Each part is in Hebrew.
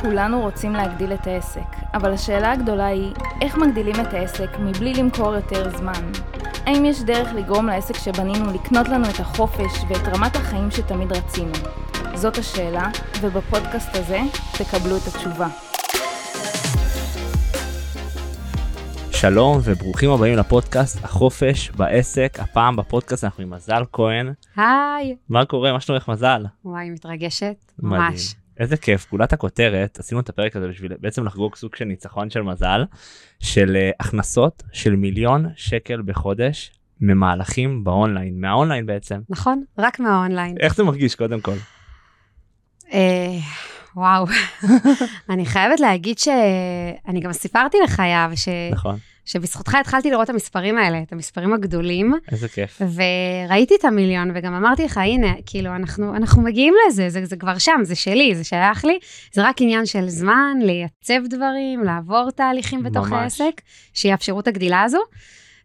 כולנו רוצים להגדיל את העסק, אבל השאלה הגדולה היא, איך מגדילים את העסק מבלי למכור יותר זמן? האם יש דרך לגרום לעסק שבנינו לקנות לנו את החופש ואת רמת החיים שתמיד רצינו? זאת השאלה, ובפודקאסט הזה תקבלו את התשובה. שלום וברוכים הבאים לפודקאסט החופש בעסק הפעם בפודקאסט אנחנו עם מזל כהן היי מה קורה מה שלומך מזל וואי מתרגשת מדהים. ממש איזה כיף גולת הכותרת עשינו את הפרק הזה בשביל בעצם לחגוג סוג של ניצחון של מזל של uh, הכנסות של מיליון שקל בחודש ממהלכים באונליין מהאונליין בעצם. נכון רק מהאונליין. איך זה מרגיש קודם כל? אה, וואו. אני חייבת להגיד שאני גם סיפרתי יואב ש... נכון שבזכותך התחלתי לראות את המספרים האלה את המספרים הגדולים איזה כיף וראיתי את המיליון וגם אמרתי לך הנה כאילו אנחנו אנחנו מגיעים לזה זה, זה כבר שם זה שלי זה שייך לי זה רק עניין של זמן לייצב דברים לעבור תהליכים בתוך ממש. העסק שיאפשרו את הגדילה הזו.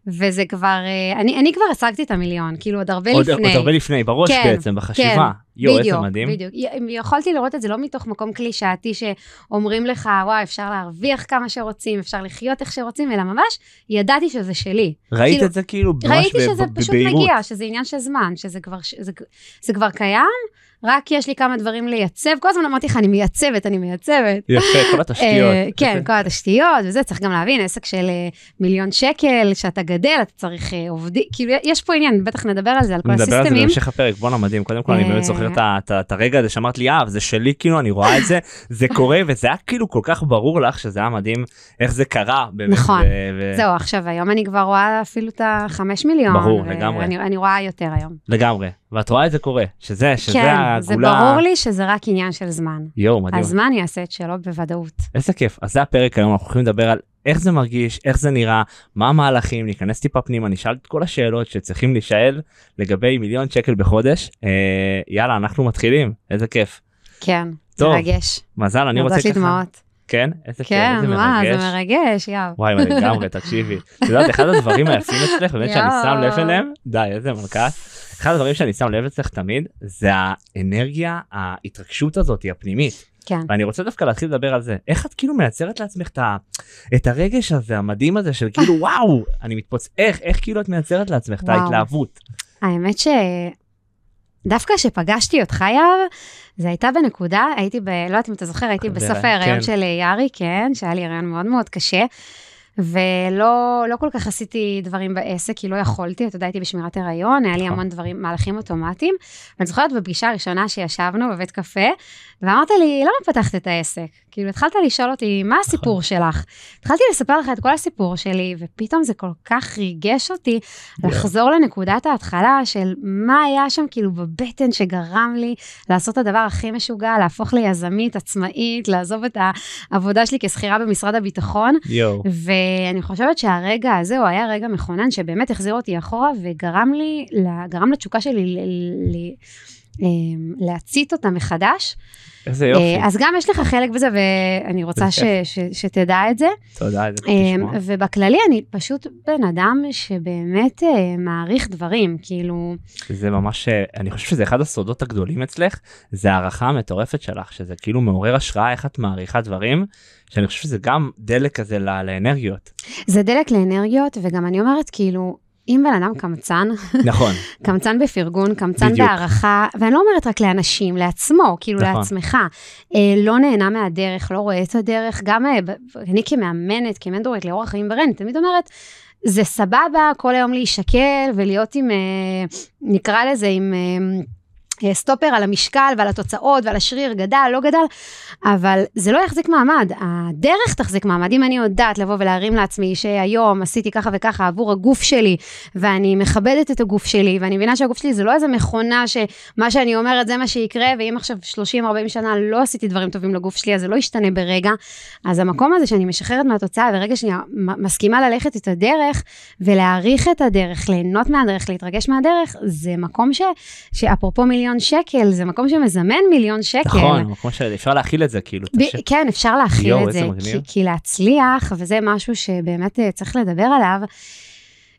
וזה כבר אה, אני אני כבר השגתי את המיליון כאילו עוד הרבה עוד, לפני. עוד הרבה לפני בראש כן, בעצם בחשיבה יואו איזה בדיוק, מדהים בדיוק. יכולתי לראות את זה לא מתוך מקום קלישאתי שאומרים לך, וואי, אפשר להרוויח כמה שרוצים, אפשר לחיות איך שרוצים, אלא ממש ידעתי שזה שלי. ראית כאילו, את זה כאילו ממש ראיתי ב- שזה פשוט בבהירות. מגיע, שזה עניין של זמן, שזה כבר, זה, זה כבר קיים, רק יש לי כמה דברים לייצב. כל הזמן אמרתי לך, אני מייצבת, אני מייצבת. יפה כל התשתיות אה, כן, כל התשתיות וזה, צריך גם להבין, עסק של אה, מיליון שקל, שאתה גדל, אתה צריך אה, עובדים, כאילו, יש פה עניין, בטח נדבר על זה, על כל נדבר על זה הסיסטמים. בהמשך הפרק, בואנה מדהים, קודם כל אני באמת זוכר את הרגע הזה שאמרת לי, אה, זה שלי, כאילו, אני רואה את זה, זה קורה, וזה היה כאילו כל כך ברור לך שזה היה מדהים איך זה קרה. נכון. זהו, עכשיו היום אני כבר רואה אפילו את החמש מיליון. ברור, לגמרי. אני, אני רואה יותר היום. לגמרי, ואת רואה את זה קורה, שזה, שזה כן, הגולה. זה ברור לי שזה רק עניין של זמן. יואו, מדהים. הזמן יעשה את שלו בוודאות. איזה כיף. אז זה הפרק היום, אנחנו הולכים לדבר על איך זה מרגיש, איך זה נראה, מה המהלכים, ניכנס טיפה פנימה, נשאל את כל השאלות שצריכים להישאל לגבי מיליון שקל בחודש. אה, יאללה, אנחנו מתחילים, איזה כיף. כן, טוב, מרגש. מזל, אני רוצה ככה... דמעות. כן? איזה כן, איזה מה, מרגש. זה מרגש, יאו. וואי, לגמרי, תקשיבי. את יודעת, אחד הדברים היפים אצלך, באמת שאני. שם לב אליהם, די, איזה מלכה. אחד הדברים שאני שם לב אצלך תמיד, זה האנרגיה, ההתרגשות הזאת, הפנימית. כן. ואני רוצה דווקא להתחיל לדבר על זה. איך את כאילו מייצרת לעצמך את, ה, את הרגש הזה, המדהים הזה, של כאילו, וואו, אני מתפוצץ, איך, איך כאילו את מייצרת לעצמך את. ההתלהבות? האמת ש... דווקא כשפגשתי אותך, יאב, זה הייתה בנקודה, הייתי ב... לא יודעת אם אתה זוכר, הייתי זה בסוף ההיריון כן. של יארי, כן, שהיה לי הריון מאוד מאוד קשה. ולא לא כל כך עשיתי דברים בעסק, כי לא יכולתי, אתה יודע, הייתי בשמירת הריון, היה לי נכון. המון דברים, מהלכים אוטומטיים. ואני זוכרת בפגישה הראשונה שישבנו בבית קפה, ואמרת לי, למה פתחת את העסק? כאילו, התחלת לשאול אותי, מה הסיפור שלך? התחלתי לספר לך את כל הסיפור שלי, ופתאום זה כל כך ריגש אותי לחזור לנקודת ההתחלה של מה היה שם כאילו בבטן שגרם לי לעשות את הדבר הכי משוגע, להפוך ליזמית, עצמאית, לעזוב את העבודה שלי כשכירה במשרד הביטחון. יואו, ואני חושבת שהרגע הזה הוא היה רגע מכונן שבאמת החזיר אותי אחורה וגרם לי, גרם לתשוקה שלי ל- ל- אמ, להצית אותה מחדש. איזה יופי. אה, אז גם יש לך חלק בזה ואני רוצה ש, איזה ש, שתדע את זה. תודה, איזה כיף אמ. ובכללי אני פשוט בן אדם שבאמת אה, מעריך דברים, כאילו, זה ממש, אה, אני חושב שזה אחד הסודות הגדולים אצלך, זה הערכה המטורפת שלך, שזה כאילו מעורר השראה איך את מעריכה דברים, שאני חושב שזה גם דלק כזה לאנרגיות. זה דלק לאנרגיות וגם אני אומרת כאילו, אם בן אדם קמצן, נכון, קמצן בפרגון, קמצן בדיוק. בהערכה, ואני לא אומרת רק לאנשים, לעצמו, כאילו נכון. לעצמך. אה, לא נהנה מהדרך, לא רואה את הדרך. גם אה, אני כמאמנת, כמנדורית לאורח חיים ברן, תמיד אומרת, זה סבבה כל היום להישקל ולהיות עם, אה, נקרא לזה, עם... סטופר על המשקל ועל התוצאות ועל השריר, גדל, לא גדל, אבל זה לא יחזיק מעמד. הדרך תחזיק מעמד. אם אני יודעת לבוא ולהרים לעצמי שהיום עשיתי ככה וככה עבור הגוף שלי, ואני מכבדת את הגוף שלי, ואני מבינה שהגוף שלי זה לא איזה מכונה שמה שאני אומרת זה מה שיקרה, ואם עכשיו 30-40 שנה לא עשיתי דברים טובים לגוף שלי, אז זה לא ישתנה ברגע. אז המקום הזה שאני משחררת מהתוצאה, ורגע מ- מסכימה ללכת את הדרך, ולהעריך את הדרך, ליהנות מהדרך, להתרגש מהדרך, זה מקום ש, שאפרופו מיליון שקל, זה מקום שמזמן מיליון שקל. נכון, המקום שאפשר להכיל את זה כאילו. ב- הש- כן, אפשר להכיל יואו, את זה. כי, כי להצליח, וזה משהו שבאמת אה, צריך לדבר עליו,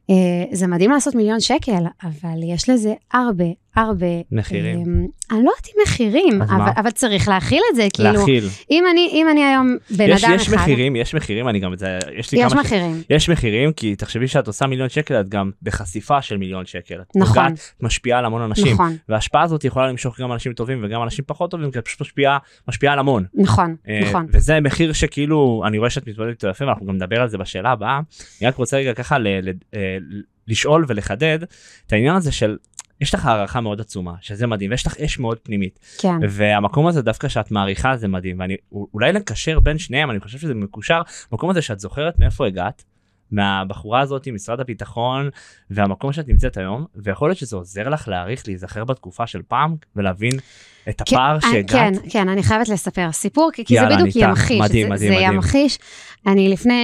אה, זה מדהים לעשות מיליון שקל, אבל יש לזה הרבה, הרבה. מחירים. אמ, אני לא יודעת אם מחירים, אבל? אבל צריך להכיל את זה, כאילו, להכיל. אם אני, אם אני היום בן יש, אדם יש אחד, מחירים, יש מחירים, אני גם את זה, יש לי יש כמה... ש- מחירים, יש מחירים, כי תחשבי שאת עושה מיליון שקל, את גם בחשיפה של מיליון שקל. נכון. את משפיעה על המון אנשים. נכון, וההשפעה הזאת יכולה למשוך גם אנשים טובים וגם אנשים פחות טובים, כי את פשוט משפיעה, משפיעה על המון. נכון, אה, נכון. וזה מחיר שכאילו, אני רואה שאת מתמודדת יפה, ואנחנו גם נדבר על זה בשאלה הבאה. אני רק רוצה רגע ככה ל- ל- אה, לשאול ולחדד את העניין הזה של, יש לך הערכה מאוד עצומה, שזה מדהים, ויש לך אש מאוד פנימית. כן, והמקום הזה דווקא שאת מעריכה זה מדהים ואני אולי לקשר בין שניהם אני חושב שזה מקושר מקום הזה שאת זוכרת מאיפה הגעת. מהבחורה הזאת משרד הביטחון והמקום שאת נמצאת היום ויכול להיות שזה עוזר לך להעריך להיזכר בתקופה של פעם ולהבין את כן, הפער אה, שהגעת. כן, כן, אני חייבת לספר סיפור, כי, כי זה בדיוק. ימחיש. מדהים, זה, מדהים, זה מדהים. ימחיש. אני לפני,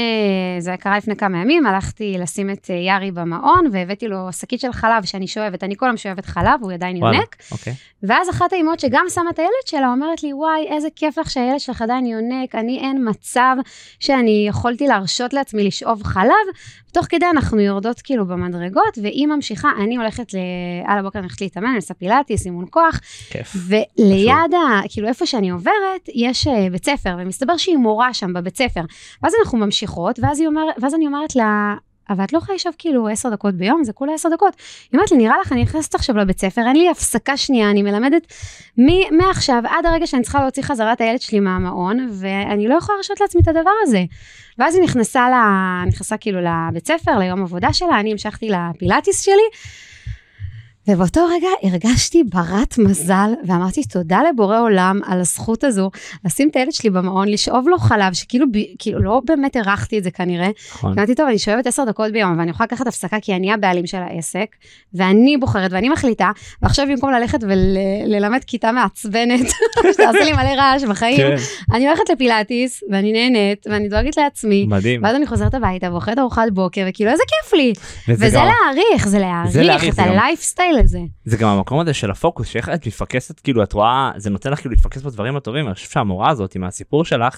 זה קרה לפני כמה ימים, הלכתי לשים את אה, יארי במעון, והבאתי לו שקית של חלב שאני שואבת, אני כל היום שואבת חלב, הוא עדיין יונק. אוקיי. ואז אחת האימהות שגם שמה את הילד שלה אומרת לי, וואי, איזה כיף לך שהילד שלך עדיין יונק, אני אין מצב שאני יכולתי להרשות לעצמי לשאוב חלב. תוך כדי אנחנו יורדות כאילו במדרגות, והיא ממשיכה, אני הולכת ל... על הבוקר אני הולכת להתאמן, אני עושה פילאטיס, אימון כוח, כיף. וליד, ה, כאילו איפה שאני עוברת, יש אה, בית ספר, ומסתבר שהיא מורה שם בבית ספר. ואז אנחנו ממשיכות, ואז, אומר, ואז אני אומרת לה, אבל את לא יכולה לשאוב כאילו עשר דקות ביום, זה כולה עשר דקות. היא אומרת לי, נראה לך, אני נכנסת עכשיו לבית ספר, אין לי הפסקה שנייה, אני מלמדת מ- מעכשיו עד הרגע שאני צריכה להוציא חזרה את הילד שלי מהמעון, ואני לא יכולה להרשות לעצמי את הדבר הזה. ואז היא נכנסה, ל... נכנסה כאילו לבית ספר, ליום עבודה שלה, אני המשכתי לפילאטיס שלי, ובאותו רגע הרגשתי ברת מזל, ואמרתי תודה לבורא עולם על הזכות הזו, לשים את הילד שלי במעון, לשאוב לו חלב, שכאילו ב- כאילו לא באמת הערכתי את זה כנראה. נכון. אמרתי, טוב, אני שואבת עשר דקות ביום, ואני יכולה לקחת הפסקה כי אני הבעלים של העסק, ואני בוחרת ואני מחליטה, ועכשיו במקום ללכת וללמד כיתה מעצבנת, שתעשה לי מלא רעש בחיים, כן, אני הולכת לפילאטיס, ואני נהנית, ואני דואגת לעצמי. מדהים. ואז אני חוזרת הביתה ואוכלת ארוחת בוקר, וכאילו איזה כיף לי. וזה וזה גם- להעריך, זה זה להעריך להעריך, את זה גם- הלייפסטייל הזה. זה גם המקום הזה של הפוקוס שאיך את מתפקסת כאילו את רואה זה נותן לך כאילו להתפקס בדברים הטובים אני חושב שהמורה הזאת עם הסיפור שלך.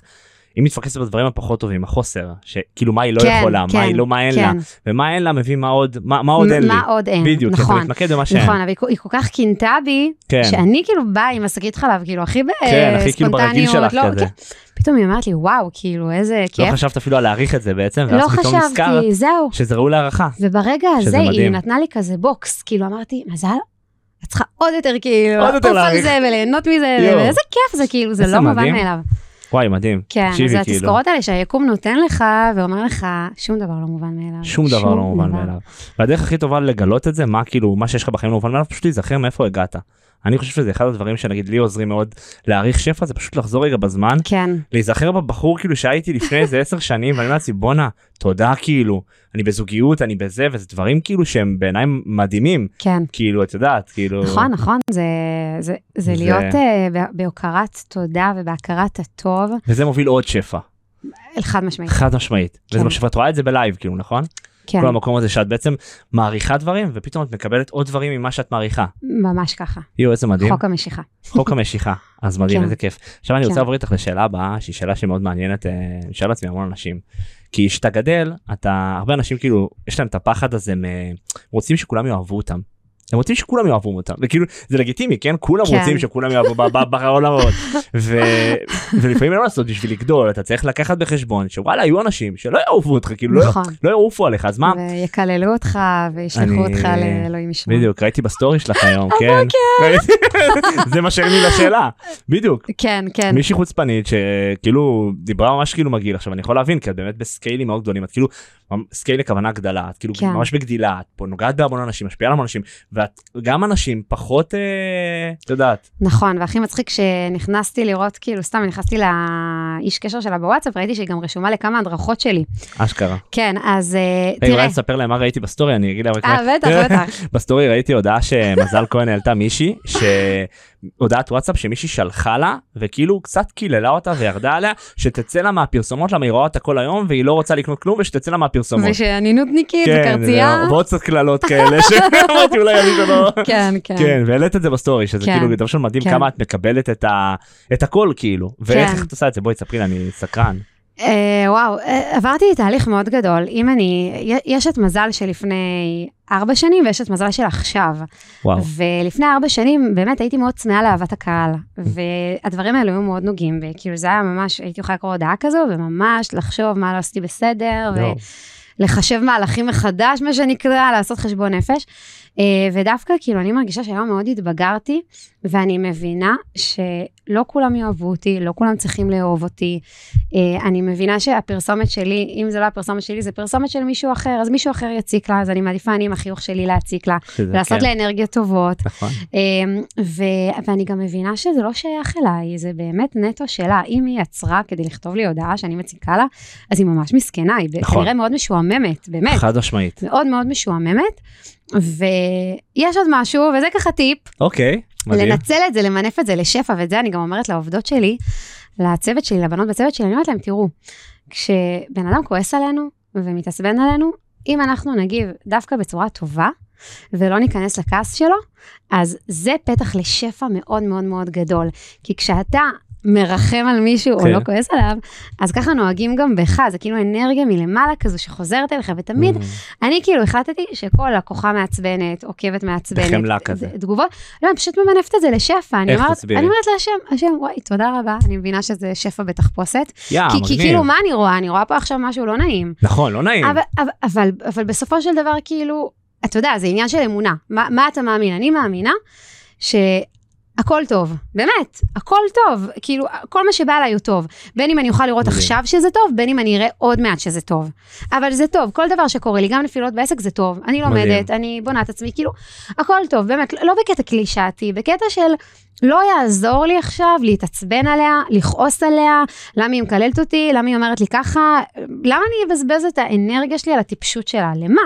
היא מתפקסת בדברים הפחות טובים החוסר שכאילו מה היא לא כן, יכולה כן, מה היא לא מה אין לה כן. ומה אין לה מביא מה עוד מה מה עוד אין לי מה עוד אין, בדיוק נכון. אתה מתמקד במה שאין נכון, אבל היא כל- כך קינתה בי, כן שאני כאילו באה עם השקית חלב, כאילו הכי כן הכי כאילו ברגיל. שלך לא, כזה כן. פתאום היא אמרת לי, וואו, כאילו איזה לא כיף. חשבת אפילו על להעריך את זה בעצם לא ואז פתאום נזכרת זהו. שזה ראוי להערכה וברגע הזה היא. נתנה לי כזה בוקס, כאילו אמרתי, מזל, את צריכה עוד יותר כאילו, עוד יותר להעריך. זה וליהנות מזה. ואיזה כיף זה כאילו, זה לא מובן. מאליו. וואי מדהים כן, זה כאילו. התזכורות האלה שהיקום נותן לך ואומר לך, שום דבר לא מובן מאליו. שום דבר לא מובן מאליו. והדרך הכי טובה לגלות את זה מה כאילו מה שיש לך בחיים לא מובן מאליו פשוט להיזכר מאיפה הגעת. אני חושב שזה אחד הדברים שנגיד לי עוזרים מאוד להעריך שפע זה פשוט לחזור רגע בזמן כן, להיזכר בבחור כאילו שהייתי לפני איזה עשר שנים ואני אומר לעצמי בואנה תודה כאילו אני בזוגיות אני בזה וזה דברים כאילו שהם בעיניי מדהימים כן. כאילו את יודעת כאילו נכון, נכון, זה, זה, זה להיות ב- בהוקרת תודה ובהכרת הטוב, וזה מוביל עוד שפע חד משמעית. חד משמעית כן. וזה מה שאת רואה את זה בלייב כאילו נכון כן, כל המקום הזה שאת בעצם מעריכה דברים ופתאום את מקבלת עוד דברים ממה שאת מעריכה ממש ככה. יואו איזה מדהים חוק המשיכה. חוק המשיכה אז מדהים כן. איזה כיף עכשיו אני רוצה כן. לעבור איתך לשאלה הבאה שהיא שאלה שמאוד מעניינת אה, אני שואל לעצמי המון אנשים כי כשאתה גדל אתה הרבה אנשים כאילו יש להם את הפחד הזה מ... רוצים שכולם יאהבו אותם. הם רוצים שכולם יאהבו אותם וכאילו זה לגיטימי כן כולם כן. רוצים שכולם יאהבו בעולמות ו... ולפעמים אין מה לעשות בשביל לגדול אתה צריך לקחת בחשבון שוואלה יהיו אנשים שלא יאהבו אותך כאילו לא, נכון. לא יעופו עליך אז מה ויקללו אותך וישלחו אני- אותך לאלוהים ישמע. בדיוק ראיתי בסטורי שלך היום כן זה מה שהרים לי לשאלה בדיוק כן, כן. מישהי חוצפנית שכאילו דיברה ממש כאילו מגעיל עכשיו אני יכול להבין כי את באמת ב scaleים מאוד גדולים את כאילו scale לכוונה גדלה את כאילו כן. ממש בגדילה את פה נוגעת בהמון אנשים משפיעה על המון אנשים ואת גם אנשים פחות אה, את יודעת נכון, והכי מצחיק שנכנסתי לראות, כאילו, סתם נכנסתי לאיש קשר שלה בוואטסאפ, ראיתי שהיא גם רשומה לכמה הדרכות שלי. אשכרה. כן, אז אה, רגע, אולי תראה. נספר להם מה ראיתי בסטורי אני אגיד להם רק אה, בטח, בטח. בסטורי ראיתי הודעה שמזל כהן העלתה מישהי שהודעת וואטסאפ שמישהי שלחה לה וכאילו קצת קיללה אותה וירדה עליה שתצא לה מהפרסומות למה היא רואה אותה כל היום והיא לא רוצה לקנות כלום ושתצא לה מהפרסומות. ושאני נודניקית כן, וקרצייה. ועוד קצת קללות כאלה שאמרתי אולי אני לא... כן, כן. כן והעלית את זה בסטורי שזה כן, כאילו דבר של מדהים כן. כמה את מקבלת את ה- את הכל כאילו ואיך איך את עושה את זה בואי תספרי לי אני סקרן. אה, וואו, אה, עברתי תהליך מאוד גדול. אם אני, יש את מזל שלפני ארבע שנים ויש את מזל של עכשיו. וואו. ולפני ארבע שנים באמת הייתי מאוד צמאה לאהבת הקהל, והדברים האלו היו מאוד נוגעים בי, כאילו זה היה ממש, הייתי יכולה לקרוא הודעה כזו, וממש לחשוב מה לא עשיתי בסדר. ולחשב מהלכים מחדש, מה שנקרא, לעשות חשבון נפש. אה, ודווקא כאילו אני מרגישה שהיום מאוד התבגרתי, ואני מבינה שלא כולם יאהבו אותי, לא כולם צריכים לאהוב אותי. אה, אני מבינה שהפרסומת שלי, אם זה לא הפרסומת שלי, זה פרסומת של מישהו אחר, אז מישהו אחר יציק לה, אז אני מעדיפה אני עם החיוך שלי להציק לה, שזה ולעשות כן. לה אנרגיות טובות. נכון. אמ, ו- ואני גם מבינה שזה לא שייך אליי, זה באמת נטו שלה. אם היא יצרה כדי לכתוב לי הודעה שאני מציקה לה, אז היא ממש מסכנה, היא נכון. כנראה מאוד משועממת, באמת, חד משמעית. מאוד מאוד משועממת. ויש עוד משהו, וזה ככה טיפ, אוקיי, מדהים. לנצל את זה, למנף את זה לשפע, ואת זה אני גם אומרת לעובדות שלי, לצוות שלי, לבנות בצוות שלי, אני אומרת להם, תראו, כשבן אדם כועס עלינו ומתעצבן עלינו, אם אנחנו נגיב דווקא בצורה טובה, ולא ניכנס לכעס שלו, אז זה פתח לשפע מאוד מאוד מאוד גדול. כי כשאתה מרחם על מישהו כן. או לא כועס עליו, אז ככה נוהגים גם בך, זה כאילו אנרגיה מלמעלה כזו שחוזרת אליך, ותמיד Mm, אני כאילו החלטתי שכל לקוחה מעצבנת, עוקבת מעצבנת, בחמלה כזה. תגובות, לא, אני פשוט ממנפת את זה לשפע. אני אומרת? אני אומרת להשם, השם, וואי, תודה רבה, אני מבינה שזה שפע בתחפושת. יא, כי, כי. כאילו, מה אני רואה? אני רואה פה עכשיו משהו לא נעים. נכון, לא נעים. אבל, אבל, אבל, אבל בסופו של דבר, כאילו, אתה יודע, זה עניין של אמונה. מה, מה אתה מאמין? אני מאמינה שהכל טוב, באמת, הכל טוב. כאילו, כל מה שבא אליי הוא טוב. בין אם אני אוכל לראות מדהים. עכשיו שזה טוב, בין אם אני אראה עוד מעט שזה טוב. אבל זה טוב, כל דבר שקורה לי, גם נפילות בעסק זה טוב. אני מדהים. לומדת, אני בונה את עצמי, כאילו, הכל טוב, באמת, לא בקטע קלישאתי, בקטע של לא יעזור לי עכשיו להתעצבן עליה, לכעוס עליה, למה היא מקללת אותי, למה היא אומרת לי ככה, למה אני אבזבז את האנרגיה שלי על הטיפשות שלה, למה?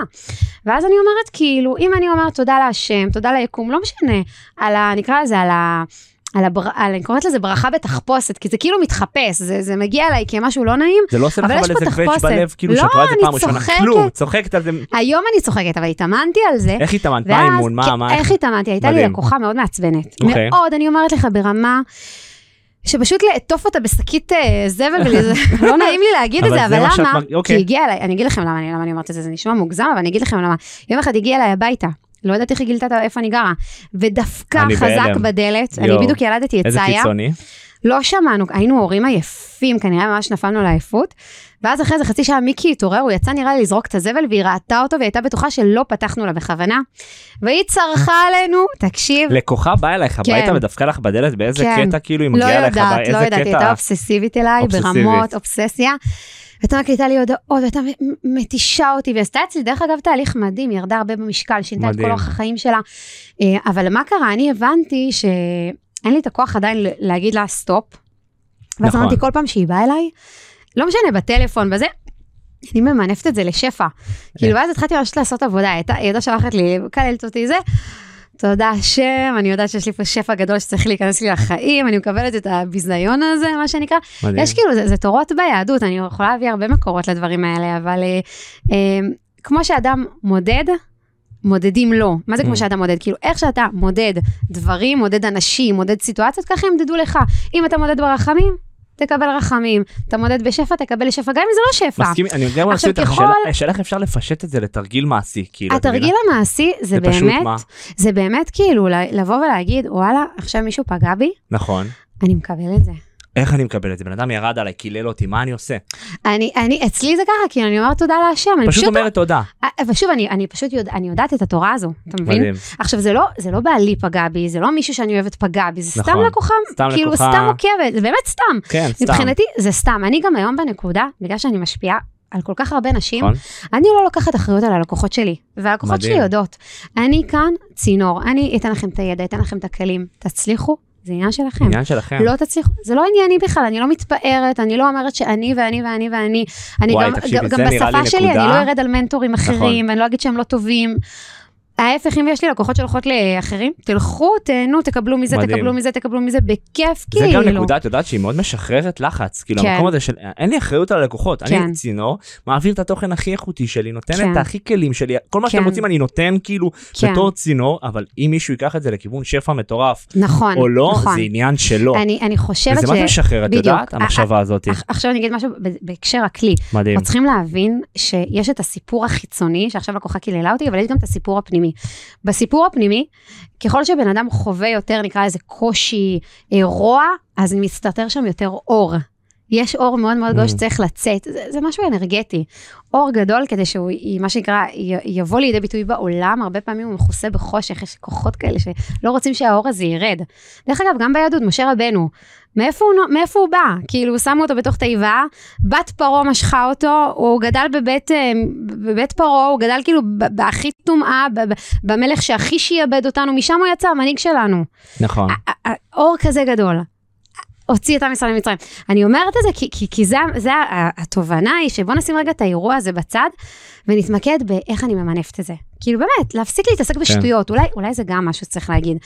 ואז אני אומרת, כאילו, אם אני אומרת תודה להשם, תודה ליקום, לא משנה, על ה... נקרא לזה, על ה... על הבר... על, אני קוראת לזה ברכה בתחפושת, כי זה כאילו מתחפש, זה, זה מגיע אליי כמשהו לא נעים. זה לא עושה לך אבל איזה קווץ'. בלב, כאילו לא, שאת רואה את זה פעם ראשונה. כלום, צוחקת על זה. היום אני צוחקת, אבל התאמנתי על זה. איך התאמנת? מה האימון? מה, מה, איך התאמנתי? הייתה לי מדהים. לקוחה מאוד מעצבנת. אוקיי. מאוד, אני אומרת לך, ברמה... שפשוט לעטוף אותה בשקית אה, זבל, וזה לא נעים לי להגיד את זה, אבל למה? מרג- כי אוקיי. הגיעה אליי, אני אגיד לכם למה אני אומרת את זה, זה נשמע מוגזם, אבל אני אגיד לכם למה. יום אחד הגיעה אליי הביתה, לא יודעת איך היא גילתה איפה אני גרה, ודפקה אני חזק בהלם. בדלת, יואו. אני בדיוק ילדתי את איזה סאיה, קיצוני. לא שמענו, היינו הורים עייפים, כנראה ממש נפלנו לעייפות. ואז אחרי זה חצי שעה מיקי התעורר, הוא יצא נראה לי לזרוק את הזבל, והיא ראתה אותו, והיא הייתה בטוחה שלא פתחנו לה בכוונה. והיא צרחה עלינו, תקשיב, לקוחה באה אלייך כן. הביתה ודפקה לך בדלת באיזה כן. קטע כאילו היא לא מגיעה אליך יודעת, הביתה, לא איזה יודעת, היא. הייתה אובססיבית אליי, אובססיבית. ברמות, אובססיה. והייתה מקליטה לי הודעות, והייתה מתישה אותי, ועשתה אצלי, דרך אגב, תהליך מדהים, ירדה הרבה במשקל, שינתה את כל. אורח החיים שלה. אה, אבל מה קרה? אני הבנתי שאין לי את הכוח עדיין להגיד לה סטופ. ואז נכון. אמרתי, כל פעם שהיא באה אליי, לא משנה, בטלפון, בזה, אני ממנפת את זה לשפע. כאילו, ואז התחלתי ממש לעשות עבודה, היא הייתה- היא הייתה שולחת לי, מקללת אותי זה. תודה השם, אני יודעת שיש לי פה שפע גדול שצריך להיכנס לי לחיים, אני מקבלת את הביזיון הזה, מה שנקרא. מדהים. יש כאילו, זה, זה תורות ביהדות, אני יכולה להביא הרבה מקורות לדברים האלה, אבל אה, אה, כמו שאדם מודד, מודדים לו. מה זה Mm. כמו שאדם מודד? כאילו, איך שאתה מודד דברים, מודד אנשים, מודד סיטואציות, ככה ימדדו לך. אם אתה מודד ברחמים, תקבל רחמים. אתה מודד בשפע, תקבל שפע, גם אם זה לא שפע. מסכים, אני גם מסכים איתך, ככל- השאלה- השאלה איך אפשר לפשט את זה לתרגיל מעשי, כאילו, התרגיל? המעשי זה באמת, מה? זה באמת כאילו לבוא ולהגיד, וואלה, עכשיו מישהו פגע בי, נכון. אני מקבל את זה. איך אני מקבל את זה? בן אדם ירד עליי, קילל אותי, מה אני עושה? אני, אני, אצלי זה ככה, כי אני אומרת תודה להשם, פשוט פשוט, אומרת תודה. אבל שוב, אני, אני פשוט יודע, אני יודעת את התורה הזו, אתה מבין? מדהים. עכשיו, זה לא, זה לא בעלי פגע בי, זה לא מישהו שאני אוהבת פגע בי, זה סתם נכון. לקוחה, סתם כאילו לקוחה. סתם עוקבת, זה באמת סתם. כן, סתם. מבחינתי זה סתם, אני גם היום בנקודה, בגלל שאני משפיעה על כל כך הרבה נשים, נכון? אני לא לוקחת אחריות על הלקוחות שלי, והלקוחות שלי מדהים. יודעות. אני כאן צינור, אני אתן לכם את הידע, אתן לכם את הכלים, תצליחו, זה עניין שלכם. עניין שלכם. לא תצליחו, זה לא ענייני בכלל, אני לא מתפארת, אני לא אומרת שאני ואני ואני ואני. אני וואי, גם, תקשיבי, גם, זה גם נראה לי בשפה שלי, נקודה. נכון. אני לא ארד על מנטורים אחרים, ואני לא אגיד שהם לא טובים. ההפך, אם יש לי לקוחות שהולכות לאחרים, תלכו, תהנו, תקבלו מזה, מדהים. תקבלו מזה, תקבלו מזה, בכיף, זה כאילו. גם נקודה, את יודעת, שהיא מאוד משחררת לחץ. כאילו, כן. המקום הזה של אין לי אחריות על הלקוחות. כן. אני צינור, מעביר את התוכן הכי איכותי שלי, נותן כן. את הכי כלים שלי, כל מה שאתם כן. רוצים אני נותן כאילו כן. בתור צינור, אבל אם מישהו ייקח את זה לכיוון שפע מטורף, נכון, או לא, נכון. זה עניין שלו. אני, אני חושבת וזה ש... מה זה משחרר, את. יודעת, המחשבה הזאת. אח- עכשיו אני אגיד משהו בהקשר הכלי. מדהים. צריכים להבין שיש את הסיפור החיצוני, שעכשיו לקוחה קיללה אותי, אבל יש גם את הסיפור הפנימי. בסיפור הפנימי, ככל שבן אדם חווה יותר, נקרא לזה קושי, אה, רוע, אז מסתתר שם יותר אור. יש אור מאוד מאוד גדול Mm. שצריך לצאת, זה, זה משהו אנרגטי. אור גדול כדי שהוא, מה שנקרא, יבוא לידי ביטוי בעולם, הרבה פעמים הוא מכוסה בחושך, יש כוחות כאלה שלא רוצים שהאור הזה ירד. דרך אגב, גם ביהדות, משה רבנו, מאיפה הוא, מאיפה הוא בא? כאילו, שמו אותו בתוך תיבה, בת פרעה משכה אותו, הוא גדל בבית, אה, בבית פרעה, הוא גדל כאילו בהכי טומאה, במלך שהכי שיעבד אותנו, משם הוא יצא, המנהיג שלנו. נכון. אור כזה גדול. הוציא את עם ישראל ממצרים. אני אומרת את זה כי, כי, כי זה, זה התובנה היא שבוא נשים רגע את האירוע הזה בצד ונתמקד באיך אני ממנפת את זה. כאילו באמת, להפסיק להתעסק בשטויות, אולי, אולי זה גם משהו שצריך להגיד.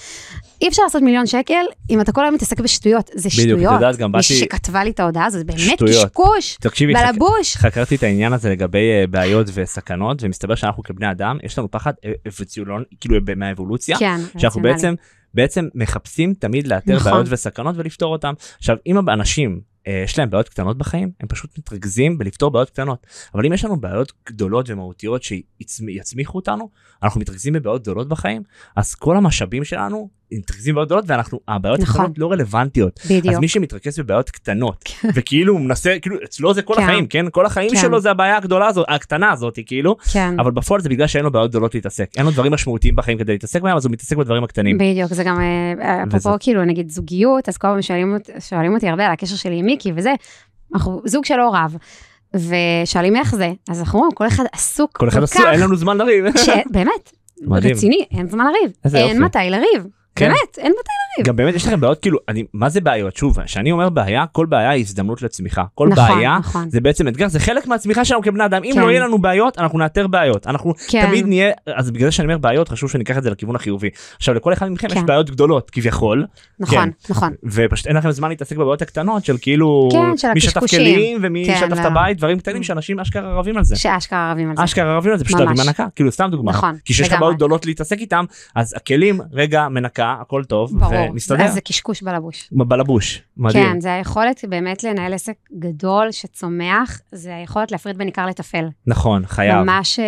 אי אפשר לעשות מיליון שקל אם אתה כל היום מתעסק בשטויות, זה בדיוק, את שטויות. יודעת, גם מי באתי- שכתבה לי את ההודעה הזו, זה באמת שטויות. קשקוש, תקשיבי, חק- בלבוש. חקרתי את העניין הזה לגבי אה, בעיות וסכנות, ומסתבר שאנחנו כבני אדם, יש לנו פחד אה, אבולוציונל, כאילו מהאבולוציה, כן, שאנחנו. בעצם, בעצם מחפשים תמיד לאתר נכון. בעיות וסכנות ולפתור אותם. עכשיו, אם האנשים, אה, יש להם בעיות קטנות בחיים, הם פשוט מתרכזים בלפתור בעיות קטנות. אבל אם יש לנו בעיות גדולות ומהותיות שיצמיחו אותנו, אנחנו מתרכזים בבעיות גדולות בחיים, אז כל המשאבים שלנו מתרכזים בבעיות גדולות, ואנחנו, הבעיות נכון. הקטנות לא רלוונטיות. בדיוק. אז מי שמתרכז בבעיות קטנות, וכאילו הוא מנסה, כאילו אצלו זה כל כן. החיים, כן? כל החיים כן. שלו זה הבעיה הגדולה הזאת, הקטנה הזאת, כאילו, כן. אבל בפועל זה בגלל שאין לו בעיות גדולות להתעסק. אין לו דברים משמעותיים בחיים כדי להתעסק בהם, אז הוא מתעסק בדברים הקטנים. בדיוק, זה גם, אה, אפרופו וזה- כאילו נגיד זוגיות, אז כל פעם שואלים, שואלים אותי הרבה על הקשר שלי עם מיקי וזה, אנחנו זוג שלא רב, ושואלים איך זה, אז אנחנו אומרים, כל אחד עסוק כל אחד עשו, אין לנו זמן לריב. באמת, מדהים. רציני, אין זמן לריב, אין יופי. מתי לריב, כן. באמת, אין מתי לריב. גם באמת יש לכם בעיות, כאילו, אני, מה זה בעיות? שוב, כשאני אומר בעיה, כל בעיה היא הזדמנות לצמיחה. כל נכון, בעיה נכון. זה בעצם אתגר, זה חלק מהצמיחה שלנו כבני אדם. אם כן. לא יהיה לנו בעיות, אנחנו נאתר בעיות. אנחנו כן. תמיד נהיה, אז בגלל שאני אומר בעיות, חשוב שניקח את זה לכיוון החיובי. עכשיו, לכל אחד מכם יש כן. בעיות גדולות, כביכול, נכון, נכון, ופשוט אין לכם זמן להתעסק בבעיות הקטנות של כאילו, כן, של מי שטף הקשקושים. כלים ומי כן, שטף את לא. הבית, דברים קטנים שאנשים אשכרה רבים על זה. שאשכרה רבים על זה. אשכרה רבים על זה, פשוט ממש. להביא מנקה, כאילו סתם דוגמה. נכון, כי כשיש לך לגמרי. בעיות גדולות להתעסק איתם, אז הכלים, רגע, מנקה, הכל טוב, ברור, ומסתדר. אז זה קשקוש בלבוש. בלבוש, מדהים. כן, זה היכולת באמת לנהל עסק גדול שצומח, זה היכולת להפריד בין עיקר לטפל. נכון, חייב. ממש, אה,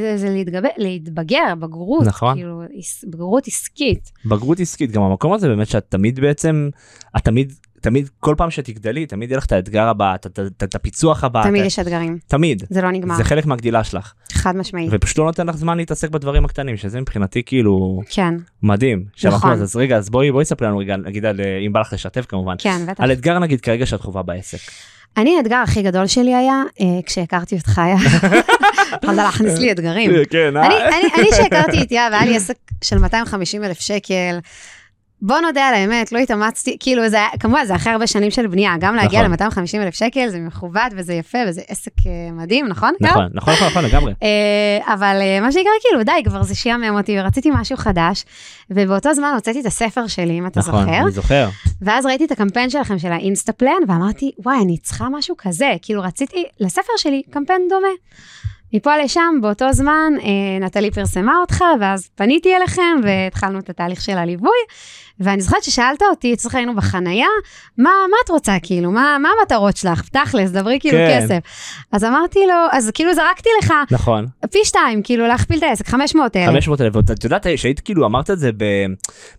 זה, זה להתגבר, להתבגר, בגרות, נכון. כאילו, בגרות עסקית. בגרות עסקית, גם המקום הזה באמת שאת תמיד בעצם, את תמיד, תמיד, כל פעם שתגדלי, תמיד יהיה לך את האתגר הבא, את- הפיצוח הבא. תמיד את- יש אתגרים, תמיד. זה לא נגמר, זה חלק מהגדילה שלך, חד משמעית. ופשוט לא נותן לך זמן להתעסק בדברים הקטנים, שזה מבחינתי כאילו כן, מדהים. נכון. אז רגע, אז בואי, בואי ספרי לנו רגע, נגיד על, אה, אם בא לך לשתף כמובן, כן, בטח. על אתגר נגיד כרגע שאת חווה בעסק. אני, האתגר הכי גדול שלי היה, אה, כשהכרתי אותך, היה, יכולת להכניס לי אתגרים. כן, אני, אני, אני שהכרתי את יהב, היה לי עסק של 250 אלף שקל. בוא נודה על האמת, לא התאמצתי, כאילו זה היה, כמובן זה אחרי הרבה שנים של בנייה, גם להגיע נכון. ל-250 אלף שקל זה מכובד וזה יפה וזה עסק אה, מדהים, נכון? נכון, נכון, נכון, נכון, לגמרי. אה, אבל אה, מה שנקרא, כאילו, די, כבר זה שיאמם אותי, ורציתי משהו חדש, ובאותו זמן הוצאתי את הספר שלי, אם אתה נכון, זוכר, אני זוכר. ואז ראיתי את הקמפיין שלכם של האינסטפלן, ואמרתי, וואי, אני צריכה משהו כזה, כאילו, רציתי לספר שלי קמפיין דומה. מפה לשם, באותו זמן, נטלי פרסמה אותך, ואז פניתי אליכם, והתחלנו את התהליך של הליווי, ואני זוכרת ששאלת אותי, אצלך היינו בחנייה, מה, מה את רוצה, כאילו, מה, מה המטרות שלך? תכלס, דברי כאילו כן. כסף. אז אמרתי לו, אז כאילו זרקתי לך, נכון. פי שתיים, כאילו להכפיל את העסק, 500 אלף. 500 אלף, ואת יודעת שהיית כאילו אמרת את זה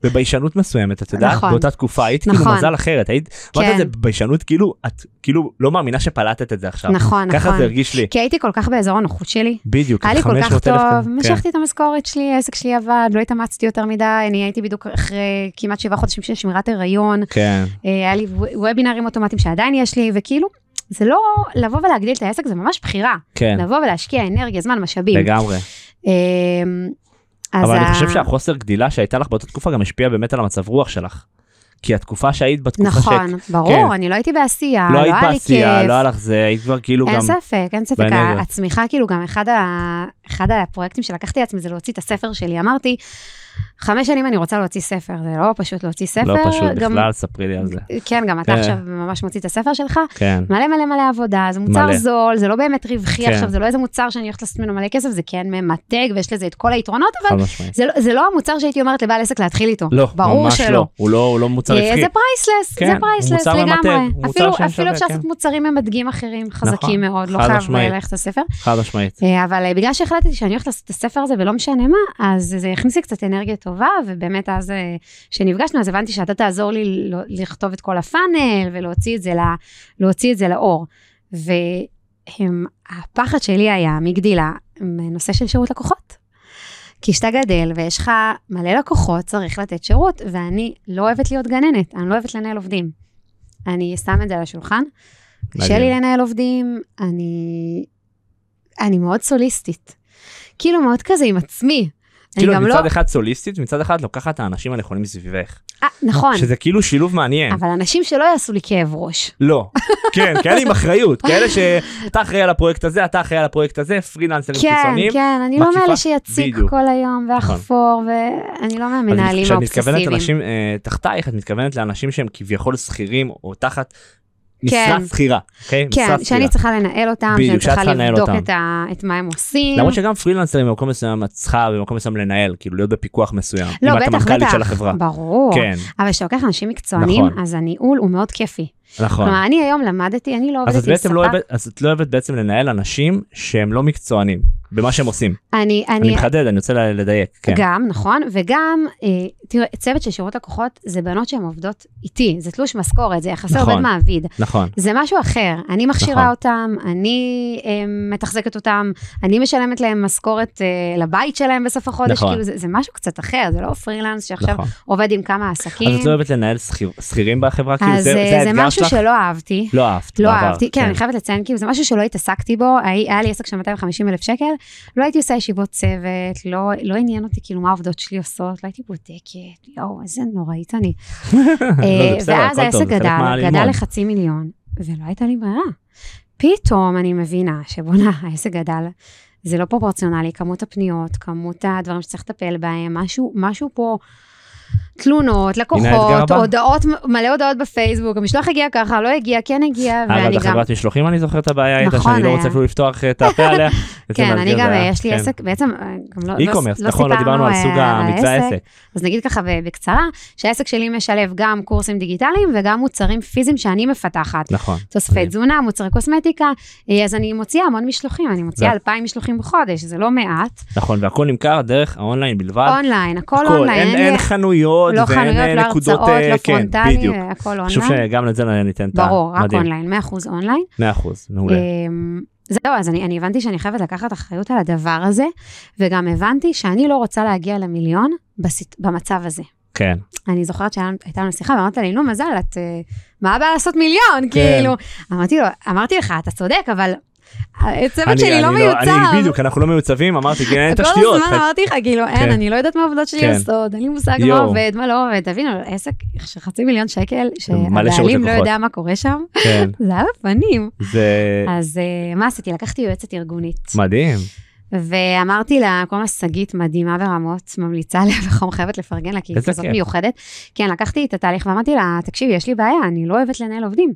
בביישנות מסוימת, את יודעת, נכון. באותה תקופה, היית כאילו נכון. מזל אחרת, היית, אמרת את כן. זה בביישנות, כאילו, את כאילו לא מאמינה שפלטת את זה עכשיו. נכון, ככה נכון. זה הרגיש לי. כי הייתי כל כך באזור הנוחות שלי. בדיוק, היה לי כל כך 500,000 טוב, כן. משכתי את המשכורת שלי, העסק שלי עבד, לא התאמצתי יותר מדי, אני הייתי בדיוק אחרי כמעט שבעה חודשים של שמירת הריון, כן, אה, היה לי וו- וובינרים אוטומטיים שעדיין יש לי, וכאילו, זה לא, לבוא ולהגדיל את העסק זה ממש בחירה. כן, לבוא ולהשקיע אנרגיה, זמן, משאבים. לגמרי. אז אבל אני ה- חושב שהחוסר גדילה שהייתה לך באותה תקופה גם השפיע באמת על המצב רוח שלך. כי התקופה שהיית בתקופה נכון, ברור, כן. אני לא הייתי בעשייה, לא לא היית היה לי בעשייה, כיף. לא היה לך זה, היית כבר כאילו אין גם, ספק, אין ספק. הצמיחה כאילו גם אחד, ה... אחד הפרויקטים שלקחתי לעצמי זה להוציא את הספר שלי. אמרתי, חמש שנים אני רוצה להוציא ספר, זה לא פשוט להוציא ספר. לא פשוט גם, בכלל, ספרי לי על זה. כן, גם אתה כן. עכשיו ממש מוציא את הספר שלך. כן, מלא מלא מלא עבודה, זה מוצר מלא. זול, זה לא באמת רווחי כן. עכשיו, זה לא איזה מוצר שאני הולכת לעשות ממנו מלא כסף, זה כן ממתג ויש לזה את כל היתרונות, אבל. זה, לא- זה לא המוצר שהייתי אומרת לבעל עסק להתחיל איתו. לא, ברור ממש שלא. לא. הוא לא הוא לא מוצר אה, רווחי. זה priceless, כן, זה priceless לגמרי. אפילו, אפילו אפשר כן. לעשות מוצרים ממתגים אחרים חזקים נכון, מאוד, לא חייב. ללכת לספר. חד משמעית. אה, אבל אה, בגלל שהחלטתי שאני הולכת לעשות את הספר הזה ולא משנה מה, אז זה הכניס לי קצת אנרגיה טובה, ובאמת אז אה, כשנפגשנו, אז הבנתי שאתה תעזור לי ל- לכתוב את כל הפאנל ולהוציא את זה, ל- להוציא את זה לאור. והפחד שלי היה מגדילה, נושא של שירות לקוחות. כי כשאתה גדל ויש לך מלא לקוחות, צריך לתת שירות, ואני לא אוהבת להיות גננת, אני לא אוהבת לנהל עובדים. אני שם את זה על השולחן. קשה. לי לנהל עובדים, אני, אני מאוד סוליסטית. כאילו מאוד כזה עם עצמי. כאילו גם מצד לא... אחד סוליסטית, מצד אחד לוקחת את האנשים הנכונים מסביבך. אה, נכון, שזה כאילו שילוב מעניין. אבל אנשים שלא יעשו לי כאב ראש. לא. כן, כאלה עם אחריות, כאלה שאתה אחראי על הפרויקט הזה, אתה אחראי על הפרויקט הזה, פרילנסרים כן, חיצוניים. כן, אני לא מאלה שיציק בדיוק. כל היום ואחפור, ואני לא מהמנהלים כשאת מתכוונת האובססיביים. לאנשים אה, תחתייך, את מתכוונת לאנשים שהם כביכול שכירים או תחת כן. משרה שכירה, אוקיי? כן, משרה שאני. צריכה לנהל אותם, שאני צריכה לבדוק. את ה- את מה הם עושים. למרות שגם פרילנסרים במקום מסוים את צריכה במקום מסוים לנהל, כאילו להיות בפיקוח מסוים. לא, אם את בטח, המנכ"לית בטח, של החברה. ברור. כן, אבל כשאתה לוקח אנשים מקצוענים, נכון. אז הניהול הוא מאוד כיפי. נכון. כלומר, אני היום למדתי, אני לא עובדת עם לא ספק. אז את לא אוהבת בעצם לנהל אנשים שהם לא מקצוענים במה שהם עושים. אני, אני אני, מחדד, אני רוצה לדייק, כן. גם, נכון, וגם, אה, תראה, צוות של שירות לקוחות זה בנות שהן עובדות איתי, זה תלוש משכורת, זה יחסי נכון. עובד מעביד. נכון, זה משהו אחר, אני מכשירה נכון. אותם, אני אה, מתחזקת אותם, אני משלמת להם משכורת אה, לבית שלהם בסוף החודש, נכון. כאילו זה, זה משהו קצת אחר, זה לא פרילנס שעכשיו נכון. עובד עם כמה אז עסקים. את לא אוהבת לנהל שכיר- שכירים בחברה? כאילו אז זה אה, זה זה האתגר משהו שלך? שלא אהבתי. לא אהבת, לא בעבר, אהבתי, כן, אני חייבת לציין, כאילו זה משהו שלא התעסקתי בו, היה לי עסק של 250 אלף שקל, לא הייתי עושה ישיבות צוות, לא, לא עניין אותי כאילו מה העובדות שלי עושות, לא הייתי בודקת, יואו, איזה נוראית אני. לא, אה, ואז העסק גדל. גדל לחצי מיליון, ולא הייתה לי ברירה. פתאום אני מבינה שבואנה, העסק גדל, זה לא פרופורציונלי, כמות הפניות, כמות הדברים שצריך לטפל בהם, משהו, משהו פה, תלונות, לקוחות. הודעות, מלא הודעות בפייסבוק, המשלוח הגיע ככה, לא הגיע, כן הגיע, ואני גם... החברת משלוחים אני זוכר את הבעיה הייתה נכון, שאני לא רוצה היה. אפילו לפתוח את הפה עליה. כן, אני גם, יש לי כן. עסק, בעצם, אה, גם לא, לא, אי-קומרס, לא נכון, לא דיברנו על סיפרנו, סוג אה, המבצע העסק. אז נגיד ככה בקצרה, שהעסק שלי משלב גם קורסים דיגיטליים וגם מוצרים פיזיים שאני מפתחת. נכון. תוספי. תזונה, מוצרי קוסמטיקה, אה, אז אני מוציאה המון משלוחים, אני מוציאה זה- אלפיים משלוחים בחודש, זה לא מעט. נכון, והכל נמכר דרך האונליין בלבד. אונליין, הכל אונליין, אין- אין חנויות לא ואין חנויות, לא נקודות, הרצאות, אה, לא כן, פרונטלי, בדיוק. הכל חשוב אונליין. שגם לזה ניתן את ה... ברור, רק מדהים. אונליין, 100% אונליין. 100%, מעולה. אמ, זהו, אז אני, אני הבנתי שאני חייבת לקחת אחריות על הדבר הזה, וגם הבנתי שאני לא רוצה להגיע למיליון בסיט, במצב הזה. כן. אני זוכרת שהייתה לנו שיחה, ואמרת לי, נו, מזל, את... אה, מה הבעיה לעשות מיליון? כן. כאילו, אמרתי לו, אמרתי לך, אתה צודק, אבל הצוות שלי לא אני מיוצב. בדיוק, אנחנו לא מיוצבים, אמרתי, כי אין כל תשתיות. הזמן אמרתי לך, כאילו, אין, כן. אני לא יודעת מה העבודות שלי כן. עושות, אין לי מושג מה. עובד, מה לא עובד. תבינו, עסק של חצי מיליון שקל, שהבעלים לא. יודע מה קורה שם, כן, זה על הפנים. אז אה, מה עשיתי? לקחתי יועצת ארגונית. מדהים. ואמרתי לה, כל מה שגית מדהימה ברמות, ממליצה עליה וחום חייבת לפרגן לה, כי היא כזאת. מיוחדת. כן, לקחתי את התהליך ואמרתי לה, תקשיבי, יש לי בעיה, אני לא אוהבת לנהל עובדים.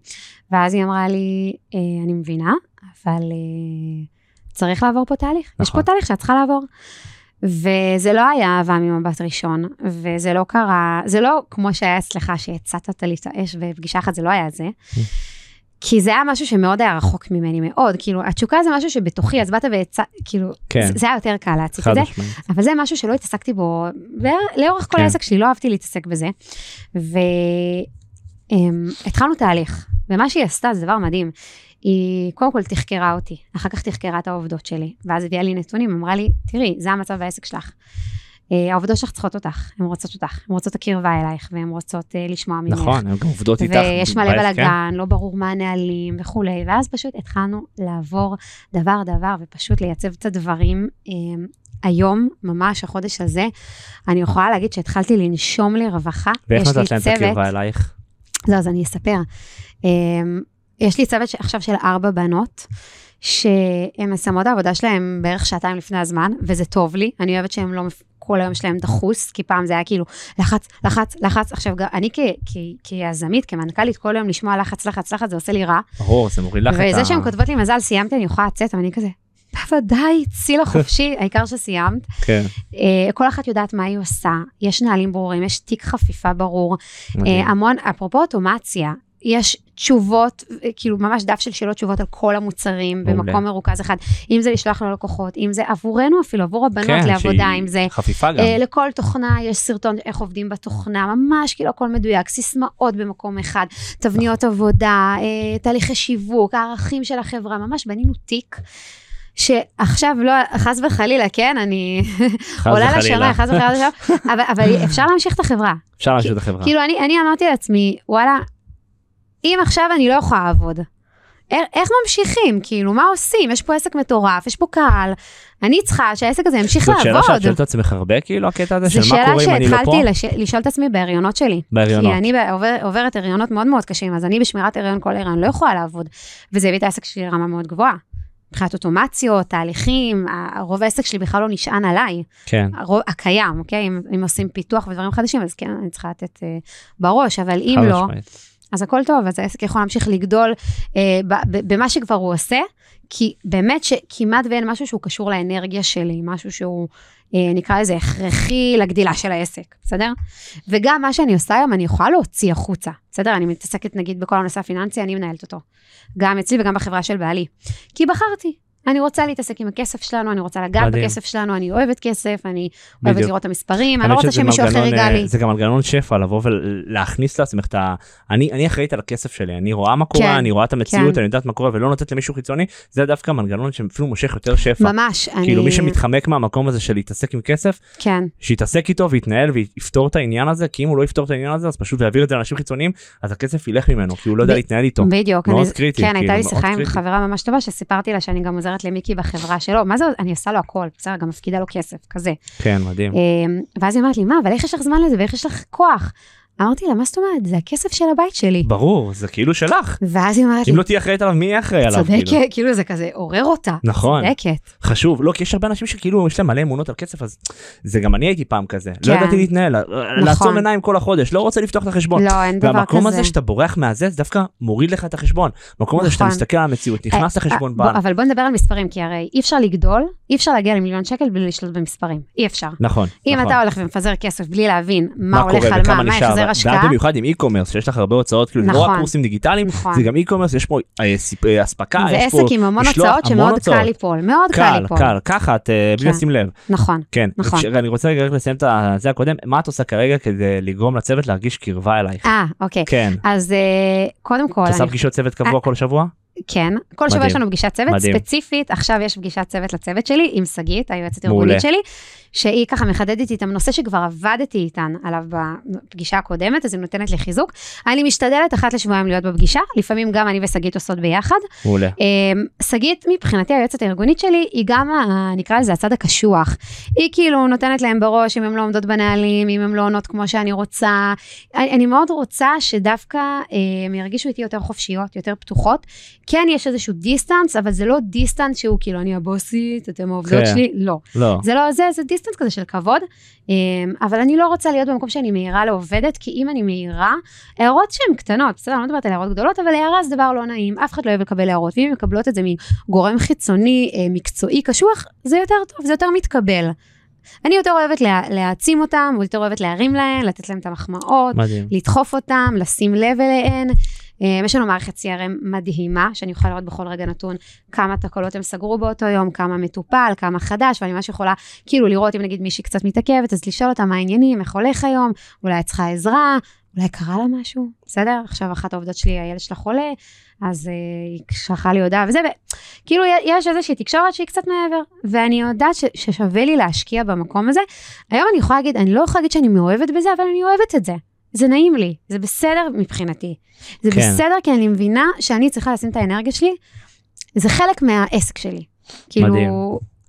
ואז היא אמרה לי, "אה, אני מבינה, אבל אה, צריך לעבור פה תהליך. יש נכון. פה תהליך שאת צריכה לעבור. וזה לא היה אהבה ממבט ראשון, וזה לא קרה, זה לא כמו שהיה אצלך שהצעת לי את האש בפגישה אחת, זה לא היה זה. כי זה היה משהו שמאוד היה רחוק ממני, מאוד, כאילו, התשוקה זה משהו שבתוכי, אז באת והצעת, כאילו, כן. זה, זה היה יותר קל להציג את זה, משמעית. אבל זה משהו שלא התעסקתי בו, לאורך כל כן. העסק שלי לא אהבתי להתעסק בזה. והתחלנו תהליך, ומה שהיא עשתה זה דבר מדהים. היא קודם כל תחקרה אותי, אחר כך תחקרה את העובדות שלי, ואז הביאה לי נתונים, אמרה לי, תראי, זה המצב בעסק שלך. אה, העובדות שלך צריכות אותך, הן רוצות אותך, הן רוצות הקרבה אלייך, והן רוצות אה, לשמוע ממך. נכון, הן גם עובדות איתך. ויש מלא כן? בלאגן, לא ברור מה הנהלים וכולי, ואז פשוט התחלנו לעבור דבר דבר ופשוט לייצב את הדברים. אה, היום, ממש החודש הזה, אני יכולה להגיד שהתחלתי לנשום לי רווחה. ואיך נתת להם את הקרבה אלייך? לא, אז אני אספר. יש לי צוות עכשיו של ארבע בנות, שהן מסיימות העבודה שלהן בערך שעתיים לפני הזמן, וזה טוב לי, אני אוהבת שהן לא, כל היום שלהן דחוס, כי פעם זה היה כאילו לחץ, לחץ, לחץ, עכשיו אני כ- כ- כיזמית, כמנכ"לית, כל היום לשמוע לחץ, לחץ, לחץ, זה עושה לי רע, ברור, זה מוריד לך את ה... וזה שהן כותבות לי מזל, סיימתי, אני יכולה לצאת, אבל אני כזה, בוודאי, צאי לחופשי, העיקר שסיימת. כן, אה, כל אחת יודעת מה היא עושה, יש נהלים ברורים, יש תיק חפיפה ברור. אה, המון, אפרופו אוטומציה, יש תשובות, אה, כאילו ממש דף של שאלות תשובות על כל המוצרים מעולה. במקום מרוכז אחד, אם זה לשלוח ללקוחות, אם זה עבורנו אפילו, עבור הבנות כן, לעבודה, אם זה... חפיפה גם. אה, לכל תוכנה יש סרטון איך עובדים בתוכנה, ממש כאילו הכל מדויק, סיסמאות במקום אחד, תבניות עבודה, אה, תהליכי שיווק, הערכים של החברה, ממש בנינו תיק. שעכשיו לא, חס וחלילה, כן, אני עולה. לשמיים, חס וחלילה, אבל, אבל אפשר להמשיך את החברה. אפשר להשאיר את החברה. כאילו, אני, אני אמרתי לעצמי, וואלה, אם עכשיו אני לא יכולה לעבוד, איך, ממשיכים? כאילו, מה עושים? יש פה עסק מטורף, יש פה קהל, אני צריכה שהעסק הזה ימשיך זאת שאלה לעבוד. שאת שואלת את עצמך הרבה, כאילו, הקטע הזה של זו מה שאלה קורה אם אני לא פה? שהתחלתי לש... לשאול את עצמי בהריונות שלי. בהריונות. כי אני עובר, עוברת הריונות מאוד מאוד קשים, אז אני בשמירת הריון כל הריון לא יכולה לעבוד. וזה הביא את העסק שלי לרמה מאוד גבוהה. מבחינת אוטומציות, תהליכים, רוב העסק שלי בכלל לא נשען עליי. כן, הרוב, הקיים, אוקיי? אם, אם עושים פיתוח ודברים חדשים, אז כן, אני צריכה לתת אה, בראש, אבל אם לא, משמעית. אז הכל טוב, אז העסק יכול להמשיך לגדול אה, במה שכבר הוא עושה, כי באמת שכמעט ואין משהו שהוא קשור לאנרגיה שלי, משהו שהוא, אה, נקרא לזה, הכרחי לגדילה של העסק, בסדר? וגם מה שאני עושה היום, אני יכולה להוציא החוצה, בסדר? אני מתעסקת נגיד בכל הנושא הפיננסי, אני מנהלת אותו. גם אצלי וגם בחברה של בעלי. כי בחרתי. אני רוצה להתעסק עם הכסף שלנו, אני רוצה לגעת מדהים. בכסף שלנו, אני אוהבת כסף, אני אוהבת בדיוק. לראות את המספרים, אני לא רוצה שמישהו אחר ייגע אה, לי. זה גם מנגנון שפע לבוא ולהכניס לעצמך את ה... אני אני אחראית על הכסף שלי, אני רואה מה קורה, כן, אני רואה את המציאות, כן. אני יודעת מה קורה ולא נותנת למישהו חיצוני, זה דווקא מנגנון שאפילו מושך יותר שפע. ממש, אני... כאילו מי שמתחמק מהמקום הזה של להתעסק עם כסף, כן. שיתעסק איתו ויתנהל ויפתור את העניין הזה, כי אם הוא לא יפתור את העניין הזה אז פשוט יעביר את זה לאנשים חיצוניים, אז הכסף ילך ממנו, כי הוא לא יודע ב- להתנהל איתו. בדיוק. מאוד אני, קריטי, כן, כאילו, הייתה לי שיחה עם. חברה ממש טובה, שסיפרתי לה שאני גם עוזרת למיקי בחברה שלו. מה זה, אני עושה לו הכל, בסדר, גם מפקידה לו כסף, כזה. כן, מדהים. אמ, ואז היא אמרת לי, מה, אבל איך יש לך זמן לזה ואיך יש לך כוח? אמרתי לה, מה זאת אומרת? זה הכסף של הבית שלי. ברור, זה כאילו שלך. ואז היא אמרת לי, אם לא תהיה אחראית עליו, מי יהיה אחראי עליו? כאילו? צודקת, כאילו זה כזה עורר אותה. נכון. צודקת. חשוב לא כי יש הרבה אנשים שכאילו יש להם מלא אמונות על כסף אז זה גם אני הייתי פעם כזה כן. לא ידעתי להתנהל לעצום עיניים כל החודש לא רוצה לפתוח את החשבון. לא, אין דבר כזה. והמקום הזה שאתה בורח מהזה זה דווקא מוריד לך את החשבון. המקום הזה שאתה נכון. מסתכל על המציאות נכנס אה, לחשבון אה. בוא, אבל בוא נדבר על מספרים, כי הרי אי אפשר לגדול, אי אפשר להגיע למיליון שקל בלי לשלוט במספרים. אי אפשר. נכון. אם נכון. אתה הולך ומפזר כסף בלי להבין מה מה הולך על מה, מה החזר השקעה, במיוחד עם e-commerce שיש לך הרבה הוצאות כאילו לא נכון. רק קורסים דיגיטליים נכון. זה גם e-commerce יש פה אה, אה, אספקה זה יש עסק פה עם המון משלוח, הוצאות המון שמאוד הוצאות. קל ליפול, מאוד קל קל ליפול. קל ככה את בלי כן. לשים לב נכון. כן נכון. אני רוצה רגע לסיים את זה הקודם מה את עושה כרגע כדי לגרום לצוות להרגיש קרבה אלייך. אה, אוקיי. כן. אז אה, קודם כל, את עושה פגישות צוות קבוע כל שבוע? כן, כל שבוע מדהים. יש לנו פגישת צוות, מדהים. ספציפית, עכשיו יש פגישת צוות לצוות שלי עם שגית, היועצת. הארגונית שלי, שהיא ככה מחדדת איתם נושא שכבר עבדתי איתן עליו בפגישה הקודמת, אז היא נותנת לי חיזוק. אני משתדלת אחת לשבועיים להיות בפגישה, לפעמים גם אני ושגית עושות ביחד. מעולה. אמ, שגית, מבחינתי היועצת הארגונית שלי, היא גם, נקרא לזה הצד הקשוח. היא כאילו נותנת להם בראש אם הן לא עומדות בנהלים, אם הן לא עונות כמו שאני רוצה. אני, אני מאוד רוצה שדווקא הם ירגישו איתי יותר חופשיות, יותר פתוחות. כן, יש איזשהו distance, אבל זה לא distance שהוא כאילו, אני הבוסית, אתם העובדות כן. שלי, לא. לא. זה לא זה, זה distance כזה של כבוד, אמ, אבל אני לא רוצה להיות במקום שאני מעירה לעובדת, כי אם אני מעירה, הערות שהן קטנות, בסדר, אני לא מדברת על הערות גדולות, אבל הערה זה דבר לא נעים, אף אחד לא אוהב לקבל הערות, ואם הן מקבלות את זה מגורם חיצוני, אה, מקצועי, קשוח, זה יותר טוב, זה יותר מתקבל. אני יותר אוהבת לה, להעצים אותם, או יותר אוהבת להרים להם, לתת להם את המחמאות, מדהים. לדחוף אותם, לשים לב אליהן. אה, יש לנו מערכת CRM מדהימה, שאני יכולה לראות בכל רגע נתון כמה תקלות הם סגרו באותו יום, כמה מטופל, כמה חדש, ואני ממש יכולה כאילו לראות אם נגיד מישהי קצת מתעכבת, אז לשאול אותה מה העניינים, איך הולך היום, אולי את צריכה עזרה, אולי קרה לה משהו, בסדר? עכשיו אחת העובדות שלי, הילד שלה חולה, אז אה, היא שלחה לי הודעה וזה, וכאילו יש איזושהי תקשורת שהיא קצת מעבר, ואני יודעת ש- ששווה לי להשקיע במקום הזה. היום אני יכולה להגיד, אני לא יכולה להגיד שאני מאוהבת בזה, אבל אני אוהבת את זה. זה נעים לי, זה בסדר מבחינתי. זה כן. בסדר כי אני מבינה שאני צריכה לשים את האנרגיה שלי, זה חלק מהעסק שלי. כאילו, מדהים.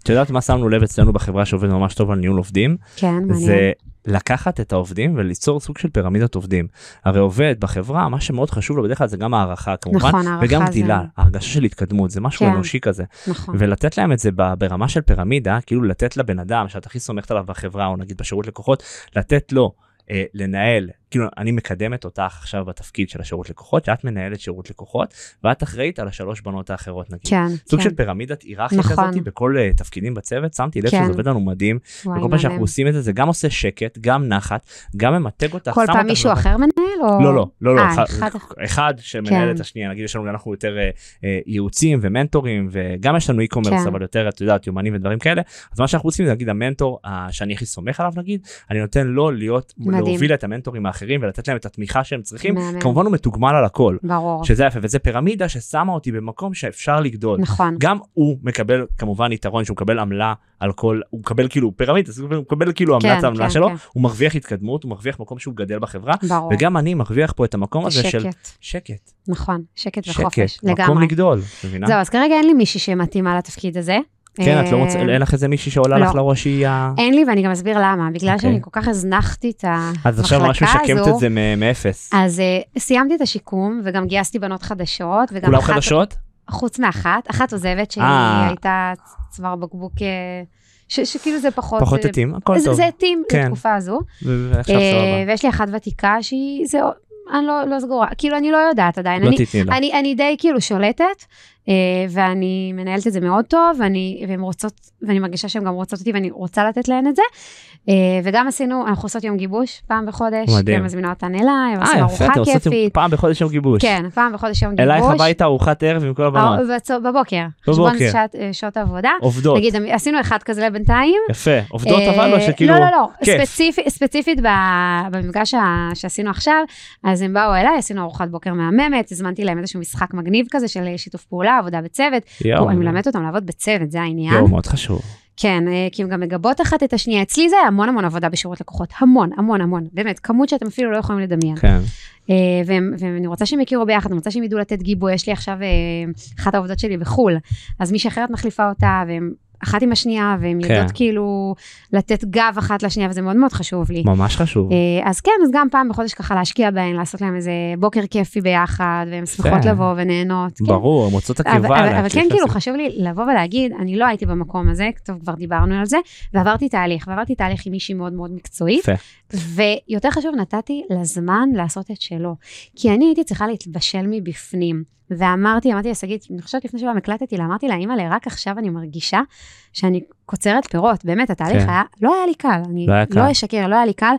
את יודעת מה שמנו לב אצלנו בחברה שעובד ממש טוב על ניהול עובדים? כן, מעניין. זה לקחת את העובדים וליצור סוג של פירמידת עובדים. הרי עובד בחברה, מה שמאוד חשוב לו בדרך כלל זה גם הערכה כמובן, נכון, הערכה וגם זה- גדילה, הרגשה של התקדמות, זה משהו כן. אנושי כזה. נכון. ולתת להם את זה ברמה של פירמידה, כאילו לתת לבן אדם שאת הכי סומכת עליו בחברה, או נגיד בשירות לקוחות, לתת לו אה, לנהל, כאילו אני מקדמת אותך עכשיו בתפקיד של השירות לקוחות, שאת מנהלת שירות לקוחות, ואת אחראית על השלוש בנות האחרות נגיד. כן, סוג כן. של פירמידת היררכיה נכון. כזאת בכל uh, תפקידים בצוות, שמתי לב כן. שזה עובד לנו מדהים, וואי, וכל פעם שאנחנו. עושים את זה, זה גם עושה שקט, גם נחת, גם ממתג אותך, כל פעם אותך מישהו אחר מנהל או... לא, לא, לא, לא, אה, אחד, אחד- אחד שמנהל כן. את השנייה, נגיד יש לנו, אנחנו יותר אה, ייעוצים ומנטורים, וגם יש לנו e-commerce, כן. אבל יותר, את יודעת, יומנים ודברים כאלה, אז מה שאנחנו עושים זה נגיד המנטור שאני הכי סומך עליו נגיד, אני נותן לו להיות. להוביל את המנטורים האחרים ולתת להם את התמיכה שהם צריכים, מהמם. כמובן הוא מתוגמל על הכל, ברור. שזה יפה, וזה פירמידה ששמה אותי במקום שאפשר לגדול. נכון. גם הוא מקבל כמובן יתרון שהוא מקבל עמלה על כל, הוא מקבל כאילו פירמידה, אז הוא מקבל כאילו כן, עמלת העמלה כן, שלו, כן. הוא מרוויח התקדמות, הוא מרוויח מקום שהוא גדל בחברה, ברור. וגם אני מרוויח פה את המקום הזה של שקט. שקט, נכון, שקט וחופש. שקט, מקום לגמרי. לגדול, את מבינה? זהו, אז כרגע אין לי מישהי שמתאימה לתפקיד הזה. כן, את לא אה, רוצה, אין לך איזה מישהי שעולה לא. לך לראש שהיא ה... אין לי, ואני גם אסביר למה. בגלל אוקיי. שאני כל כך הזנחתי את המחלקה אז עכשיו ממש משקמת הזו, את זה מאפס. אז uh, סיימתי את השיקום, וגם גייסתי בנות חדשות, וגם כולם אחת, חדשות? חוץ מאחת, אחת עוזבת שהיא אה. הייתה צוואר בקבוק, אה, ש- שכאילו זה פחות... פחות אה, התאים, הכל זה- טוב. זה התאים כן. לתקופה הזו. ועכשיו אה, סבבה. ויש לי אחת ותיקה שהיא, זה, אני לא, לא סגורה, כאילו אני לא יודעת עדיין. לא אני, תתני לה. אני, אני די כאילו שולטת, אה, ואני מנהלת את זה מאוד טוב, ואני, והן רוצות, ואני מרגישה שהן גם רוצות אותי, ואני רוצה לתת להן את זה. אה, וגם עשינו, אנחנו עושות יום גיבוש פעם בחודש, מדהים. אני מזמינה אותן אליי, אה, עושים יפה, ארוחה אתם עושות כיפית. פעם בחודש יום גיבוש. כן, פעם בחודש יום גיבוש. אלייך הביתה ארוחת ערב עם כל הבנות. אה, בצ- בבוקר. בבוקר. שעת, אה, שעות עבודה. עובדות. נגיד, עשינו אחד כזה לבינתיים. יפה. עובדות אה, אבל או שכאילו... לא, לא, לא. כיף. ספציפי, ספציפית במפגש שעשינו עכשיו, אז הם באו אליי, עשינו ארוחת בוקר מהממת, הזמנתי להם איזשהו משחק מגניב כזה של שיתוף פעולה, עבודה בצוות. יואו, אני מלמדת אותם לעבוד בצוות, זה העניין. יואו, מאוד חשוב. כן, אה, כי הם גם מגבות אחת את השנייה. אצלי זה היה המון המון עבודה בשירות לקוחות, המון, המון, המון. באמת, כמות שאתם אפילו לא יכולים לדמיין. כן. אה, ואני רוצה שהם יכירו ביחד, אני רוצה שהם ידעו לתת גיבוי. יש לי עכשיו אה, אחת העובדות שלי בחו"ל, אז מישהי אחרת מחליפה אותה, והם אחת עם השנייה, והן כן. יודעות כאילו לתת גב אחת לשנייה, וזה מאוד מאוד חשוב לי. ממש חשוב. אה, אז כן, אז גם פעם בחודש ככה להשקיע בהן, לעשות להם איזה בוקר כיפי ביחד, והן שמחות לבוא ונהנות. כן. ברור, מוצאות אבל, הקרבה. אבל, אבל להקליט כן, כאילו. חשוב לי לבוא ולהגיד, אני לא הייתי במקום הזה, טוב, כבר דיברנו על זה, ועברתי תהליך, ועברתי תהליך עם מישהי מאוד מאוד מקצועית. ויותר חשוב, נתתי לזמן לעשות את שלו. כי אני הייתי צריכה להתבשל מבפנים. ואמרתי, אמרתי לשגית, אני חושבת לפני שבוע הקלטתי לה, אמרתי לה, אימא'לה, רק עכשיו אני מרגישה שאני קוצרת פירות. באמת, התהליך כן. היה, לא היה לי קל, אני לא. לא אשקר, לא היה לי קל.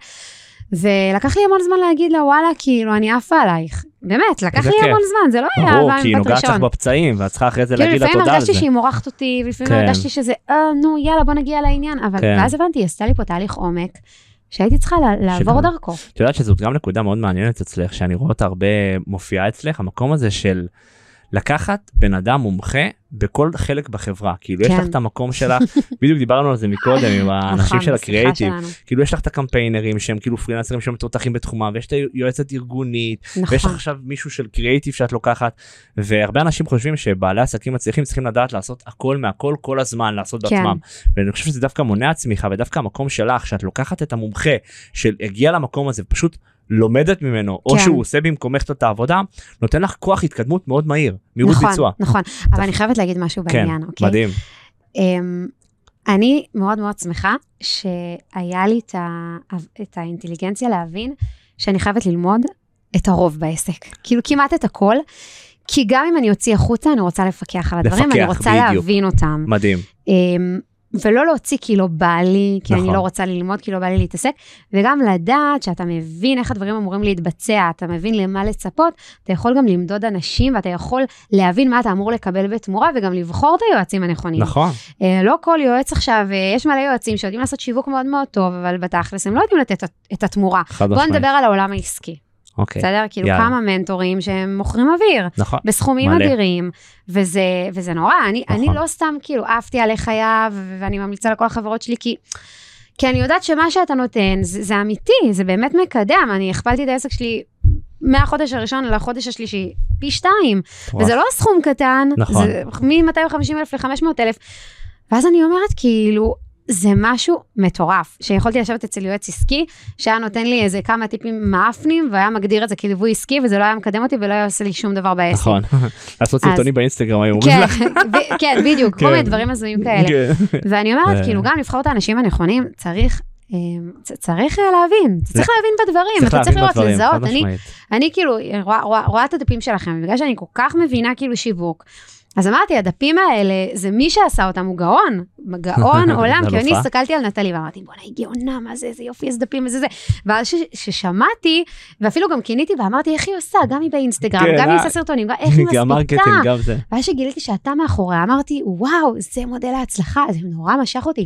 ולקח לי המון זמן להגיד לה, וואלה, כאילו, אני עפה עלייך. באמת, לקח לי כיף. המון זמן, זה לא היה ברור, אהבה כי היא נוגעת לך. בפצעים, ואת צריכה אחרי זה כאילו להגיד לה לפעמים תודה על זה. הרגשתי שהיא מורחת אותי, ולפעמים כן. הרגשתי שזה, אה, נו, יאללה, בוא נגיע לעניין. אבל כן. ואז הבנתי, היא עשתה לי פה תהליך עומק, שהייתי צריכה לה- לעבור שגם- דרכו. את יודעת שזאת גם נקודה מאוד מעניינת אצלך, שאני רואה אותה הרבה מופיעה אצלך, המקום הזה של לקחת בן אדם מומחה בכל חלק בחברה. כאילו יש כן. לך את המקום שלך, בדיוק דיברנו על זה מקודם עם האנשים נכון, של בשיחה הקריאייטיב. כאילו יש לך את הקמפיינרים שהם כאילו פרילנסרים שהם מתותחים בתחומם, ויש את היועצת ארגונית, ויש לך נכון, עכשיו מישהו של קריאייטיב שאת לוקחת, והרבה אנשים חושבים שבעלי עסקים מצליחים צריכים לדעת לעשות הכל מהכל כל הזמן, לעשות כן. בעצמם. ואני חושב שזה דווקא מונע צמיחה, ודווקא המקום שלך, שאת לוקחת את המומחה שהגיע למקום הזה, פשוט לומדת ממנו, או כן. שהוא עושה במקומך את העבודה, נותן לך כוח התקדמות מאוד מהיר, מהירות נכון, ביצוע. נכון. אבל אני חייבת להגיד משהו כן, בעניין, אוקיי? מדהים. אמ, אני מאוד מאוד שמחה שהיה לי את, ה, את האינטליגנציה להבין שאני חייבת ללמוד את הרוב בעסק. כאילו כמעט את הכל, כי גם אם אני אוציא החוצה, אני רוצה לפקח על הדברים, לפקח, אני רוצה בדיוק. להבין אותם. מדהים. אמ, ולא להוציא כי לא בא לי, כי נכון. אני לא רוצה ללמוד, כי לא בא לי להתעסק, וגם לדעת שאתה מבין איך הדברים אמורים להתבצע, אתה מבין למה לצפות, אתה יכול גם למדוד אנשים, ואתה יכול להבין מה אתה אמור לקבל בתמורה, וגם לבחור את היועצים הנכונים. נכון. אה, לא כל יועץ עכשיו, אה, יש מלא יועצים שיודעים לעשות שיווק מאוד מאוד טוב, אבל בתכלס הם לא יודעים לתת את- התמורה. חד בואו משמעית. נדבר על העולם העסקי, אוקיי. בסדר? כאילו יאללה. כמה מנטורים שהם מוכרים אוויר. נכון. בסכומים מלא. אדירים, וזה, וזה נורא. אני, נכון. אני לא סתם כאילו עפתי עלי חייו, ואני ממליצה לכל החברות שלי, כי, כי אני יודעת שמה שאתה נותן זה, זה אמיתי, זה באמת מקדם. אני הכפלתי את העסק שלי מהחודש הראשון לחודש השלישי, פי שתיים. וזה לא סכום קטן, נכון. זה מ-250 אלף ל-500 אלף. ואז אני אומרת, כאילו, זה משהו מטורף, שיכולתי לשבת אצל יועץ עסקי, שהיה נותן לי איזה כמה טיפים מאפנים, והיה מגדיר את זה כליווי עסקי, וזה לא היה מקדם אותי ולא היה עושה לי שום דבר בעסק. נכון, לעשות סרטונים באינסטגרם היו אומרים כן, כן, בדיוק, כל כן. מיני דברים הזויים כאלה. כן. ואני אומרת, אה. כאילו, גם לבחור את האנשים הנכונים, צריך... אה, צריך אה, להבין, אתה צריך להבין בדברים, אתה צריך לראות, לזהות, אני כאילו רואה את הדפים שלכם, בגלל שאני כל כך מבינה כאילו שיווק. אז אמרתי, הדפים האלה, זה מי שעשה אותם, הוא גאון, גאון עולם, כי אני. הסתכלתי על נטלי ואמרתי, בואנה, היא גאונה, מה זה, איזה יופי, איזה דפים, איזה זה. ואז ששמעתי, ואפילו גם קיניתי ואמרתי, איך היא עושה, גם היא באינסטגרם, כן, גם היא אה. עושה סרטונים, איך היא מספיקה. ואז שגיליתי שאתה מאחוריה, אמרתי, וואו, זה מודל ההצלחה, זה נורא משך אותי.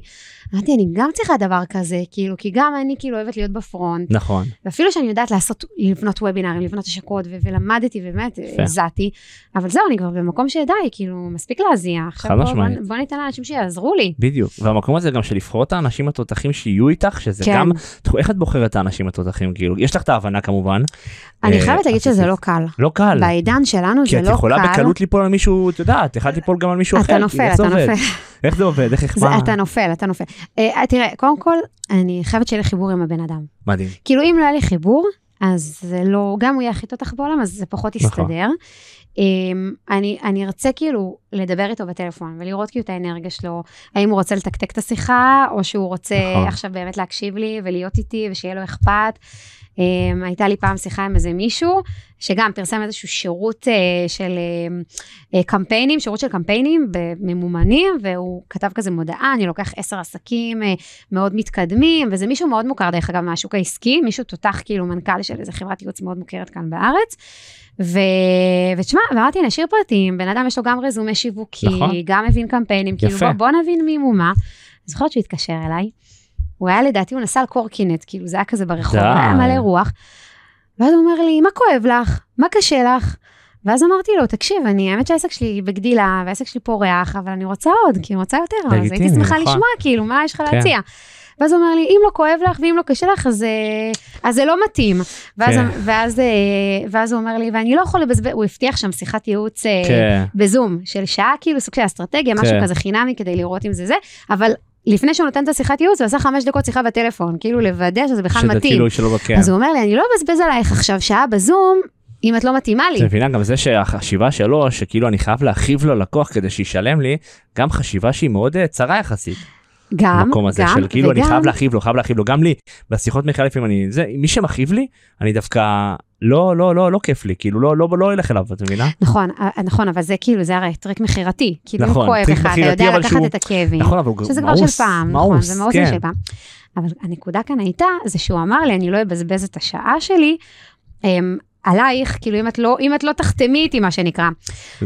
אמרתי, אני גם צריכה דבר כזה, כאילו, כי גם אני כאילו אוהבת להיות בפרונט. נכון. ואפילו שאני יודעת לעשות, לבנות וובינארים, לבנות השקות, ו- ולמדתי, ובאמת. הזעתי, אבל זהו, אני כבר במקום שדי, כאילו, מספיק להזיע. חד בוא, בוא, משמעית. בוא ניתן לאנשים שיעזרו לי. בדיוק והמקום הזה גם של לבחור את האנשים התותחים שיהיו איתך שזה כן. גם איך את בוחרת את האנשים התותחים כאילו יש לך את ההבנה כמובן. אני אה, חייבת להגיד שזה לא קל. לא קל. בעידן שלנו כי זה את לא יכולה קל. בקלות ליפול על מישהו את יודעת יכולת ליפול גם על מישהו אחר. אתה נופל, אתה? נופל. איך זה עובד איך איך מה? אתה נופל, אתה נופל. אה, תראה, קודם כל, אני חייבת שיהיה לי חיבור עם הבן אדם. מדהים. כאילו, אם לא היה לי חיבור, אז זה לא, גם הוא יהיה הכי תותח בעולם, אז זה פחות נכון. יסתדר. אמ, אני, אני ארצה כאילו לדבר איתו בטלפון ולראות כאילו את האנרגיה שלו, האם הוא רוצה לתקתק את השיחה, או שהוא רוצה נכון. עכשיו באמת להקשיב לי ולהיות איתי ושיהיה לו אכפת. Um, הייתה לי פעם שיחה עם איזה מישהו, שגם פרסם איזשהו שירות uh, של uh, קמפיינים, שירות של קמפיינים ממומנים, והוא כתב כזה מודעה, אני לוקח עשר עסקים uh, מאוד מתקדמים, וזה מישהו מאוד מוכר דרך אגב מהשוק העסקי, מישהו תותח כאילו מנכ"ל של איזה חברת ייעוץ מאוד מוכרת כאן בארץ. ו... ותשמע, ואמרתי, נשאיר פרטים, בן אדם יש לו גם רזומה שיווקי, נכון. גם מבין קמפיינים, כאילו יפה. בוא, בוא נבין מי הוא מה. אני זוכרת שהוא התקשר אליי, הוא היה לדעתי, הוא נסע על קורקינט, כאילו זה היה כזה ברחוב. היה מלא רוח. ואז הוא אומר לי, מה כואב לך? מה קשה לך? ואז אמרתי לו, תקשיב, אני, האמת שהעסק שלי בגדילה, והעסק שלי פורח, אבל אני רוצה עוד, כי אני רוצה יותר, אז הייתי שמחה נכון. לשמוע, כאילו, מה יש לך כן. להציע? ואז הוא אומר לי, אם לא כואב לך ואם לא קשה לך, אז, אה, אז זה לא מתאים. ואז, כן. ואז, אה, ואז הוא אומר לי, ואני לא יכול לבזבז, הוא הבטיח שם שיחת ייעוץ אה, כן. בזום של שעה, כאילו סוג של אסטרטגיה, משהו כן. כזה חינמי כדי לראות אם זה זה, אבל לפני שהוא נותן את השיחת ייעוץ, הוא עשה חמש דקות שיחה בטלפון, כאילו לוודא שזה בכלל שזה מתאים. כאילו שלא בקר. אז הוא אומר לי, אני לא אבזבז עלייך עכשיו שעה בזום, אם את לא מתאימה לי. את מבינה גם זה שהחשיבה שלו שכאילו אני חייב להכאיב לו לקוח כדי שישלם לי גם חשיבה שהיא מאוד אה, צרה יחסית. גם, המקום הזה גם, של כאילו אני וגם- חייב להכאיב לו חייב להכאיב לו גם לי בשיחות מכירה לפעמים אני זה מי שמכאיב לי אני דווקא לא לא לא לא כיף לי כאילו לא לא לא אלך אליו את מבינה נכון, אה, נכון, אבל זה כאילו, זה הרי טריק מכירתי. כאילו, אם נכון, כואב טריק לך, אתה יודע לקחת שהוא- את הכאבים. נכון אבל הוא שזה כבר מאוס, של פעם, נכון, מאוס, זה מאוס כן. של פעם. אבל הנקודה כאן הייתה, זה שהוא אמר לי, אני לא אבזבז את השעה שלי. עלייך, כאילו אם את לא, אם את לא תחתמי איתי מה שנקרא.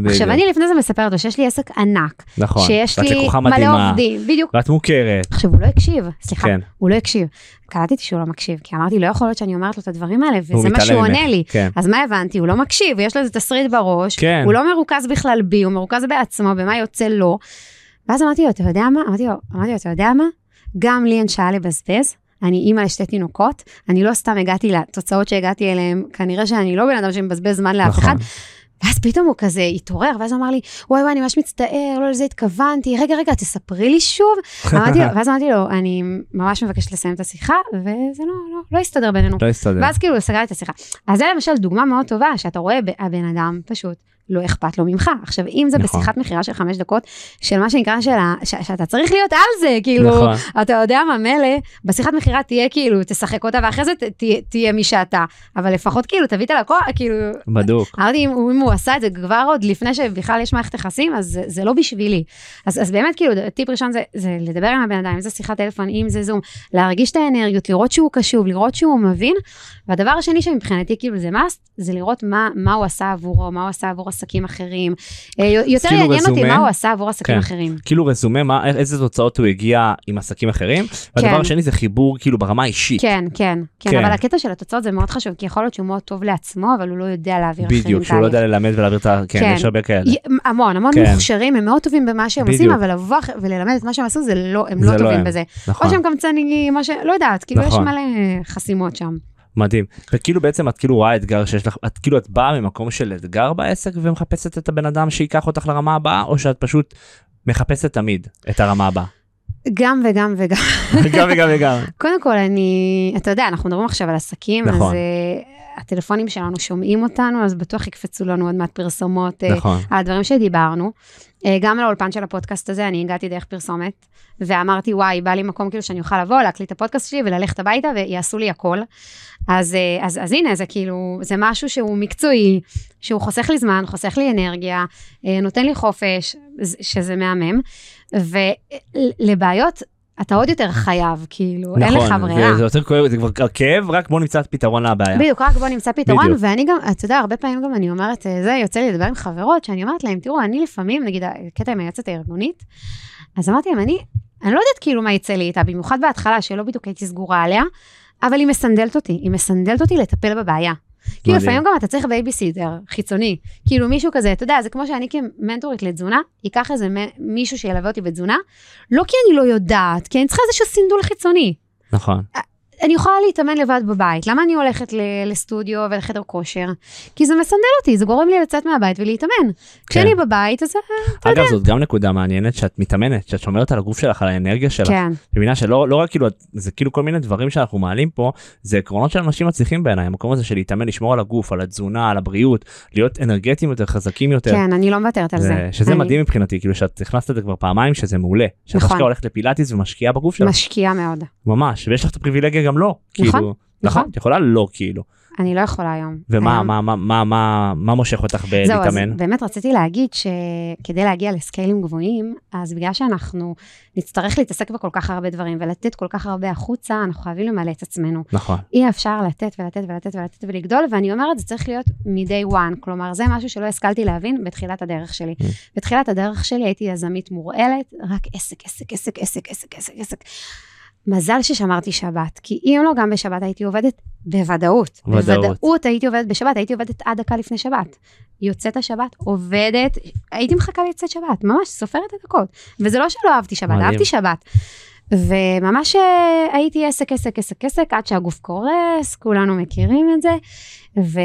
עכשיו. אני לפני זה מספרת לו שיש לי עסק ענק, נכון שיש לי מלא מדהימה, עובדים, בדיוק. ואת מוכרת עכשיו הוא לא הקשיב, סליחה, כן הוא לא הקשיב. קלטתי שהוא לא מקשיב, כי אמרתי, לא יכול להיות שאני אומרת לו את הדברים האלה, וזה מה שהוא. עונה לי. כן אז מה הבנתי? הוא לא מקשיב, יש לו איזה תסריט בראש, כן הוא לא מרוכז בכלל בי, הוא מרוכז בעצמו, במה יוצא לו. ואז אמרתי לו, אתה יודע מה? אמרתי לו, אמרתי לו, אתה יודע מה? גם לי אין שעה לבזבז, אני אימא לשתי תינוקות, אני לא סתם הגעתי לתוצאות שהגעתי אליהן, כנראה שאני לא בן אדם שמבזבז זמן לאף אחד. נכון ואז פתאום הוא כזה התעורר, ואז הוא אמר לי, וואי וואי, אני ממש מצטער, לא לזה התכוונתי, רגע, רגע, תספרי לי שוב. אמרתי לו, ואז אמרתי לו, אני ממש מבקשת לסיים את השיחה, וזה לא, לא, לא הסתדר בינינו. לא יסתדר ואז כאילו סגרתי את השיחה. אז זה למשל דוגמה מאוד טובה, שאתה רואה הבן אדם פשוט. לא אכפת לו ממך. עכשיו, אם זה נכון. בשיחת מכירה של חמש דקות, של מה שנקרא של ה... ש... שאתה צריך להיות על זה, כאילו, נכון אתה יודע מה, מילא, בשיחת מכירה תהיה כאילו, תשחק אותה, ואחרי זה ת... תהיה, תהיה מי שאתה. אבל לפחות כאילו, תביא את הלקוח, כאילו, בדוק אמרתי, אם אם הוא עשה את זה כבר עוד לפני שבכלל יש מערכת יחסים, אז זה, זה לא בשבילי. אז, אז באמת, כאילו, טיפ ראשון זה, זה לדבר עם הבן אדם, אם זה שיחת טלפון, אם זה זום, להרגיש את האנרגיות, לראות שהוא קשוב, לראות שהוא מבין. והדבר השני שמבחינתי, כאילו, זה must, זה לראות מה, מה הוא עשה עבורו, מה הוא עשה עבור עסקים אחרים. אה, יותר כאילו יעניין אותי רזומה? מה הוא עשה עבור עסקים כן. אחרים. כאילו רזומה מה איזה תוצאות הוא הגיע עם עסקים אחרים והדבר כן. השני זה חיבור כאילו ברמה האישית כן, כן, כן, כן. אבל הקטע של התוצאות זה מאוד חשוב, כי יכול להיות שהוא מאוד טוב לעצמו, אבל הוא לא יודע להעביר אחרים בדיוק שהוא לא יודע ללמד ולהעביר את ה... כן כן. יש הרבה כאלה המון, המון כן. מוכשרים, הם מאוד טובים במה שהם בדיוק. עושים, אבל לבוא וללמד את מה שהם עשו, זה לא, הם זה לא לא טובים הם. בזה. נכון או שהם קמצנים, ש... לא יודעת, כאילו יש נכון. מלא חסימות שם. מדהים וכאילו בעצם את כאילו רואה אתגר שיש לך את כאילו את באה ממקום של אתגר בעסק ומחפשת את הבן אדם שייקח אותך לרמה הבאה או שאת פשוט מחפשת תמיד את הרמה הבאה. גם וגם וגם. גם וגם וגם. קודם כל, אני, אתה יודע, אנחנו מדברים עכשיו על עסקים, נכון. אז uh, הטלפונים שלנו שומעים אותנו, אז בטוח יקפצו לנו עוד מעט פרסומות uh, נכון. על הדברים שדיברנו. Uh, גם לאולפן של הפודקאסט הזה, אני הגעתי דרך פרסומת, ואמרתי, וואי, בא לי מקום כאילו שאני אוכל לבוא, להקליט את הפודקאסט שלי וללכת הביתה, ויעשו לי הכל. אז, uh, אז, אז הנה, זה כאילו, זה משהו שהוא מקצועי, שהוא חוסך לי זמן, חוסך לי אנרגיה, uh, נותן לי חופש, שזה מהמם. ולבעיות, אתה עוד יותר חייב, כאילו, אין לך ברירה. נכון, זה יותר כואב, זה כבר כאב, רק בוא נמצא פתרון לבעיה. בדיוק, רק בוא נמצא פתרון, בדיוק. ואני גם, אתה יודע, הרבה פעמים גם אני אומרת, אה, זה, יוצא לי לדבר עם חברות, שאני אומרת להם, תראו, אני לפעמים, נגיד, הקטע עם היועצת הארגונית, אז אמרתי להם, אני, אני לא יודעת כאילו מה יצא לי איתה, במיוחד בהתחלה, שלא בדיוק הייתי סגורה עליה, אבל היא מסנדלת אותי, היא מסנדלת אותי לטפל בבעיה. כאילו. לפעמים גם אתה צריך בייביסיטר חיצוני, כאילו מישהו כזה, אתה יודע, זה כמו שאני כמנטורית לתזונה, ייקח איזה מישהו שילווה אותי בתזונה, לא כי אני לא יודעת, כי אני צריכה איזשהו סינדול חיצוני. נכון. אני יכולה להתאמן לבד בבית, למה אני הולכת לסטודיו ולחדר כושר? כי זה מסנדל אותי, זה גורם לי לצאת מהבית ולהתאמן. כשאני בבית, אז אגב, זאת גם נקודה מעניינת שאת מתאמנת, שאת שומרת על הגוף שלך, על האנרגיה שלך. כן, את מבינה שלא לא רק כאילו זה כאילו כל מיני דברים שאנחנו מעלים פה זה עקרונות של אנשים מצליחים בעיניי המקום הזה של להתאמן לשמור על הגוף על התזונה על הבריאות להיות אנרגטיים יותר חזקים יותר. כן, אני לא מוותרת על זה. זה, שזה אני מדהים מבחינתי כאילו שאת הכנסת את זה כבר פעמיים שזה מעולה. שאת נכון. הולכת לפילאטיס ומשקיעה בגוף שלך משקיעה מאוד. ממש ויש לך את הפריבילגיה גם לא. נכון, כאילו, נכון. את יכולה לא כאילו. אני לא יכולה היום. ומה היום- מה מה מה מה מה מושך אותך זהו, אז בלהתאמן? באמת רציתי להגיד שכדי להגיע לסקיילים גבוהים, אז בגלל שאנחנו נצטרך להתעסק בכל כך הרבה דברים ולתת כל כך הרבה החוצה, אנחנו חייבים למלא את עצמנו. נכון. אי אפשר לתת ולתת ולתת ולתת ולגדול, ואני אומרת, זה צריך להיות מ-day one, כלומר, זה משהו שלא השכלתי להבין בתחילת הדרך שלי. Mm. בתחילת הדרך שלי הייתי יזמית מורעלת, רק עסק, עסק, עסק, עסק, עסק, עסק, עסק. מזל ששמרתי שבת, כי אם לא, גם בשבת הייתי עובדת בוודאות. ודאות. בוודאות הייתי עובדת בשבת, הייתי עובדת עד דקה לפני שבת. יוצאת השבת, עובדת, הייתי מחכה לצאת שבת, ממש סופרת את הדקות. וזה לא שלא אהבתי שבת, מדהים. אהבתי שבת. וממש אה, הייתי עסק, עסק, עסק, עסק, עד שהגוף קורס, כולנו מכירים את זה. ו...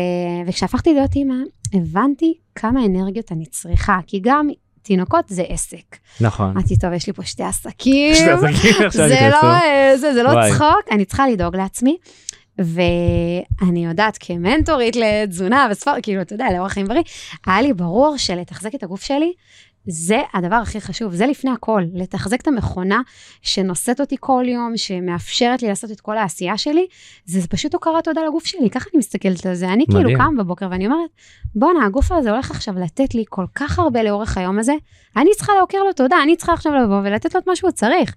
וכשהפכתי להיות אימא, הבנתי כמה אנרגיות אני צריכה, כי גם תינוקות זה עסק. נכון. אמרתי, טוב, יש לי פה שתי עסקים. שתי עסקים עכשיו זה. לא, אה, זה, זה לא וואי. צחוק, אני צריכה לדאוג לעצמי. ואני יודעת כמנטורית לתזונה וספורט, כאילו, אתה יודע, לאורח חיים בריא, היה לי ברור שלתחזק את הגוף שלי, זה הדבר הכי חשוב, זה לפני הכל, לתחזק את המכונה שנושאת אותי כל יום, שמאפשרת לי לעשות את כל העשייה שלי, זה פשוט הוקרת תודה לגוף שלי, ככה אני מסתכלת על זה. אני כאילו מדהים. קם בבוקר ואני אומרת, בואנה, הגוף הזה הולך עכשיו לתת לי כל כך הרבה לאורך היום הזה, אני צריכה להוקיר לו תודה, אני צריכה עכשיו לבוא ולתת לו את מה שהוא צריך.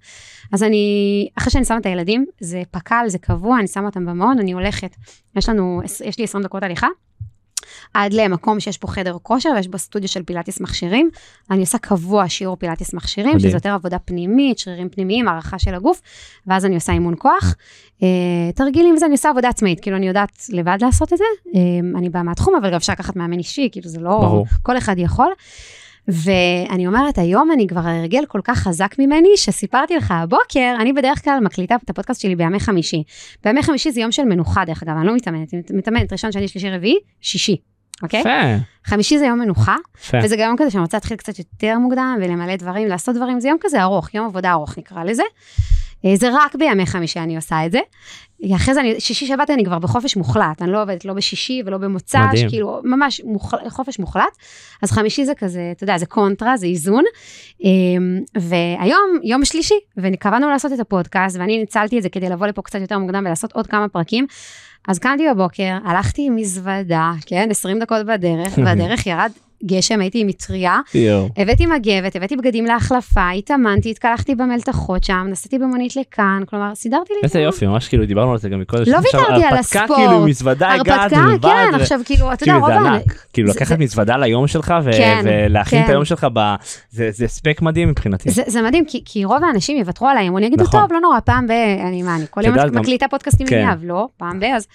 אז אני, אחרי שאני שמה את הילדים, זה פק"ל, זה קבוע, אני שמה אותם במעון, אני הולכת, יש לנו, יש לי 20 דקות הליכה, עד למקום שיש פה חדר כושר ויש בו סטודיו של פילאטיס מכשירים. אני עושה קבוע שיעור פילאטיס מכשירים. שזה יותר עבודה פנימית, שרירים פנימיים, הערכה של הגוף, ואז אני עושה אימון כוח. אה, תרגילים וזה, אני עושה עבודה עצמאית, כאילו אני יודעת לבד לעשות את זה, אה, אני באה מהתחום, אבל גם אפשר לקחת מאמן אישי, כאילו זה לא, ברור. כל אחד יכול. ואני אומרת, היום אני כבר הרגל כל כך חזק ממני, שסיפרתי לך הבוקר, אני בדרך כלל מקליטה את הפודקאסט שלי בימי חמישי. בימי חמישי זה יום של מנוחה, דרך אגב, אני לא מתאמנת, אני מתאמנת ראשון, שני, שלישי, רביעי, שישי, אוקיי? יפה. חמישי זה יום מנוחה, יפה. וזה גם יום כזה שאני רוצה להתחיל קצת יותר מוקדם ולמלא דברים, לעשות דברים, זה יום כזה ארוך, יום עבודה ארוך נקרא לזה. אה, זה רק בימי חמישי אני עושה את זה. אחרי זה, אני, שישי שבת אני כבר בחופש מוחלט, אני לא עובדת לא בשישי ולא במוצ"ש. כאילו ממש מוחל, חופש מוחלט. אז חמישי זה כזה, אתה יודע, זה קונטרה, זה איזון. אה, והיום, יום שלישי, וקבענו לעשות את הפודקאסט, ואני ניצלתי את זה כדי לבוא לפה קצת יותר מוקדם ולעשות עוד כמה פרקים. אז קמתי בבוקר, הלכתי עם מזוודה, כן, 20 דקות בדרך, והדרך ירד גשם, הייתי עם מטריה, יואו. הבאתי מגבת, הבאתי בגדים להחלפה, התאמנתי, התקלחתי במלתחות שם, נסעתי במונית לכאן, כלומר, סידרתי לי... איזה יופי ממש כאילו דיברנו על זה גם מקודם. לא ויתרתי על הרפתקה הספורט. כאילו עם מזוודה הגעת הרפתקה, לבד. כן, עכשיו כאילו, אתה יודע, כאילו רוב זה ה... כאילו לקחת מזוודה ליום שלך כן, ולהכין את כן. היום שלך, זה זה הספק מדהים מבחינתי. זה, זה מדהים, כי, כי רוב האנשים יוותרו על האימון, יגידו, נכון. טוב, לא נורא, פעם ב... אני מה, אני כל יום מקליטה פודקאסטים כן. עם יהב, לא, פעם ב... אז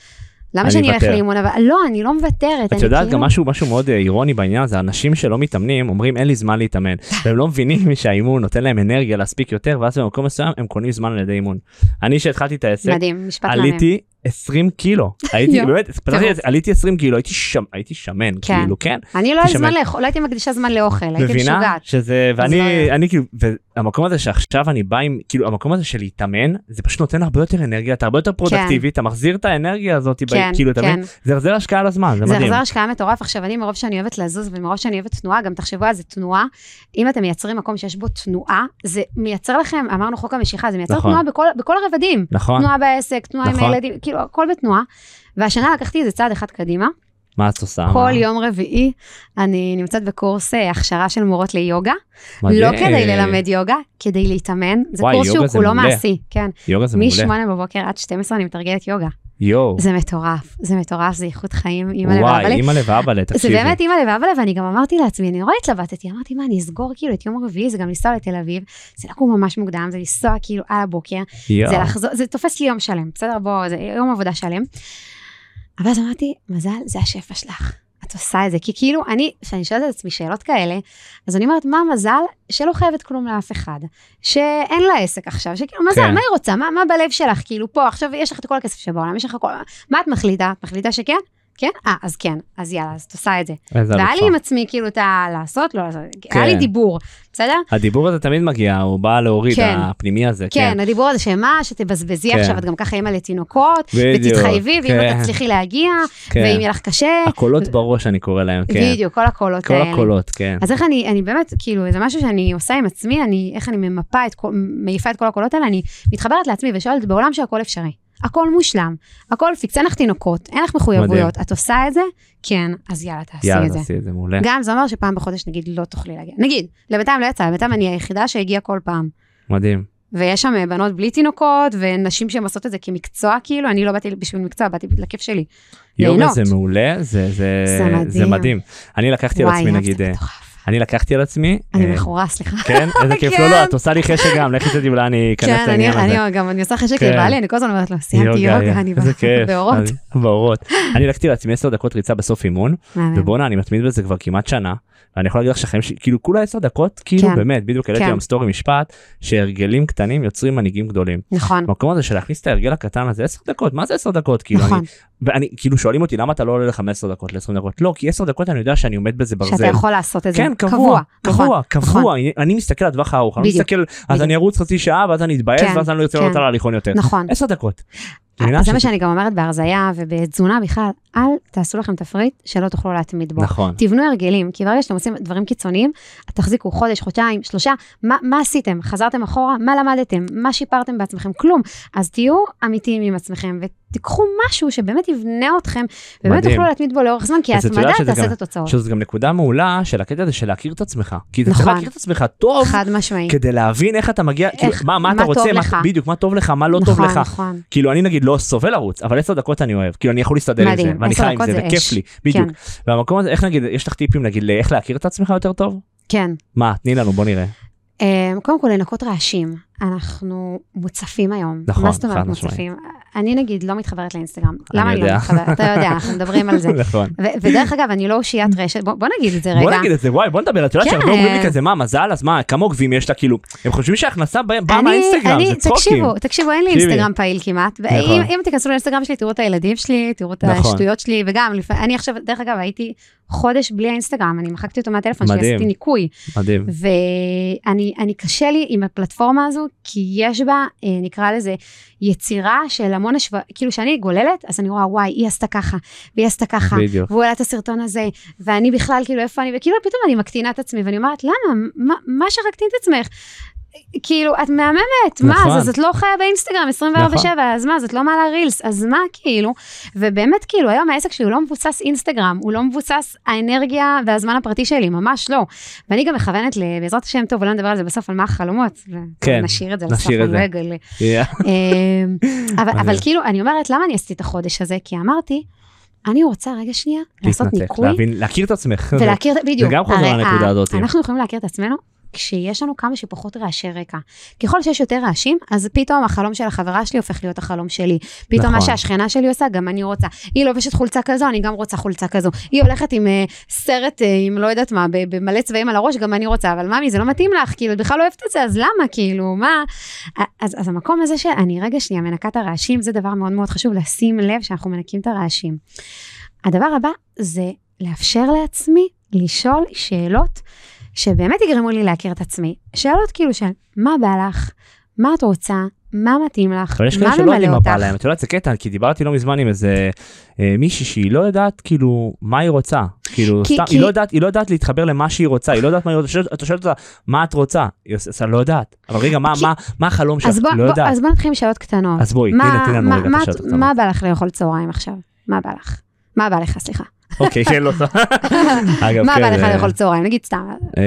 למה אני שאני אלך. לאימון? אבל לא, אני לא מוותרת. את יודעת כאילו- גם משהו משהו מאוד אה, אירוני בעניין הזה אנשים שלא מתאמנים אומרים אין לי זמן להתאמן והם לא מבינים שהאימון נותן להם אנרגיה להספיק יותר ואז במקום מסוים הם קונים זמן על ידי אימון. אני שהתחלתי את העסק מדהים, משפט מהמם. עליתי 20 קילו הייתי באמת פתחתי. את זה, עליתי 20 קילו הייתי הייתי שמן כן. כאילו כן אני לא זמן לאכול, לא הייתי מקדישה זמן לאוכל, הייתי מבינה משוגעת. שזה ואני לא- אני כאילו המקום הזה שעכשיו אני בא עם כאילו המקום הזה של להתאמן זה פשוט נותן הרבה יותר אנרגיה אתה הרבה יותר פרודקטיבי אתה מחזיר את האנרגיה הזאת כן, כאילו אתה כן. מבין זה החזר השקעה על הזמן זה זה מדהים. החזר השקעה מטורף. עכשיו, אני מרוב שאני אוהבת לזוז ומרוב שאני אוהבת תנועה, גם תחשבו על זה תנועה. אם אתם מייצרים מקום שיש בו תנועה, זה מייצר לכם, אמרנו חוק המשיכה, זה מייצר נכון. תנועה בכל, בכל הרבדים. נכון תנועה בעסק, תנועה עם נכון. הילדים, כאילו, הכל בתנועה. והשנה לקחתי איזה צעד אחד קדימה. מה את עושה? כל מה? יום רביעי אני נמצאת בקורס אה, הכשרה של מורות ליוגה. מדהים. לא כדי ללמד יוגה, כדי להתאמן. זה וואי, קורס שהוא כולו מעולה. מעשי, כן. יוגה זה מעולה. מ-8 בבוקר עד 12 אני מתרגלת יוגה. יואו. זה מטורף, זה מטורף, זה איכות חיים, אימא וואי לבעלי. אימא'לה ואבא'לה זה תקשיבי. באמת אימא לב ואבא לב, ואני גם אמרתי לעצמי, אני נורא התלבטתי, אמרתי, מה, אני אסגור כאילו את יום רביעי, זה גם לנסוע לתל אביב, זה לקום ממש מוקדם, זה לנסוע כאילו על הבוקר, יואו. זה לחזור, זה תופס לי יום שלם, בסדר? בוא, זה יום עבודה שלם. אבל אז אמרתי, מזל, זה השפע שלך. את עושה את זה, כי כאילו, אני, כשאני שואלת את עצמי שאלות כאלה, אז אני אומרת, מה המזל שלא חייבת כלום לאף אחד, שאין לה עסק עכשיו, שכאילו, מזל, כן. מה היא רוצה, מה, מה בלב שלך, כאילו, פה, עכשיו יש לך את כל הכסף שבעולם, יש לך כל, מה את מחליטה? את מחליטה שכן? כן? אה, אז כן, אז יאללה, אז את עושה את זה. והיה. לי עם עצמי, כאילו, את הלעשות, לא לעשות, כן. היה לי דיבור, בסדר? הדיבור הזה תמיד מגיע הוא בא להוריד כן. הפנימי הזה. כן, הדיבור הזה שמה, שתבזבזי כן. עכשיו, את גם ככה אימא לתינוקות, בדיוק, ותתחייבי, ואם כן. לא תצליחי להגיע, כן. ואם יהיה לך קשה, הקולות בראש אני קורא להם כן. בדיוק, כל הקולות כל האלה. הקולות כן. אז איך אני, אני באמת, כאילו, זה משהו שאני עושה עם עצמי, אני, איך אני ממפה את כל, מעיפה את כל הקולות האלה, אני מתחברת לעצמי ושואלת, בעולם שהכל אפשרי, הכל מושלם, הכל פיקס, אין לך תינוקות, אין לך מחויבויות, את עושה את זה? כן, אז יאללה, תעשי יאללה את זה. תעשי את זה מעולה. גם זה אומר שפעם בחודש נגיד לא תוכלי להגיע. נגיד, לבינתיים לא יצא, לבינתיים אני היחידה שהגיעה כל פעם. מדהים. ויש שם אה, בנות בלי תינוקות, ונשים שהן עושות את זה כמקצוע, כאילו, אני לא באתי בשביל מקצוע, באתי לכיף שלי. ליהנות. זה מעולה זה זה זה מדהים. זה מדהים. אני לקחתי על וואי, עצמי נגיד אה, מטורף. אני לקחתי על עצמי. אני אה, מכורה, סליחה. כן איזה כיף כן. לא לא את עושה לי חשק גם לכי תדעי אולי אני אכנס כן, לעניין הזה. אני גם, אני עושה חשק כן. לבעלי, אני כל הזמן אומרת לו, סיימתי יוגה, אני. באורות. באורות. אני לקחתי לעצמי 10 דקות ריצה בסוף אימון. ובואנה אני מתמיד בזה כבר כמעט שנה. ואני יכול להגיד לך שהחיים שלי כאילו כולה 10 דקות כאילו כן. באמת בדיוק העליתי כן. היום סטורי משפט שהרגלים קטנים יוצרים מנהיגים גדולים. נכון, המקום הזה של להכניס את ההרגל הקטן הזה 10 דקות מה זה 10 דקות כאילו נכון. אני ואני כאילו שואלים אותי למה אתה לא עולה ל-15 דקות ל-20 דקות לא כי 10 דקות אני יודע שאני עומד בזה ברזל. שאתה יכול לעשות את זה. כן קבוע נכון, קבוע נכון. קבוע אני- אני מסתכל על הטווח הארוך אני לא מסתכל אז. אני ארוץ חצי שעה ואז אני אתבאס כן, ואז אני לא ארצה כן. לעלות על ההליכון יותר. נכון. 10 דקות. מבינה זה מה שאני גם אומרת בהרזייה ובתזונה בכלל, אל תעשו לכם תפריט שלא תוכלו להתמיד בו. נכון. תבנו הרגלים, כי ברגע שאתם עושים דברים קיצוניים, תחזיקו חודש, חודשיים, שלושה, מה, מה עשיתם? חזרתם אחורה? מה למדתם? מה שיפרתם בעצמכם? כלום. אז תהיו אמיתיים עם עצמכם, ותיקחו משהו שבאמת יבנה אתכם, ובאמת מדהים. תוכלו להתמיד בו לאורך זמן, כי ההתמדה תעשה גם- את התוצאות. שזו גם נקודה מעולה של הקטע הזה של להכיר את עצמך. כי אתה צריך נכון. להכיר את עצמך טוב חד משמעית. כדי להבין איך אתה מגיע, כאילו, איך- מה מה אתה מה רוצה, טוב מה- לך. בדיוק מה טוב לך, מה לא טוב נכון, לך. נכון. כאילו אני נגיד לא סובל לרוץ אבל 10 דקות אני אוהב כאילו אני יכול להסתדר עם זה 10 חי עם זה זה וכיף. לי בדיוק. כן. והמקום הזה איך נגיד יש לך טיפים נגיד לאיך להכיר את עצמך יותר טוב? כן. מה תני לנו בוא נראה. אה, קודם כל, לנקות רעשים. אנחנו מוצפים היום. נכון, מה זאת אומרת. מוצפים? אני נגיד לא מתחברת לאינסטגרם. למה אני לא. מתחברת? אתה יודע, אנחנו מדברים על זה. נכון. ודרך אגב, אני לא אושיית רשת, בוא נגיד את זה רגע. בוא נגיד את זה וואי בוא נדבר את יודעת כן. שהרבה אומרים לי כזה מה מזל אז מה כמה עוקבים יש לה כאילו הם חושבים שההכנסה באה מהאינסטגרם זה צחוקים. תקשיבו, תקשיבו, אין לי. אינסטגרם פעיל כמעט. נכון. ואם אם תיכנסו לאינסטגרם שלי, תראו את הילדים שלי, תראו את נכון. השטויות שלי, וגם, אני עכשיו, דרך אגב, הייתי חודש בלי האינסטגרם, אני מחקתי אותו מהטלפון שלי. עשיתי ניקוי. מדהים. ואני אני קשה לי עם הפלטפורמה הזו, כי יש בה, אה, נקרא לזה, יצירה של המון השוואה, כאילו שאני גוללת, אז אני רואה, וואי, היא עשתה ככה, והיא עשתה ככה, בדיוק. והוא העלה את הסרטון הזה, ואני בכלל, כאילו, איפה אני, וכאילו פתאום אני מקטינה את עצמי, ואני אומרת, למה? מה, מה שרקטין את עצמך? כאילו, את מהממת, מה, נכון. אז את לא חיה באינסטגרם 24/7, אז מה, אז את לא מעלה רילס, אז מה, כאילו? ובאמת, כאילו, היום העסק שלי הוא לא מבוסס אינסטגרם, הוא לא מבוסס האנרגיה והזמן הפרטי שלי, ממש לא. ואני גם מכוונת, בעזרת השם, טוב, אולי נדבר על זה בסוף, על מה החלומות. כן, נשאיר את זה לסוף, את אני לא זה. אגלה. אמ, אבל, כאילו, אני אומרת, למה אני עשיתי את החודש הזה? כי אמרתי, אני רוצה רגע שנייה לעשות ניקוי להבין להכיר את עצמך. ולהכיר, בדיוק. גם חוזר לנקודה הזאת. אנחנו יכולים להכיר את עצמנו כשיש לנו כמה שפחות רעשי רקע. ככל שיש יותר רעשים, אז פתאום החלום של החברה שלי הופך להיות החלום שלי. פתאום נכון. מה שהשכנה שלי עושה, גם אני רוצה. היא לובשת חולצה כזו, אני גם רוצה חולצה כזו. היא הולכת עם אה, סרט, אה, עם לא יודעת מה, במלא צבעים על הראש, גם אני רוצה. אבל ממי, זה לא מתאים לך, כאילו, את בכלל לא אוהבת את זה, אז למה, כאילו, מה? אז, אז המקום הזה שאני רגע שנייה מנקה את הרעשים, זה דבר מאוד מאוד חשוב, לשים לב שאנחנו מנקים את הרעשים. הדבר הבא זה לאפשר לעצמי לשאול שאלות שבאמת יגרמו לי להכיר את עצמי. שאלות כאילו של מה בא לך, מה את רוצה, מה מתאים לך, אבל יש כאלה מה שלא ממלא יודעים מה אותך. בא להם, את יודעת זה קטע כי דיברתי לא מזמן עם איזה אה, מישהי שהיא לא יודעת כאילו מה היא רוצה, כאילו כי- סתם כי- היא לא יודעת היא לא יודעת להתחבר למה שהיא רוצה, היא לא יודעת מה היא רוצה, אתה שואל אותה מה את רוצה, היא עושה לא יודעת, אבל רגע מה כי- מה מה החלום שלך, לא יודעת, אז בוא נתחיל עם שאלות קטנות. אז בואי מה- תני לנו מה- רגע מה- את השאלות הקטנות. מה בא לך לאכול צהריים עכשיו? מה בא לך? מה בא לך, סליחה. אוקיי כן לא אגב מה כן, בא לך אה, לאכול צהריים? נגיד סתם. אה,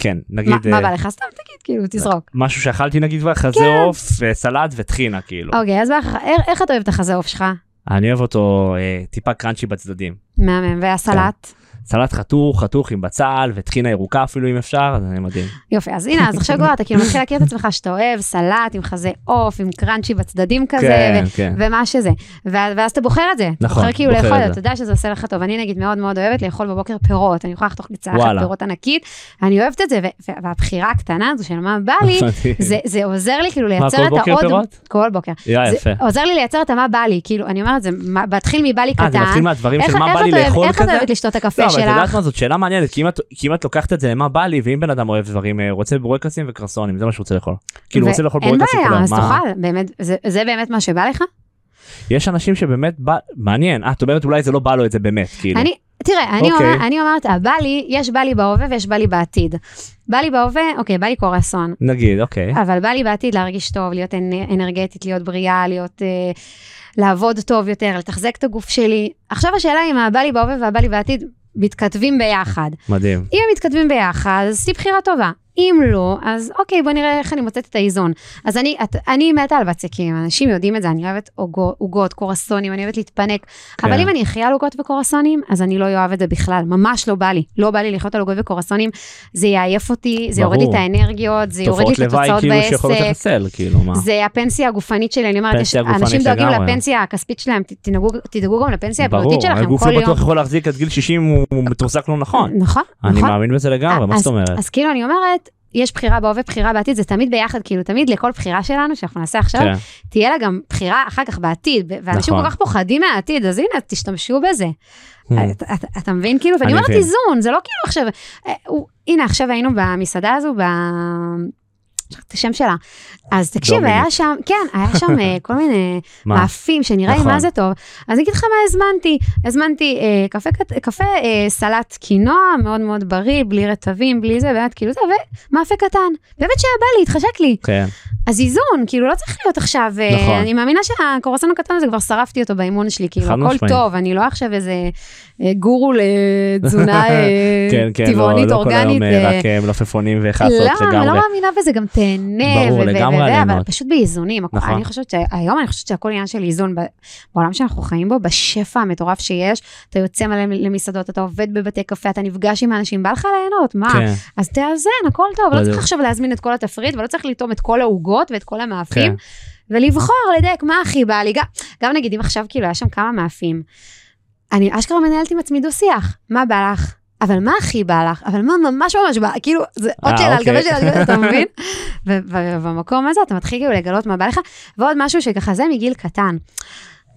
כן נגיד מה- אה, בא לך? סתם תגיד, כאילו, תזרוק. משהו שאכלתי נגיד כבר חזה כן. עוף סלט וטחינה כאילו אוקיי, אז איך- אתה אוהב את החזה עוף שלך? אני אוהב אותו טיפה קראנצ'י בצדדים. מהמם. והסלט? סלט חתוך, חתוך עם בצל וטחינה ירוקה אפילו אם אפשר, זה מדהים. יופי, אז הנה, אז עכשיו כבר אתה כאילו מתחיל להכיר את עצמך שאתה אוהב סלט עם חזה עוף, עם קראנצ'י בצדדים כזה, כן, ו- כן. ומה שזה. ואז ואז אתה בוחר את זה. נכון, בוחר כאילו בוחר לאכול אתה יודע שזה עושה לך טוב. אני נגיד מאוד מאוד אוהבת לאכול בבוקר פירות, אני יכולה לחתוך צלחת וואלה. פירות ענקית, אני אוהבת את זה, ו- והבחירה הקטנה הזו של מה בא לי. זה, זה עוזר לי כאילו לייצר את העוד... פירות? כל בוקר. יפה. עוזר לי לייצר את המה בא לי, כאילו, אני אומרת, זה מה- מתחיל מבא לי אה, זה מתחיל קטן. מהדברים איך של מה איך בא לי את אוהב- לאכול איך את כזה? אוהבת לשתות את הקפה לא, אבל את יודעת שלך? מה זאת שאלה מעניינת, כי אם את- לוקחת את זה למה בא לי, ואם בן אדם אוהב דברים, אה, רוצה בורקסים וקרסונים, זה מה שהוא רוצה לאכול. כאילו הוא רוצה לאכול אין בורקסים, בעיה, כולם, אז מה- תאכל, באמת, זה- באמת מה שבא לך? יש אנשים שבאמת בא, מעניין, אה, את אומרת אולי זה לא בא לו את זה באמת, כאילו. אני, תראה, אני, אוקיי. אומר, אני אומרת, בא לי, יש בא לי בהווה ויש בא לי בעתיד. בא לי בהווה, אוקיי, בא לי קורסון. נגיד, אוקיי. אבל בא לי בעתיד להרגיש טוב, להיות אנ- אנרגטית, להיות בריאה, להיות... אה, לעבוד טוב יותר, לתחזק את הגוף שלי. עכשיו השאלה אם הבא לי בהווה והבא לי בעתיד מתכתבים ביחד. מדהים. אם הם מתכתבים ביחד, אז עשי בחירה טובה. אם לא, אז אוקיי, בוא נראה איך אני מוצאת את האיזון. אז אני, את, אני מתה על בצקים, אנשים יודעים את זה, אני אוהבת עוגו- עוגות, קורסונים, אני אוהבת להתפנק. כן. אבל אם אני אחיה על עוגות וקורסונים, אז אני לא אוהב את זה בכלל, ממש לא בא לי. לא בא לי לחיות על עוגות וקורסונים, זה יעייף אותי, זה יוריד לי את ברור. האנרגיות, זה יוריד לי תופעות את לוואי התוצאות כאילו שיכולות בעסק. לחסל, כאילו מה. זה הפנסיה הגופנית שלי, אני אומרת, יש, אנשים דואגים. לפנסיה הכספית שלהם, תדאגו, תדאגו גם לפנסיה ברור, הבריאותית שלכם הגוף כל לא יום. בטוח יכול להחזיק עד גיל 60 הוא הוא מתוחזק לא נכון. נכון, אני נכון. מאמין בזה לגמרי, מה אז- זאת אומרת? אז כאילו אני אומרת, יש בחירה בהווה, בחירה בעתיד, זה תמיד ביחד, כאילו תמיד לכל בחירה שלנו, שאנחנו נעשה עכשיו, כן. תהיה לה גם בחירה אחר כך בעתיד, ואנשים נכון. כל כך פוחדים מהעתיד, אז הנה, תשתמשו בזה. Hmm. אתה- אתה- אתה מבין? כאילו, ואני אני אומרת. איזון, זה לא כאילו עכשיו, אה, הוא- הנה, עכשיו היינו במסעדה הזו, ב... את השם שלה. אז תקשיב. היה שם, כן, היה שם אה, כל מיני? מאפים שנראה לי נכון. מה זה טוב. אז אני אגיד לך מה הזמנתי. הזמנתי אה, קפה, אה, סלט קינוע, מאוד מאוד בריא, בלי רטבים, בלי זה, באמת, כאילו זה, ומאפה קטן. באמת שהיה בא לי, התחשק לי. כן. אז איזון, כאילו לא צריך להיות עכשיו, נכון. אני מאמינה שהקורסון הקטן הזה כבר שרפתי אותו באימון שלי, כאילו הכל משמעית. טוב, אני לא עכשיו איזה גורו לתזונה אה, כן, כן, לא, טבעונית לא כל היום אורגנית. אה, אה, רק אה, מלפפונים וחסות לא, אני לא לגמרי. מאמינה בזה, גם תהנה, ברור, לגמרי וזה, אבל. פשוט באיזונים. נכון. אני חושבת שהיום אני חושבת שהכל עניין של איזון בעולם שאנחנו חיים בו, בשפע המטורף שיש, אתה יוצא מלא למסעדות, אתה עובד בבתי קפה, אתה נפגש עם אנשים, בא לך ליהנות, מה? כן, אז תאזן, הכל טוב, לא. צריך עכשיו להזמין את כל התפריט, ולא צריך לטעום את כל העוגות ואת כל המאפים, כן. ולבחור, לדייק מה הכי בא לי. גם נגיד, אם עכשיו כאילו היה שם כמה מאפים, אני אשכרה מנהלת עם עצמי דו-שיח, מה בא לך? אבל מה הכי בא לך? אבל מה ממש ממש בא? כאילו, זה עוד אה, שאלה על גבי. שאלה, אתה מבין? ובמקום הזה אתה מתחיל כאילו לגלות מה בא לך. ועוד משהו שככה, זה מגיל קטן.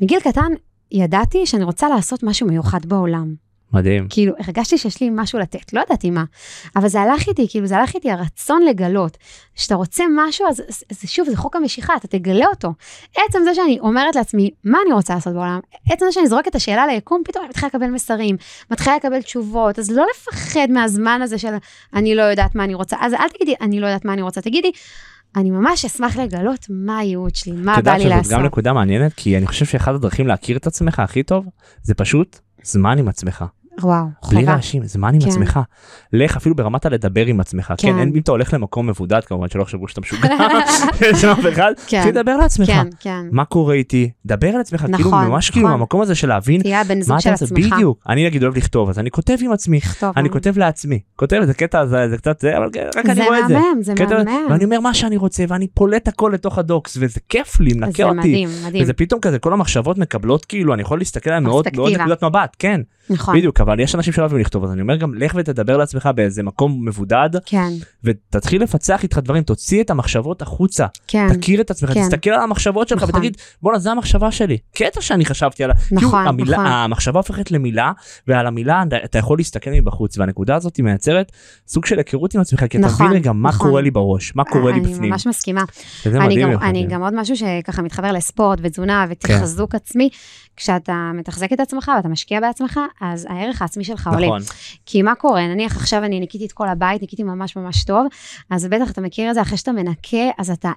מגיל קטן ידעתי שאני רוצה לעשות משהו מיוחד בעולם. מדהים. כאילו, הרגשתי שיש לי משהו לתת, לא ידעתי מה. אבל זה הלך איתי, כאילו, זה הלך איתי הרצון לגלות. כשאתה רוצה משהו, אז אז- אז שוב, זה חוק המשיכה, אתה תגלה אותו. עצם זה שאני אומרת לעצמי, מה אני רוצה לעשות בעולם? עצם זה שאני זורקת את השאלה ליקום, פתאום אני מתחילה לקבל מסרים, מתחילה לקבל תשובות, אז לא לפחד מהזמן הזה של אני לא יודעת מה אני רוצה. אז אל תגידי, אני לא יודעת מה אני רוצה, תגידי, אני ממש אשמח לגלות מה הייעוד שלי, מה את בא יודעת לי שזאת לעשות. גם נקודה מעניינת, כי אני חושב שאחת הדרכים להכיר את עצמך הכי טוב, זה פשוט זמן עם עצמך. וואו, בלי חובה. רעשים, זמן עם כן. עצמך. לך אפילו ברמת הלדבר עם עצמך. כן, כן. אין- אם אתה הולך למקום מבודד כמובן, שלא יחשבו שאתה משוגע, יש אף אחד, כן. תדבר לעצמך. כן, כן. מה קורה איתי? דבר על עצמך, כאילו נכון, ממש כאילו נכון. המקום הזה של להבין תהיה הבן מה זוג של עצמך. בדיוק. אני נגיד אוהב לכתוב, אז אני כותב עם עצמי, לכתוב, אני אה. כותב לעצמי. כותב, זה קטע, זה זה קצת זה, אבל רק אני זה רואה את זה. מהמם, זה מהמם. ואני אומר מה שאני רוצה, ואני פולט הכל לתוך הדוקס, וזה כיף לי, מנקה זה אותי. מדהים, מדהים. וזה פתאום כזה, כל המחשבות מקבלות כאילו, אני יכול להסתכל עליהן מאוד מאוד. נקודת מבט, כן. נכון. בדיוק, אבל יש אנשים שלא אוהבים לכתוב, אז אני אומר גם, לך ותדבר לעצמך באיזה מקום מבודד, כן, ותתחיל לפצח איתך דברים, תוציא את המחשבות החוצה, כן, תכיר את עצמך, כן. תסתכל על המחשבות שלך נכון. ותגיד, בואנה, זה המחשבה שלי. קטע שאני חשבתי עליה. נכון, כאילו, המילה, נכון. המחשבה הופכת למילה, ועל המילה אתה- יכול להסתכל מבחוץ, והנקודה הזאת מייצרת סוג של היכרות עם עצמך, כי נכון, מבין רגע מה נכון. קורה לי בראש, מה קורה לי אני בפנים. ממש מסכימה. אני. גם. אני גם עוד משהו שככה מתחבר לספורט ותזונה ותחזוק עצמי, כשאתה מתחזק את עצמך ואתה משקיע בעצמך, אז הערך העצמי שלך עולה. נכון, כי מה קורה, נניח עכשיו אני ניקיתי את כל הבית, ניקיתי ממש ממש טוב, אז בטח אתה מכיר את זה, אחרי שאתה מנקה, אז אתה...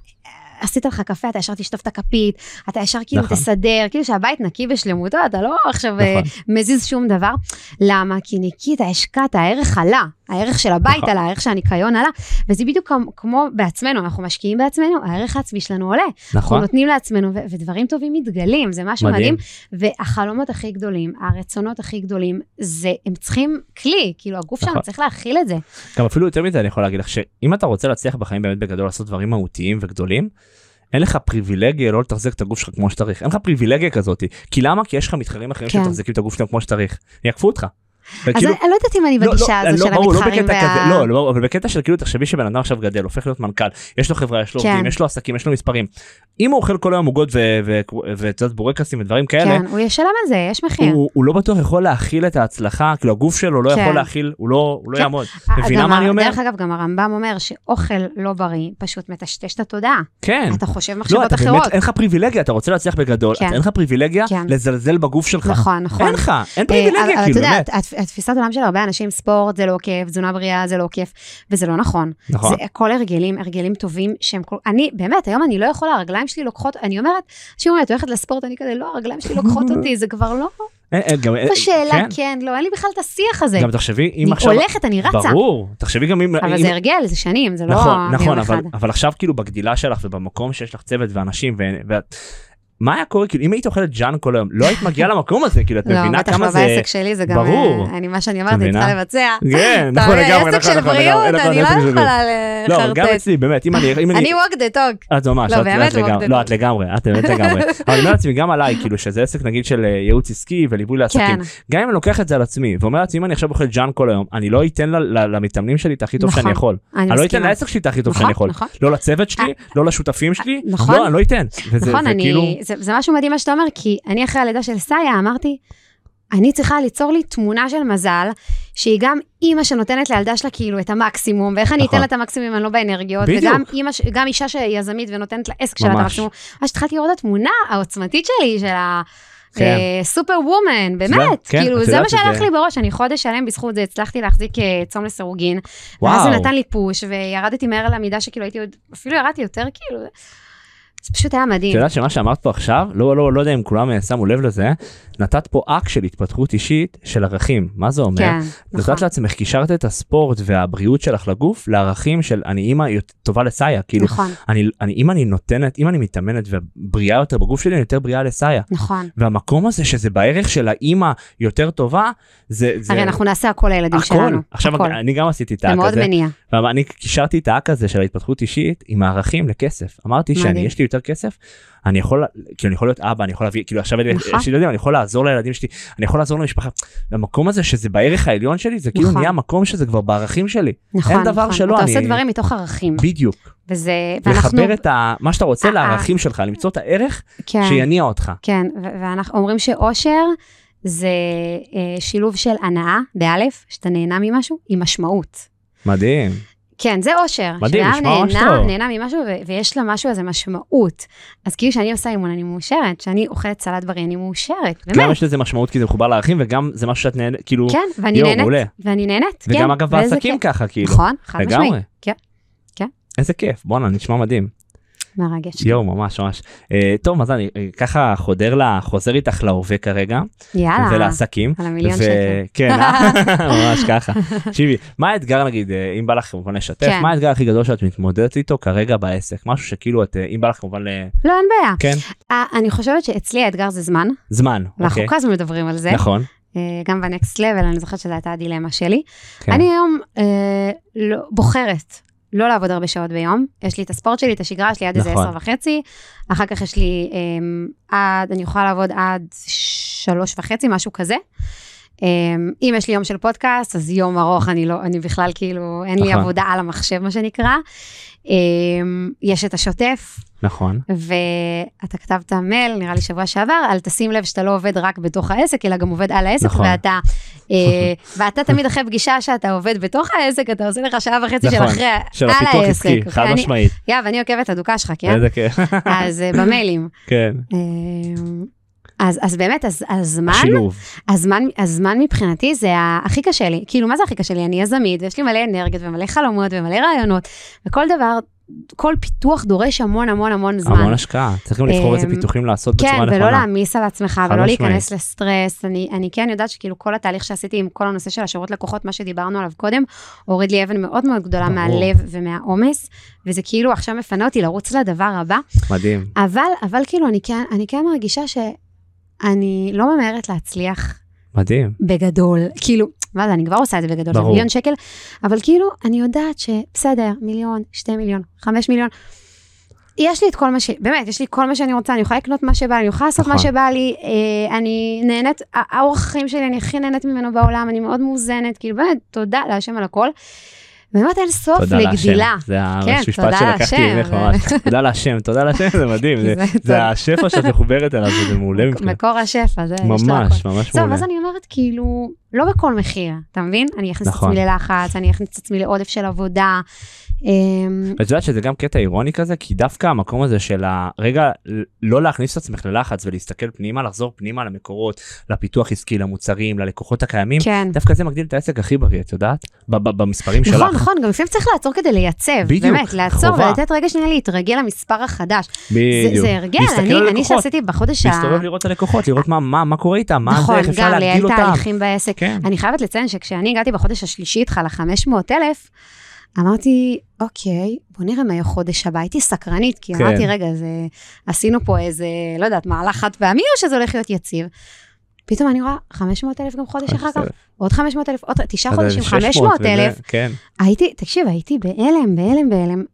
עשית לך קפה, אתה ישר תשטוף את הכפית, אתה ישר כאילו נכון. תסדר, כאילו שהבית נקי בשלמותו, אתה לא עכשיו אה, נכון. מזיז שום דבר. למה? כי ניקית, השקעת, הערך עלה, הערך של הבית נכון. עלה, הערך של הניקיון עלה, וזה בדיוק כמו, בעצמנו, אנחנו משקיעים בעצמנו, הערך העצמי שלנו עולה. אנחנו נכון, נותנים לעצמנו, ו- ודברים טובים מתגלים, זה משהו מדהים. מדהים. והחלומות הכי גדולים, הרצונות הכי גדולים, זה, הם צריכים כלי, כאילו הגוף נכון. שלנו צריך להכיל את זה. גם אפילו יותר מזה אני יכול להגיד לך שאם אתה רוצה להצליח בחיים באמת בגדול לעשות דברים מהותיים וגדולים, אין לך פריבילגיה לא לתחזק את הגוף שלך כמו שצריך, אין לך פריבילגיה כזאת, כי למה? כי יש לך מתחרים אחרים כן. שמתחזקים את הגוף שלהם כמו שצריך, יעקפו אותך. אז וכאילו- אני אני לא יודעת אם אני לא, בגישה לא, הזו לא, של ברור, לא המתחרים בקטע וה... כזה, לא, לא, אבל בקטע של כאילו תחשבי שבן אדם עכשיו גדל, הופך להיות מנכ"ל, יש לו חברה, יש לו כן. עובדים, יש לו עסקים, יש לו מספרים. אם הוא אוכל כל היום עוגות ו- ו- ואת יודעת בורקסים ודברים כאלה, כן, הוא ישלם על זה, יש מחיר. הוא, הוא לא בטוח יכול להכיל את ההצלחה, כאילו הגוף שלו לא כן. יכול להכיל, הוא לא, הוא לא כן. יעמוד. אה, מבינה גם מה אני אומר? דרך אגב, גם הרמב"ם אומר שאוכל לא בריא פשוט מטשטש את התודעה. כן. אתה חושב לא, מחשבות אתה אחרות. באמת, אין לך פריבילגיה, אתה רוצה להצליח בגדול, כן. אתה אין לך פריבילגיה כן. לזלזל בגוף שלך. נכון, נכון. אין לך, אין אה, פריבילגיה, כאילו, באמת. הת- התפיסת עולם של הרבה אנשים, ספורט זה לא כיף, תזונה בריאה זה לא כיף, וזה לא נכון. נכון. זה הכל הרגלים, הרגלים טובים שהם כל... אני, באמת, היום אני לא יכולה, הרגליים שלי לוקחות, אני אומרת, אנשים אומרים, את הולכת לספורט, אני כזה, לא, הרגליים שלי לוקחות אותי, זה כבר לא... אין- אין, גם- אין- בשאלה, כן. כן, לא, אין לי בכלל את השיח הזה. גם תחשבי, אם אני עכשיו... הולכת, אני רצה. ברור, תחשבי גם אם... אבל זה הרגל, זה שנים, זה לא נכון, נכון, אבל, עכשיו כאילו בגדילה שלך ובמקום שיש לך צוות ואנשים. ואת... מה היה קורה כאילו אם היית אוכלת ג'אנק כל היום לא היית מגיעה למקום הזה כאילו את לא, מבינה כמה לא זה בעסק שלי, זה גם... ברור. אה, אני, מה שאני אני מבינה? צריכה לבצע. כן נכון מבין, לגמרי נכון של נכון בריאות, לגמרי, נכון, אני לא. יכולה לא אבל גם לחרטט. אצלי באמת אם אני אם אני אני walk the talk. את ממש, לא, את- לגמרי, לא. את באמת לגמרי, אבל אני אומר לעצמי גם עליי כאילו שזה עסק נגיד של אה, ייעוץ עסקי וליווי לעסקים, כן, גם אם אני לוקח את זה על עצמי ואומר לעצמי אם אני עכשיו אוכל ג'אנק כל היום אני לא אתן למתאמנים שלי את הכי טוב נכון, שאני יכול, אני אני לא אתן. לעסק שלי את הכי טוב נכון, שאני יכול, נכון. לא לצוות שלי, לא לשותפים שלי, נכון. לא, אני לא אתן. וזה נכון, אני, כאילו, זה, זה משהו מדהים מה שאתה אומר, כי אני אחרי הלידה של סאיה אמרתי, אני צריכה ליצור לי תמונה של מזל, שהיא גם אימא שנותנת לילדה שלה כאילו את המקסימום, ואיך אני נכון. אתן לה את המקסימום אם אני לא באנרגיות, בדיוק. וגם אימא, גם אישה שיזמית ונותנת לעסק שלה את. המקסימום. אז התחלתי לראות את התמונה העוצמתית שלי, של ה... כן. סופר וומן, באמת, כן, כאילו זה מה שהלך לי בראש, אני חודש שלם בזכות זה הצלחתי להחזיק אה, צום לסירוגין, ואז זה נתן לי פוש, וירדתי מהר למידה שכאילו הייתי עוד, אפילו ירדתי יותר כאילו, זה פשוט היה את מדהים. יודעת שמה שאמרת פה עכשיו, לא, לא, לא יודע אם כולם אה, שמו לב לזה, נתת פה אקט של התפתחות אישית של ערכים, מה זה אומר? כן, נכון. נתת לעצמך, קישרת את הספורט והבריאות שלך לגוף לערכים של אני אימא טובה לסאיה, כאילו, נכון, אני, אני, אם אני נותנת, אם אני מתאמנת ובריאה יותר בגוף שלי, אני יותר בריאה לסאיה. נכון. והמקום הזה שזה בערך של האימא יותר טובה, זה... זה הרי אנחנו נעשה הכל לילדים הכל. שלנו. עכשיו הכל. אני גם עשיתי את זה האקט מאוד הזה. מניע. ואני קישרתי את האק הזה של ההתפתחות אישית עם הערכים לכסף. אמרתי שאני, מדהים. יש לי יותר כסף, אני יכול, כאילו אני יכול להיות אבא, אני יכול להביא, כאילו עכשיו נכון. יש לי ילדים, אני יכול לעזור לילדים שלי, אני יכול לעזור למשפחה. המקום הזה שזה בערך העליון שלי, זה כאילו נכון. נהיה מקום שזה כבר בערכים שלי. נכון, דבר נכון. שלא, אתה אני- עושה דברים מתוך ערכים. בדיוק. וזה, ואנחנו, לחבר את ה, מה שאתה רוצה אה, לערכים שלך, למצוא את הערך כן, שיניע אותך. כן, ואנחנו אומרים שאושר זה אה, שילוב של הנאה, באלף, שאתה נהנה ממשהו, עם משמעות. מדהים. כן, זה אושר. מדהים, נשמע ממש נהנה, טוב. נהנה ממשהו ו- ויש למשהו הזה משמעות. אז כאילו כשאני עושה אימון אני מאושרת, כשאני אוכלת סלט בריא אני מאושרת, גם באמת. יש לזה משמעות כי זה מחובר לערכים וגם זה משהו שאת נהנית, כאילו, כן, ואני יואו, נהנית, מעולה. ואני נהנית, כן. וגם אגב בעסקים. ככה, כאילו. נכון, חד לגמרי. משמעית. כן, איזה כיף, בואנה, נשמע מדהים. מרגש. יואו, ממש ממש. אה, טוב, אז אני אה, ככה חודר לה, חוזר איתך להווה כרגע, יאללה, ולעסקים. על המיליון ו- שקל. כן, אה? ממש ככה. תקשיבי, מה האתגר נגיד, אם בא לך כמובן לשתף, כן. מה האתגר הכי גדול שאת מתמודדת איתו כרגע בעסק? משהו שכאילו את, אם בא לך כמובן ל... לא, אין בעיה. כן, אה, אני חושבת שאצלי האתגר זה זמן, זמן, אנחנו אוקיי. כל הזמן מדברים על זה. נכון. גם בנקסט לבל, אני זוכרת שזו הייתה הדילמה שלי. כן. אני היום אה, לא, בוחרת לא לעבוד הרבה שעות ביום. יש לי את הספורט שלי, את השגרה שלי עד איזה נכון. עשר וחצי. אחר כך יש לי אה, עד, אני יכולה לעבוד עד שלוש וחצי, משהו כזה. אם יש לי יום של פודקאסט, אז יום ארוך, אני לא, אני בכלל כאילו, אין לי נכון. עבודה על המחשב, מה שנקרא. אמ, יש את השוטף, נכון. ואתה כתבת מייל, נראה לי שבוע שעבר, על תשים לב שאתה לא עובד רק בתוך העסק, אלא גם עובד על העסק, נכון. ואתה, אה, ואתה תמיד אחרי פגישה שאתה עובד בתוך העסק, אתה עושה לך שעה וחצי של נכון, אחרי, של על הפיתוח. עסקי, חד אוקיי? אני- משמעית. יא, ואני עוקבת הדוקה שלך, כן? איזה כיף. אז אה, במיילים. כן. אז, אז באמת, אז, הזמן, השילוב. הזמן, הזמן מבחינתי זה הכי קשה לי. כאילו, מה זה הכי קשה לי? אני יזמית, ויש לי מלא אנרגיות ומלא חלומות ומלא רעיונות, וכל דבר, כל פיתוח דורש המון המון המון זמן. המון השקעה. צריך גם לבחור איזה אמ, פיתוחים לעשות כן, בצורה נכונה. ולא להעמיס על עצמך, ולא משמעית. להיכנס לסטרס. אני, אני כן יודעת שכאילו כל התהליך שעשיתי עם כל הנושא של השירות לקוחות, מה שדיברנו עליו קודם, הוריד לי אבן מאוד מאוד גדולה ברור. מהלב ומהעומס, וזה כאילו עכשיו מפנה אותי לרוץ לדבר הבא. מדהים. אבל, אבל כאילו, אני כן, אני כן מרגישה שאני לא ממהרת להצליח מדהים. בגדול. כאילו, מה זה, אני כבר עושה את זה בגדול, זה ברור. מיליון שקל, אבל כאילו, אני יודעת שבסדר, מיליון, שתי מיליון, חמש מיליון. יש לי את כל מה ש... באמת, יש לי כל מה שאני רוצה, אני יכולה לקנות מה שבא לי, אני יכולה לעשות מה נכון. שבא לי, אה, אני נהנית, האורח החיים שלי, אני הכי נהנית ממנו בעולם, אני מאוד מאוזנת, כאילו באמת, תודה להשם על הכל. באמת אין סוף. לגדילה. זה כן, המשפט תודה שלקחתי. ממך ממש. תודה להשם, תודה להשם, זה מדהים. זה- זה זה טוב. השפע שאת מחוברת אליו, וזה מעולה מבחינתי. מקור השפע, זה יש לו הכל. ממש, ממש טוב, מעולה. אז אני אומרת, כאילו, לא בכל מחיר, אתה מבין? אני אכניס את נכון. עצמי ללחץ, אני אכניס את עצמי לעודף של עבודה. אמ, ואת יודעת שזה גם קטע אירוני כזה, כי דווקא המקום הזה של הרגע לא להכניס את עצמך ללחץ ולהסתכל פנימה, לחזור פנימה למקורות, לפיתוח עסקי, למוצרים, ללקוחות הקיימים, כן. דווקא זה מגדיל את העסק הכי בריא, את יודעת? במספרים שלך. נכון, נכון, גם לפעמים צריך לעצור כדי לייצב, בדיוק, באמת, לעצור חובה. ולתת רגע שנייה להתרגל למספר החדש. זה- בדיוק. זה הרגל, אני אני שעשיתי בחודש ה... להסתובב לראות את הלקוחות, לראות מה- מה מה קורה איתם, מה זה, נכון, איך אפשר גם להגדיל לייעל אותם. תהליכים בעסק. כן. אני חייבת לציין שכשאני הגעתי בחודש השלישי איתך ל-500 אלף, אמרתי, אוקיי, בוא נראה מה יהיה חודש הבא. הייתי סקרנית, כי כן. אמרתי, רגע, זה, עשינו פה איזה, לא יודעת, מהלך חד פעמי, או שזה הולך להיות יציב? פתאום אני רואה 500 אלף גם חודש אחר כך, עוד 500 אלף, עוד תשעה חודשים, 600 500 וזה- אלף. כן. הייתי, תקשיב, הייתי בהלם, בהלם, בהלם,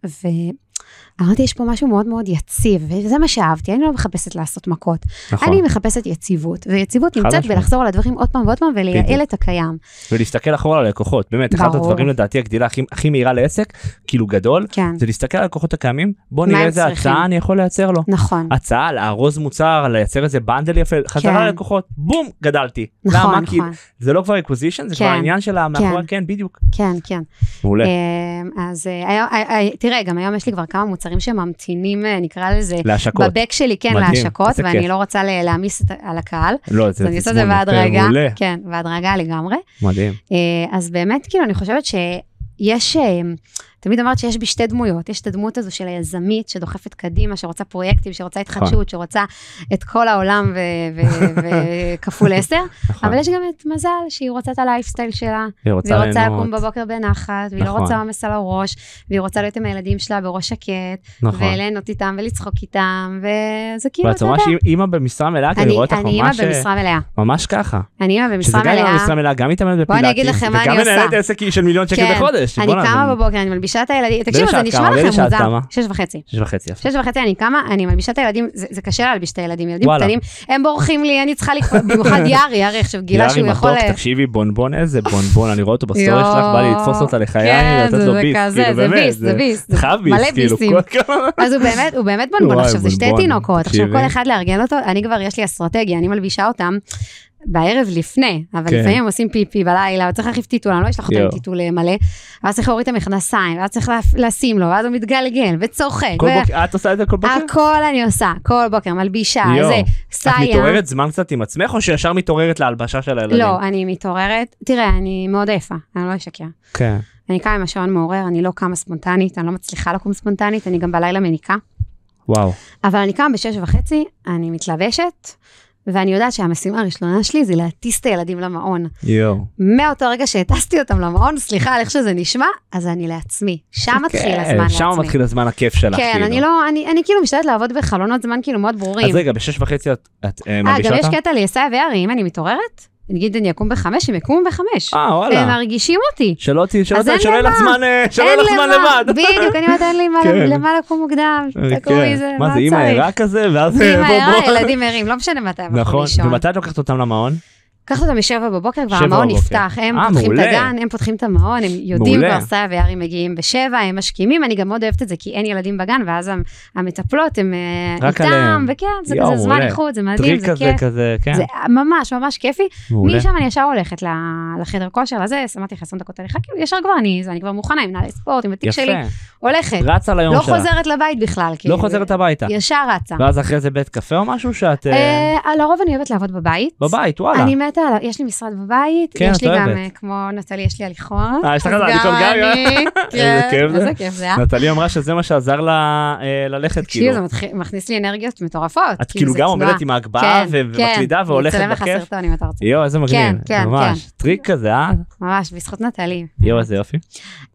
ואמרתי, יש פה משהו מאוד מאוד יציב, וזה מה שאהבתי, אני לא מחפשת לעשות מכות. נכון. אני מחפשת יציבות, ויציבות נמצאת. בלחזור על הדברים עוד פעם ועוד פעם ולייעל. את הקיים. ולהסתכל אחורה על הלקוחות באמת אחד ברור. הדברים לדעתי הגדילה הכי, הכי מהירה לעסק כאילו גדול כן, זה להסתכל על הלקוחות הקיימים בוא נראה איזה? הצעה אני יכול לייצר לו. נכון, הצעה לארוז מוצר לייצר איזה בנדל יפה חזרה כן. ללקוחות בום גדלתי. נכון, למה? כי נכון, זה לא כבר acquisition זה כן, כבר העניין של המאחורי כן. כן בדיוק. כן, כן. מעולה. אמ, אז אה, אה, אה, תראה, גם היום יש לי כבר כמה מוצרים שממתינים, אה, נקרא לזה, להשקות. בבק שלי, כן, מדהים, להשקות, ואני כיף. לא רוצה להעמיס על הקהל, לא אז אני עושה את זה תסמונת, בהדרגה, מעולה. כן, בהדרגה לגמרי. מדהים. אה, אז באמת, כאילו, אני חושבת שיש, אה, תמיד אמרת שיש בי שתי דמויות, יש את הדמות הזו של היזמית שדוחפת קדימה, שרוצה פרויקטים, שרוצה נכון. התחדשות, שרוצה את כל העולם וכפול עשר, נכון. אבל יש גם את מזל שהיא רוצה את הלייפסטייל שלה, והיא רוצה. לקום בבוקר בנחת, והיא לא נכון. רוצה עומס על הראש, והיא רוצה להיות עם הילדים שלה בראש שקט. וליהנות איתם ולצחוק איתם, וזה כאילו, ואת אתה ממש יודע, אימא במשרה מלאה כי אני אני רואה אותך אני אימא ממש אה, במשרה מלאה, ממש ככה. אני אימא שזה במשרה גם אימא מלאה. במשרה מלאה גם מתאמנת בפילאטיס וגם מנהלת. עסק של מיליון שקל כן, בחודש. אני קמה בבוקר, אני מלבישה את הילדים, תקשיבו, זה נשמע? לכם מוזר. שש וחצי. שש וחצי. יפה. שש וחצי אני קמה, אני מלבישה את הילדים, זה זה קשה להלביש את הילדים, ילדים וואלה. קטנים, הם בורחים לי, אני צריכה לקפוץ, במיוחד יארי, יארי עכשיו גילה יארי שהוא יכול... מתוק, אה, תקשיבי בונבון איזה בונבון אני רואה אותו בסטורי. שלך בא לי לתפוס אותה לחיים ולתת זה- לו ביס כאילו באמת זה ביס, זה חייב ביס מלא ביסים. אז הוא באמת, בונבון. עכשיו, זה שתי תינוקות, עכשיו. כל אחד לארגן אותו, אני כבר, יש לי אסטרטגיה, אני מלבישה אותם בערב לפני, אבל כן. לפעמים הם עושים פיפי בלילה, וצריך להחליף טיטול, אני לא אשלח אותם. טיטול אה, מלא, ואז צריך להוריד את המכנסיים, ואז צריך לשים לו, ואז הוא מתגלגל וצוחק. כל ו- בוקר את עושה את זה כל בוקר? הכל אני עושה, כל בוקר, מלבישה, יואו. זה, את סייע. מתעוררת זמן קצת עם עצמך או שישר מתעוררת להלבשה של הילדים? לא, אני מתעוררת, תראה, אני מאוד עייפה, אני לא אשקר. כן. אני קמה עם השעון מעורר, אני לא קמה ספונטנית, אני לא מצליחה לקום ספונטנית, אני גם בלילה מניקה. וואו. אבל אני קמה בשש וחצי, אני מתלבשת, ואני יודעת שהמשימה הראשונה שלי זה להטיס את הילדים למעון. יואו. מאותו רגע שהטסתי אותם למעון, סליחה על איך שזה נשמע, אז אני לעצמי. שם מתחיל כן, הזמן לעצמי. שם מתחיל הזמן הכיף שלך. כן, כאילו. אני לא, אני, אני כאילו משתדלת לעבוד בחלונות זמן כאילו מאוד ברורים. אז רגע בשש וחצי את את, אה, אה, מלבישה גם יש אותה? קטע ליסע ויארי, אם אני מתעוררת, נגיד אני אקום בחמש, הם יקומו בחמש. אה הם וואלה. מרגישים אותי. שלא יהיה לך. זמן אה, שלא יהיה לך זמן לבד. בדיוק, אני אומרת, אין לי כן. למה לקום מוקדם. אה, תקומי, כן. זה, מה זה אימא? ערה כזה ואז בוא ערה. ילדים ערים, לא משנה מתי הם הלכו נכון. לישון. ומתי את לוקחת אותם למעון? לקחת אותם בשבע בבוקר, כבר המעון בבוקר. נפתח, הם אה, פותחים את. הגן, הם פותחים את המעון, הם יודעים. כבר סע ויארי מגיעים בשבע, הם משכימים, אני גם מאוד אוהבת את זה, כי אין ילדים בגן, ואז המ- המטפלות הם אה, איתם, עליהם. וכן, זה כזה זמן. איכות, זה מדהים, זה כזה כיף. כזה כן זה ממש ממש כיפי, מעולה. משם אני ישר הולכת לחדר כושר לזה, שמתי לך 20 דקות הליכה, כאילו ישר כבר אני, אני כבר מוכנה עם נעלי ספורט, עם התיק שלי, הולכת, רצה ליום לא שלה חוזרת לבית בכלל, כאילו, לא חוזרת הביתה ישר רצה. ואז אחרי זה בית קפה או משהו שאת אה, לרוב אני אוהבת לעבוד בבית. בבית וואלה אני מתה, על- יש לי משרד בבית, כן, יש לי גם. אה, כמו נטלי, יש לי הליכון. אה, יש לך הליכון גם, אני, כן, כיף זה. איזה כיף זה, אה? נטלי אמרה שזה מה שעזר לה אה, ללכת תקשיב, כאילו זה מתחיל- מכניס לי אנרגיות מטורפות. את כאילו זה גם. עומדת עם ההגבהה כן, כן, ומקלידה והולכת אני אצלם לך בכיף סרטון אם אתה רוצה. יואו איזה מגניב כן, כן, ממש טריק כזה אה ממש, בזכות נטלי. יואו איזה יופי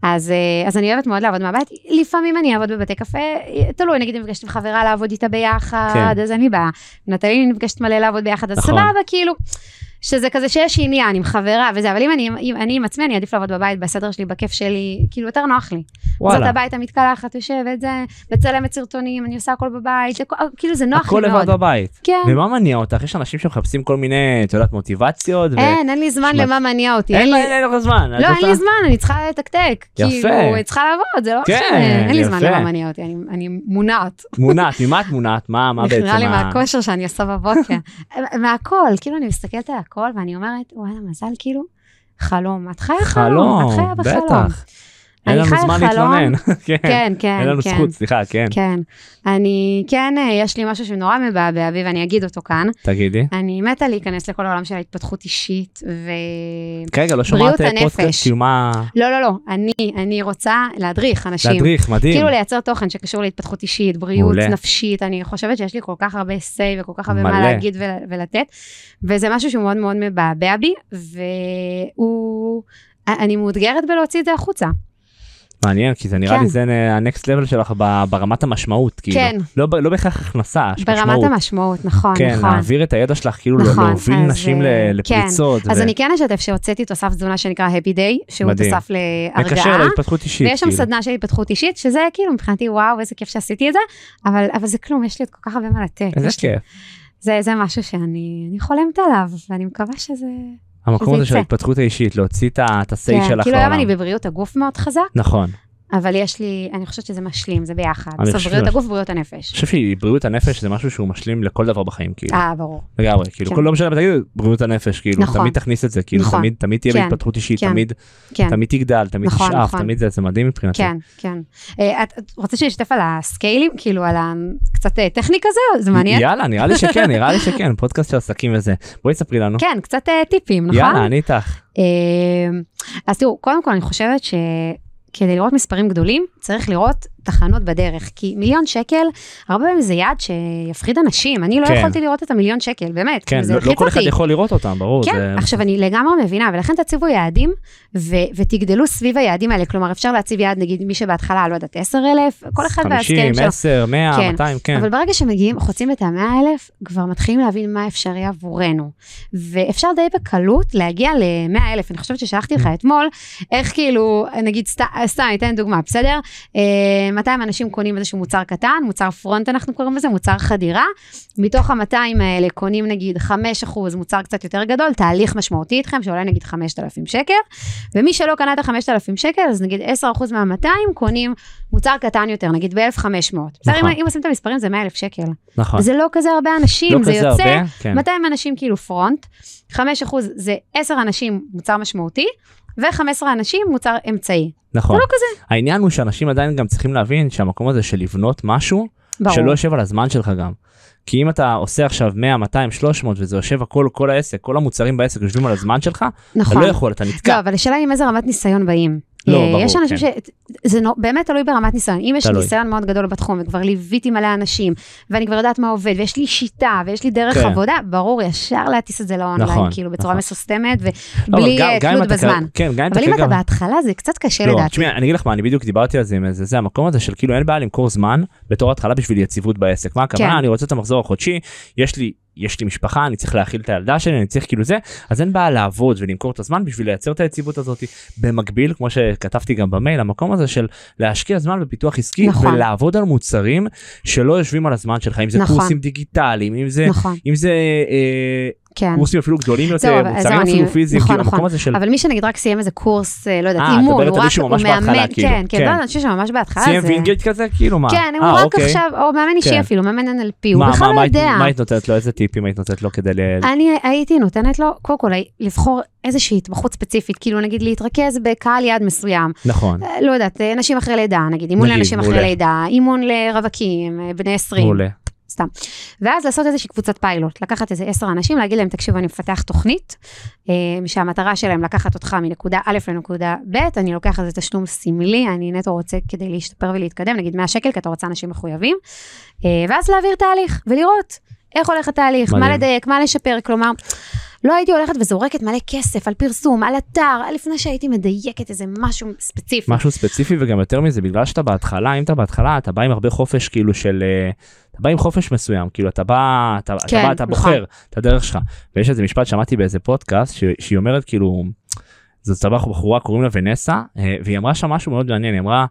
אז, אה, אני אוהבת מאוד לעבוד מהבית, לפעמים אני אעבוד בבתי קפה, אה, תלוי, נגיד אם נפגשת עם חברה לעבוד איתה ביחד, כן. אז לי בעיה. נטלי נפגשת מלא לעבוד ביחד, אז נכון. סבבה, כאילו, שזה כזה שיש עניין עם חברה וזה, אבל אם אני, אם אני עם עצמי, אני עדיף לעבוד בבית, בסדר שלי, בכיף שלי, כאילו יותר נוח לי. זאת וואלה הביתה, מתקלחת, יושבת, זה, מצלמת סרטונים, אני עושה הכל בבית, הכל- כאילו זה נוח הכל לי מאוד. לבד בבית כן. ומה מניע אותך יש אנשים שמחפשים כל מיני את יודעת מוטיבציות ו- אין, אין לי זמן שמע- למה מניע אותי. אין אין לי- אין לך זמן את לא, אין? לי זמן, אני צריכה לתקתק. יפה. כאילו, אני צריכה לעבוד, זה לא כן, משנה. אין לי זמן. למה מניע אותי, אני- אני מונעת. מונעת ממה את מונעת מה מה בעצם נראה לי ה- מהכושר שאני עושה בבוקר. מהכל, כאילו אני מסתכלת על הכל ואני אומרת, וואלה, מזל, כאילו, חלום. את חיה חלום, את חיה בחלום. בטח אין לנו זמן. להתלונן כן כן, כן, אין לנו כן. זכות סליחה כן כן. אני, כן, אה, יש לי משהו שנורא מבעבע בי ואני אגיד אותו כאן. תגידי אני מתה להיכנס לכל העולם של ההתפתחות אישית, ו... כרגע לא שומעת. פודקאסט כאילו מה לא, לא, לא, אני, אני רוצה להדריך אנשים. להדריך מדהים כאילו לייצר תוכן שקשור להתפתחות אישית, בריאות מעולה. נפשית, אני חושבת שיש לי כל כך הרבה say וכל כך הרבה מלא. מה להגיד ול, ולתת, וזה משהו שהוא מאוד מאוד מבעבע בי, והוא, אני מאותגרת בלהוציא את זה החוצה. מעניין כי זה נראה כן. לי זה ה-next level שלך ברמת המשמעות כאילו כן. לא לא בהכרח הכנסה ברמת משמעות. המשמעות, נכון, כן נכון. להעביר את הידע שלך כאילו נכון, להוביל אז, נשים אה, כן. לפריצות אז ו- אני כן אשתף שהוצאתי תוסף תזונה שנקרא Happy Day, שהוא מדהים. תוסף מקשר להרגעה. להתפתחות אישית ויש שם כאילו. סדנה של התפתחות אישית, שזה כאילו מבחינתי וואו, איזה כיף שעשיתי את זה, אבל, אבל זה כלום, יש לי עוד כל כך הרבה מה לתת. איזה כיף זה, זה משהו שאני אני חולמת עליו, ואני מקווה שזה... המקום הזה של. ההתפתחות האישית להוציא את ה-say שלך כאילו היום אני לעולם. בבריאות הגוף מאוד חזק, נכון אבל יש לי, אני חושבת שזה משלים, זה ביחד. אני בסוף חושב בריאות הגוף, בריאות אני הנפש. חושב שבריאות הנפש זה משהו שהוא משלים לכל דבר בחיים כאילו אה, ברור. לגמרי כאילו כן. כל לא משנה תגיד בריאות הנפש כאילו נכון. תמיד תכניס את זה כאילו נכון. תמיד תהיה כן. בהתפתחות אישית כן. תמיד תגדל תמיד נכון, תשאף. תמיד זה מדהים מבחינתי. כן, כן. אה, את רוצה שאני אשתף על הסקיילים? כאילו על. קצת אה, טכני כזה? זה מעניין? יאללה נראה לי שכן נראה לי שכן פודקאסט של עסקים וזה בואי ספרי לנו. כן, קצת אה, טיפים, נכון? יאללה אני איתך. אז תראו, קודם כל אני חושבת שכדי לראות מספרים גדולים, צריך לראות תחנות בדרך, כי מיליון שקל, הרבה פעמים זה יעד שיפחיד אנשים, אני לא כן. יכולתי לראות את המיליון שקל, באמת, כן זה לא- לא כל אחד אותי. יכול לראות אותם ברור. כן, זה- עכשיו אני לגמרי מבינה, ולכן תציבו יעדים, ו- ותגדלו סביב היעדים האלה, כלומר אפשר להציב יעד, נגיד מי שבהתחלה, לא יודעת, 10,000, כל אחד והסכם 50, שלו. 10, 100, כן. 200 כן. אבל ברגע שמגיעים, חוצים את המאה אלף, כבר מתחילים להבין מה אפשרי עבורנו. ואפשר די בקלות להגיע למאה אלף. אני חושבת ששלחתי לך אתמול, איך כאילו, נגיד, סת- סתם, אני אתן דוגמה, בסדר? אה, 200 אנשים קונים איזשהו מוצר קטן, מוצר פרונט אנחנו קוראים לזה, מוצר חדירה. מתוך ה-200 האלה קונים נגיד 5% מוצר קצת יותר גדול, תהליך משמעותי איתכם, שעולה נגיד 5,000 שקל. ומי שלא קנה את ה-5,000 שקל, אז נגיד 10% מה-200 קונים מוצר קטן יותר, נגיד ב-1,500. בסדר, אם- נכון. אם עושים את המספרים זה 100,000 שקל. נכון. וזה לא כזה הרבה אנשים, לא זה יוצא הרבה, כן. 200 אנשים כאילו פרונט, 5% זה 10 אנשים מוצר משמעותי, ו-15 אנשים מוצר אמצעי. נכון. זה לא כזה. העניין הוא שאנשים עדיין גם צריכים להבין שהמקום הזה של לבנות משהו, ברור. שלא יושב על הזמן שלך גם. כי אם אתה עושה עכשיו 100, 200, 300 וזה יושב הכל, כל העסק, כל המוצרים בעסק יושבים על הזמן שלך, אתה נכון. לא יכול, אתה נתקע. לא, אבל השאלה היא עם איזה רמת ניסיון באים. לא, אה, ברור, יש אנשים כן. ש... זה נו- באמת תלוי ברמת ניסיון. אם יש תלוי. ניסיון מאוד גדול בתחום, וכבר ליוויתי מלא אנשים, ואני כבר יודעת מה עובד, ויש לי שיטה, ויש לי דרך כן. עבודה, ברור, ישר להטיס את זה לאונליין, נכון, כאילו בצורה נכון. מסוסתמת, ובלי גם- אה, גם תלות אתה בזמן. כ- כן, גם אבל אם אתה בהתחלה, זה קצת קשה לא, לדעתי. תשמעי, אני אגיד לך מה, אני בדיוק דיברתי על זה עם איזה, זה המקום הזה של כאילו אין בעיה למכור זמן בתור התחלה בשביל יציבות בעסק. מה הכוונה? כן. אני רוצה את המחזור החודשי, יש לי, יש לי משפחה, אני צריך להאכיל את הילדה שלי, אני צריך כאילו זה, אז אין בעיה לעבוד ולמכור את הזמן בשביל לייצר את היציבות הזאת. במקביל, כמו שכתבתי גם במייל, המקום הזה של להשקיע זמן בפיתוח עסקי נכון. ולעבוד על מוצרים שלא יושבים על הזמן שלך, אם זה נכון. קורסים דיגיטליים, אם זה, נכון. אם זה אה, כן. קורסים אפילו גדולים יותר, זהו, מוצרים אפילו פיזיים, נכון, כאילו המקום נכון. הזה של אבל מי שנגיד רק סיים איזה קורס, אה, לא יודעת, אה, אימון, הוא רק, הוא מאמן, כאילו. כן, כן, כן. לא, אני חושבת שממש בהתחלה סיים. וינגייט כזה, כאילו מה? כן, הוא אה, רק אוקיי. עכשיו, או מאמן אישי כן. אפילו, מאמן NLP, הוא בכלל לא יודע. מה היית נותנת לו, איזה טיפים היית נותנת לו כדי ל... אני הייתי נותנת לו, קודם כל, לבחור איזושהי התמחות ספציפית, כאילו נגיד להתרכז בקהל יעד מסוים. נכון, לא יודעת, נשים אחרי לידה, נגיד, אימון לאנשים אחרי. לידה, אימון לרווקים, בני 20, מעולה. סתם. ואז לעשות איזושהי קבוצת פיילוט, לקחת איזה עשר אנשים, להגיד להם, תקשיבו, אני מפתח תוכנית, אה, שהמטרה שלהם לקחת אותך מנקודה א' לנקודה ב', אני לוקח על זה תשלום סמלי, אני נטו רוצה כדי להשתפר ולהתקדם, נגיד 100 שקל, כי אתה רוצה אנשים מחויבים, אה, ואז להעביר תהליך ולראות איך הולך התהליך, מה מדהים. לדייק, מה לשפר, כלומר, לא הייתי הולכת וזורקת מלא כסף על פרסום, על אתר, לפני שהייתי מדייקת איזה משהו ספציפי. משהו ספציפי וגם יותר מזה בגלל שאתה בהתחלה אם אתה בהתחלה אתה בא עם הרבה חופש כאילו של אה, אתה בא עם חופש מסוים כאילו אתה בא אתה, אתה, כן, בא, אתה נכון. בוחר את הדרך שלך ויש איזה משפט שמעתי באיזה פודקאסט ש, שהיא אומרת כאילו זאת סבבה בחורה קוראים לה ונסה אה, והיא אמרה שם משהו מאוד מעניין היא אמרה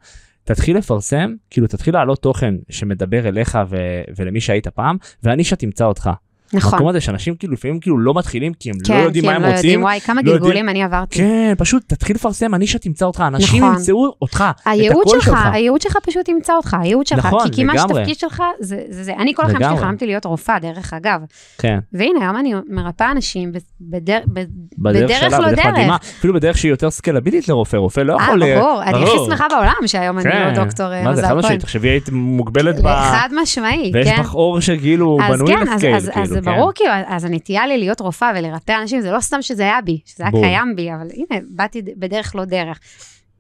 תתחיל לפרסם כאילו תתחיל להעלות תוכן שמדבר אליך ו, ולמי שהיית פעם והנישה תמצא אותך. נכון. המקום הזה שאנשים כאילו לפעמים כאילו לא מתחילים כי הם כן, לא יודעים כי מה הם הם לא יודעים, רוצים. וואי, כמה לא יודעים- גלגולים אני עברתי. כן פשוט תתחיל לפרסם הנישה תמצא אותך אנשים נכון. ימצאו אותך את הקול שלך, שלך. הייעוד שלך פשוט ימצא אותך, הייעוד שלך, נכון, כי כמעט לגמרי. שהתפקיד שלך זה זה. זה. אני כל החיים שלי. חלמתי להיות רופאה, דרך אגב. כן. והנה, היום אני מרפאה אנשים בדר- בדרך בדרך שלה, לא בדרך מדהימה, דרך. אפילו בדרך שהיא יותר סקלבילית לרופא, רופא לא אה, יכול... ברור, אני הכי. שמחה בעולם שהיום אני כן. לא דוקטור אה, מה זה, חד. משמעית, תחשבי היית מוגבלת ב... חד משמעי, ויש כן. בך אור שכאילו בנוי כן, לסקייל, אז זה כן. ברור, כאילו, אז הנטייה לי להיות רופאה ולרפא אנשים, זה לא סתם שזה היה בי, שזה היה בול. קיים בי, אבל הנה, באתי בדרך לא דרך.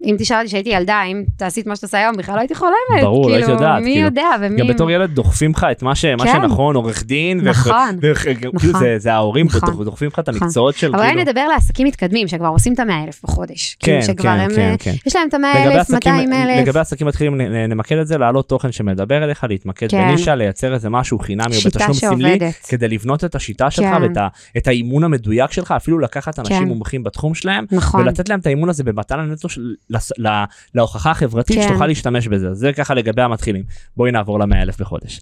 אם תשאל אותי שהייתי ילדה, אם תעשי את מה שאתה עושה היום, בכלל לא הייתי חולמת. ברור, לא הייתי כאילו, יודעת, מי כאילו. יודע, ומי... גם בתור ילד דוחפים לך את מה ש- מה כן. שנכון, עורך דין, ו- נכון, ו- כאילו נכון. זה- זה ההורים נכון. דוח- דוחפים לך את נכון. המקצועות של אבל כאילו... נדבר לעסקים מתקדמים, שכבר עושים את המאה אלף בחודש. כן, כאילו כן, הם, כן, אה, כן. יש להם את המאה אלף, עסקים- 200 אלף. לגבי עסקים מתחילים נמקד את זה, להעלות תוכן שמדבר אליך, להתמקד כן. בנישה, לייצר איזה משהו חינמי או בתשלום סמלי. כדי לבנות את השיטה שלך כן. ואת האימון המדויק שלך, אפילו לקחת אנשים כן. מומחים בתחום שלהם, נכון. ולתת להם את האימון הזה במתן הנטו של- לס- ל- להוכחה החברתית כן. שתוכל להשתמש בזה. זה ככה לגבי המתחילים. בואי נעבור למאה אלף בחודש.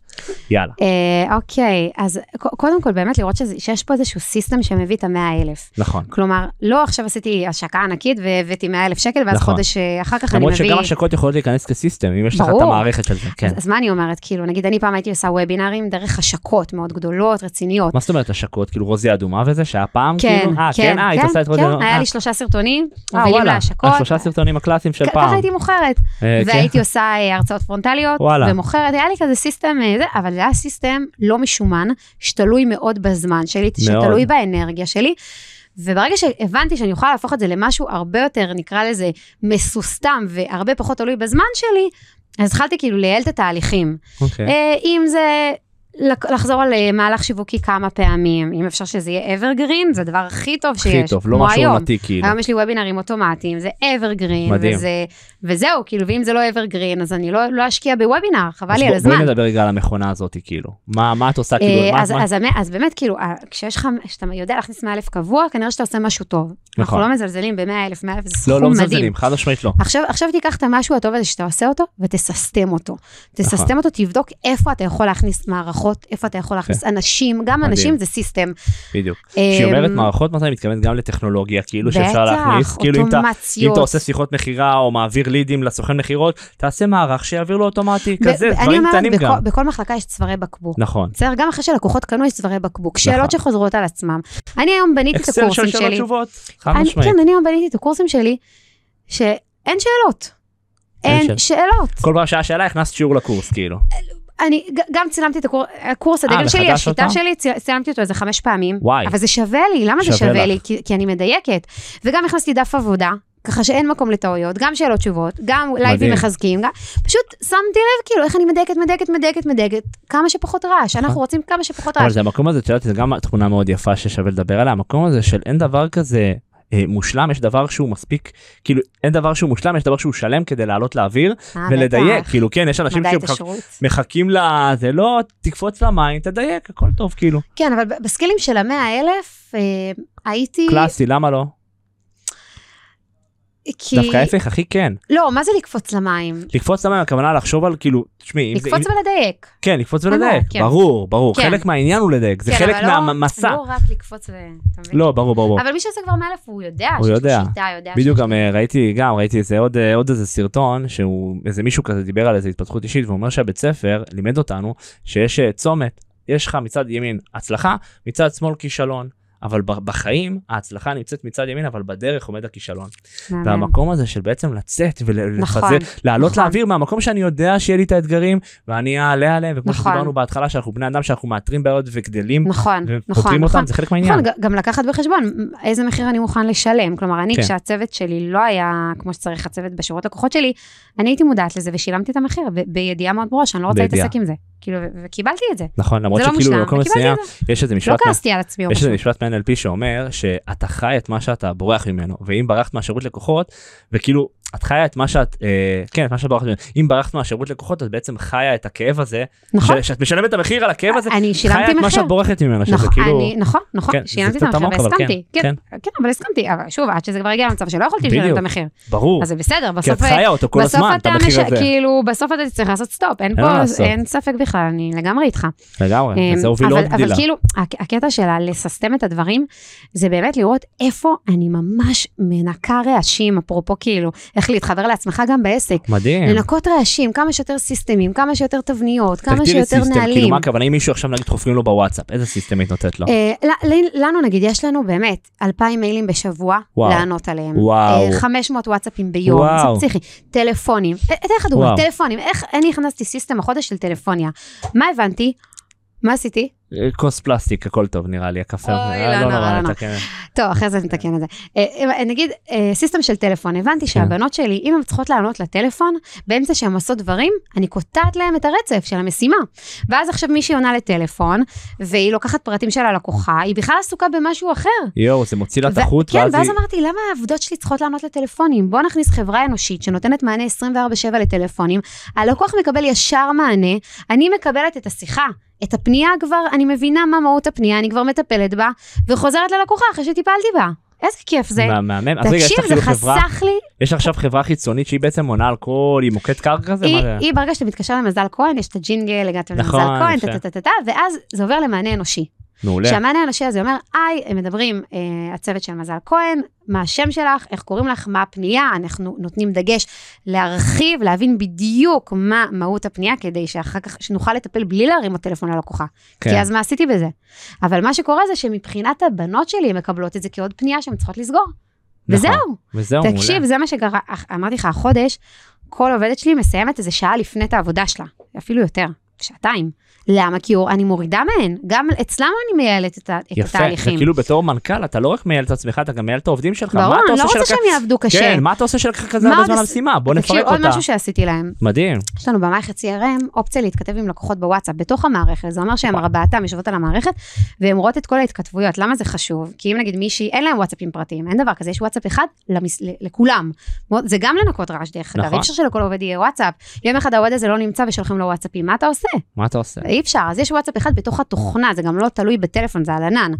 יאללה. אה, אוקיי, אז קודם כל באמת לראות שזה- שיש פה איזשהו סיסטם שמביא את המאה אלף. נכון. כלומר, לא עכשיו עשיתי השקה ענקית והבאתי 100 אלף שקל, ואז נכון. חודש אה, אחר כך אני למרות מביא... שגם השקות יכולות להיכנס כ system, אם יש לך את. המערכת של זה. כן. אז, אז מה אני אומרת? כאילו, נגיד אני פעם הייתי עושה וובינרים דרך השקות מאוד גדולות, רציניות. מה זאת אומרת השקות? כאילו רוזי אדומה וזה שהיה פעם? כן, כאילו? אה, כן, אה, את רוזי כן, אדומה? היה אה, לי שלושה סרטונים, אה, מובילים וואלה. להשקות. השלושה סרטונים הקלאסיים של פעם. ככה הייתי מוכרת, אה, כן. והייתי עושה אה, הרצאות פרונטליות. ומוכרת, היה לי כזה system, אה, אבל זה היה system לא משומן, שתלוי מאוד בזמן שלי. שתלוי באנרגיה שלי. וברגע שהבנתי שאני יכולה להפוך את זה למשהו הרבה יותר, נקרא לזה, מסוסתם והרבה פחות תלוי בזמן שלי, אז התחלתי כאילו לייעל את התהליכים. אוקיי. אה, אם זה לחזור על אה, מהלך שיווקי כמה פעמים, אם אפשר שזה יהיה evergreen, זה הדבר הכי טוב שיש, הכי טוב, לא משהו היום. עונתי כאילו. היום יש לי וובינרים אוטומטיים, זה evergreen, מדהים. וזה, וזהו, כאילו, ואם זה לא evergreen, אז אני לא, לא אשקיע בוובינר, חבל לי על הזמן. בואי נדבר רגע על המכונה הזאת כאילו. מה מה את עושה אה, כאילו? מה- אז, מה- אז, אז, אז באמת, כאילו, כשיש לך, כשאתה יודע להכניס 100 אלף קבוע, כנראה שאתה עושה משהו טוב. אנחנו נכון. לא מזלזלים ב-100 אלף, 100 אלף זה לא, סכום לא מדהים. מזלזלים, חד משמעית לא. עכשיו, עכשיו תיקח את המשהו הטוב הזה שאתה עושה אותו, ותססטם אותו. נכון. אותו, תבדוק איפה אתה יכול להכניס מערכות, איפה אתה יכול להכניס אנשים, גם. אנשים זה סיסטם. בדיוק. כשהיא אומרת אמ, מערכות, אני מתכוונת גם לטכנולוגיה, כאילו שאפשר להכניס, כאילו אם אתה... אם. אתה עושה שיחות מכירה או מעביר לידים לסוכן מכירות, תעשה מערך שיעביר לו אוטומטי, כזה, דברים קטנים גם. בכל מחלקה יש צווארי בקבוק. נכון. בסדר, גם אחרי שלקוחות קנו יש צווארי בקבוק, נכון. שאלות שחוזרות על עצמם. אני היום בניתי את הקורסים שלי. כן, אני היום בניתי את הקורסים שלי, שאין שאלות. אין שאלות. שאלות. כל פעם שהיה שאלה הכנסת שיעור לקורס, כאילו. אני גם צילמתי את הקורס, הקורס הדגל שלי, השיטה? שלי, צי- צילמתי אותו איזה חמש פעמים. וואי. אבל זה שווה לי, למה זה שווה לך. לי? כי, כי אני מדייקת. וגם הכנסתי דף עבודה, ככה שאין מקום לטעויות, גם שאלות תשובות, גם לייבים. מחזקים, גם... פשוט שמתי לב כאילו איך אני מדייקת, מדייקת, מדייקת, מדייקת, כמה שפחות רעש, אנחנו רוצים כמה שפחות אבל רעש. זה המקום הזה, את יודעת, זה גם תכונה מאוד יפה ששווה לדבר עליה, המקום הזה של אין דבר כזה אה, מושלם, יש דבר שהוא מספיק, כאילו אין דבר שהוא מושלם, יש דבר שהוא שלם כדי לעלות לאוויר אה, ולדייק. כאילו כן, יש אנשים שמחכים לזה, לא, תקפוץ למים, תדייק, הכל טוב, כאילו. כן, אבל בסקילים של המאה אלף, אה, הייתי... קלאסי, למה לא? כי... דווקא ההפך, הכי כן. לא, מה זה לקפוץ למים? לקפוץ למים, הכוונה לחשוב על כאילו, תשמעי. לקפוץ אם- ולדייק. כן, לקפוץ ולדייק, כן. ברור, ברור. כן. חלק מהעניין הוא לדייק, זה כן, חלק לא- מהמסע. לא רק לקפוץ ו... לא, ברור, ברור. אבל מי שעושה כבר מאלף הוא יודע, הוא שיש יודע. שיטה, יודע. בדיוק גם ראיתי גם ראיתי איזה עוד אה, עוד איזה סרטון שהוא איזה מישהו כזה דיבר על איזה התפתחות אישית ואומר שהבית ספר לימד אותנו שיש אה, צומת יש לך מצד ימין הצלחה מצד שמאל כישלון אבל בחיים ההצלחה נמצאת מצד ימין אבל בדרך עומד הכישלון. והמקום הזה של בעצם לצאת ולפזר נכון, לעלות נכון. לאוויר מהמקום שאני יודע שיהיה לי את האתגרים ואני אעלה עליהם וכמו נכון. שדיברנו בהתחלה שאנחנו בני אדם שאנחנו מאתרים בעיות וגדלים נכון, נכון, ופותרים נכון. אותם זה חלק מהעניין. נכון, גם לקחת בחשבון איזה מחיר אני מוכן לשלם. כלומר, אני, כן. כשהצוות שלי לא היה כמו שצריך, הצוות בשירות לקוחות שלי, אני הייתי מודעת לזה ושילמתי את המחיר, בידיעה מאוד ברורה שאני לא רוצה. להתעסק עם זה. כאילו, וקיבלתי את זה. נכון למרות לא שכאילו במקום מסוים. יש איזה לא משפט כעסתי על עצמי או יש איזה משהו. משפט מ-NLP שאומר שאתה חי את מה שאתה בורח ממנו ואם ברחת מהשירות לקוחות וכאילו את חיה את מה שאת אה, כן את מה שאת ממנו אם ברחת מהשירות לקוחות את בעצם חיה את הכאב הזה נכון, ש- שאת משלמת את המחיר על הכאב הזה אני חיה שילמתי את מה מחיר. שאת בורחת ממנו שזה נכון, כאילו אני- נכון, נכון, כן, זה שילמתי את המחיר והסכמתי. כן, כן, כן, אבל הסכמתי, אבל שוב, עד שזה כבר הגיע למצב שלא יכולתי לשלם. את המחיר. ברור אז זה בסדר, כי את בסוף... חיה אותו כל בסוף הזמן את המחיר הזה כאילו, בסוף אתה תצטרך לעשות סטופ, אין פה. אין ספק בכלל, אני לגמרי איתך. לגמרי וזה הוביל אבל- לעוד אבל גדילה כאילו, הק- הקטע של לססטם את הדברים, זה באמת לראות איפה אני ממש מנקה רעשים, אפרופו כאילו, איך להתחבר לעצמך גם בעסק. מדהים לנקות רעשים, כמה שיותר סיסטמים, כמה שיותר תבניות, כמה שיותר system, כאילו נהלים. מה הכוונה אם מישהו עכשיו נגיד חופרים לו בוואטסאפ איזה system היית נותנת לו אה, לנו נגיד, יש לנו באמת 2,000 מיילים בשבוע וואו. לענות עליהם. וואו. אה, 500 וואטסאפים ביום, וואו. זה פסיכי. טלפונים, אה, אתן לך דוגמא. טלפונים, איך אני הכנסתי system החודש של טלפוניה. מה הבנתי? מה עשיתי? כוס פלסטיק הכל טוב נראה לי הקפה אוי, אה, לא לא נורא, לא. נתקן. טוב, אחרי זה נתקן את זה. אה, אה, נגיד, סיסטם של טלפון, הבנתי שהבנות שלי, אם הן צריכות לענות לטלפון, באמצע שהן עושות דברים, אני קוטעת להן את הרצף של המשימה. ואז עכשיו מישהי עונה לטלפון, והיא לוקחת פרטים של הלקוחה, היא בכלל עסוקה במשהו אחר. יואו זה מוציא לה את החוט כן, ואז אמרתי, למה העבודות שלי צריכות לענות לטלפונים? בוא נכניס חברה אנושית שנותנת מענה 24/7 לטלפונים, הלקוח מקבל ישר מענה, אני מקבלת את השיחה. את הפנייה כבר, אני מבינה מה מהות הפנייה, אני כבר מטפלת בה, וחוזרת ללקוחה אחרי שטיפלתי בה. איזה כיף זה. מה- מהמם תקשיב, זה חסך לי, יש עכשיו חברה חיצונית שהיא בעצם עונה על כל היא מוקד קרקע כזה היא, ברגע שאתה מתקשר למזל כהן, יש את הג'ינגל, הגעתם נכון, למזל כהן, יפה. טה-טה-טה-טה, ואז זה עובר למענה אנושי. מעולה שהמענה האנושי הזה אומר, היי, הם מדברים, אה, הצוות של מזל כהן, מה השם שלך, איך קוראים לך, מה הפנייה, אנחנו נותנים דגש להרחיב, להבין בדיוק מה מהות הפנייה, כדי שאחר כך, שנוכל לטפל בלי להרים הטלפון ללקוחה. כי כן. אז מה עשיתי בזה? אבל מה שקורה זה שמבחינת הבנות שלי, הן מקבלות את זה כעוד פנייה שהן צריכות לסגור. נכון. וזהו. וזהו מעולה תקשיב, זה מה שקרה, אמרתי לך, החודש, כל עובדת שלי מסיימת איזה שעה לפני את העבודה שלה, אפילו יותר, שעתיים. למה? כי אני מורידה מהן, גם אצלם אני מייעלת את, את יפה התהליכים. וכאילו בתור מנכ"ל אתה לא רק מייעל את עצמך אתה גם מייעל את העובדים שלך ברור, אני לא רוצה שלקח- שהם יעבדו קשה. כן מה אתה עושה שלקח כזה הרבה עוד זמן למשימה בוא תקשיב, נפרק עוד אותה משהו שעשיתי להם, מדהים יש לנו במערכת CRM אופציה להתכתב עם לקוחות בוואטסאפ, בתוך המערכת, זה אומר שהן ארבעתם יושבות על המערכת, והן רואות את כל ההתכתבויות, למה זה חשוב? כי אם נגיד מישהי, אין להם וואטסאפים פרטיים, אין דבר כזה, יש וואטסאפ אחד למס, לכולם. זה גם לנקות רעש דרך אגב, נכון. אי אפשר שלכל עובד יהיה וואטסאפ, יום אחד העובד הזה לא נמצא ושולחים לו וואטסאפים, מה אתה עושה? מה אתה עושה אי אפשר, אז יש וואטסאפ אחד בתוך התוכנה, זה גם לא תלוי בטלפון, זה על ענן.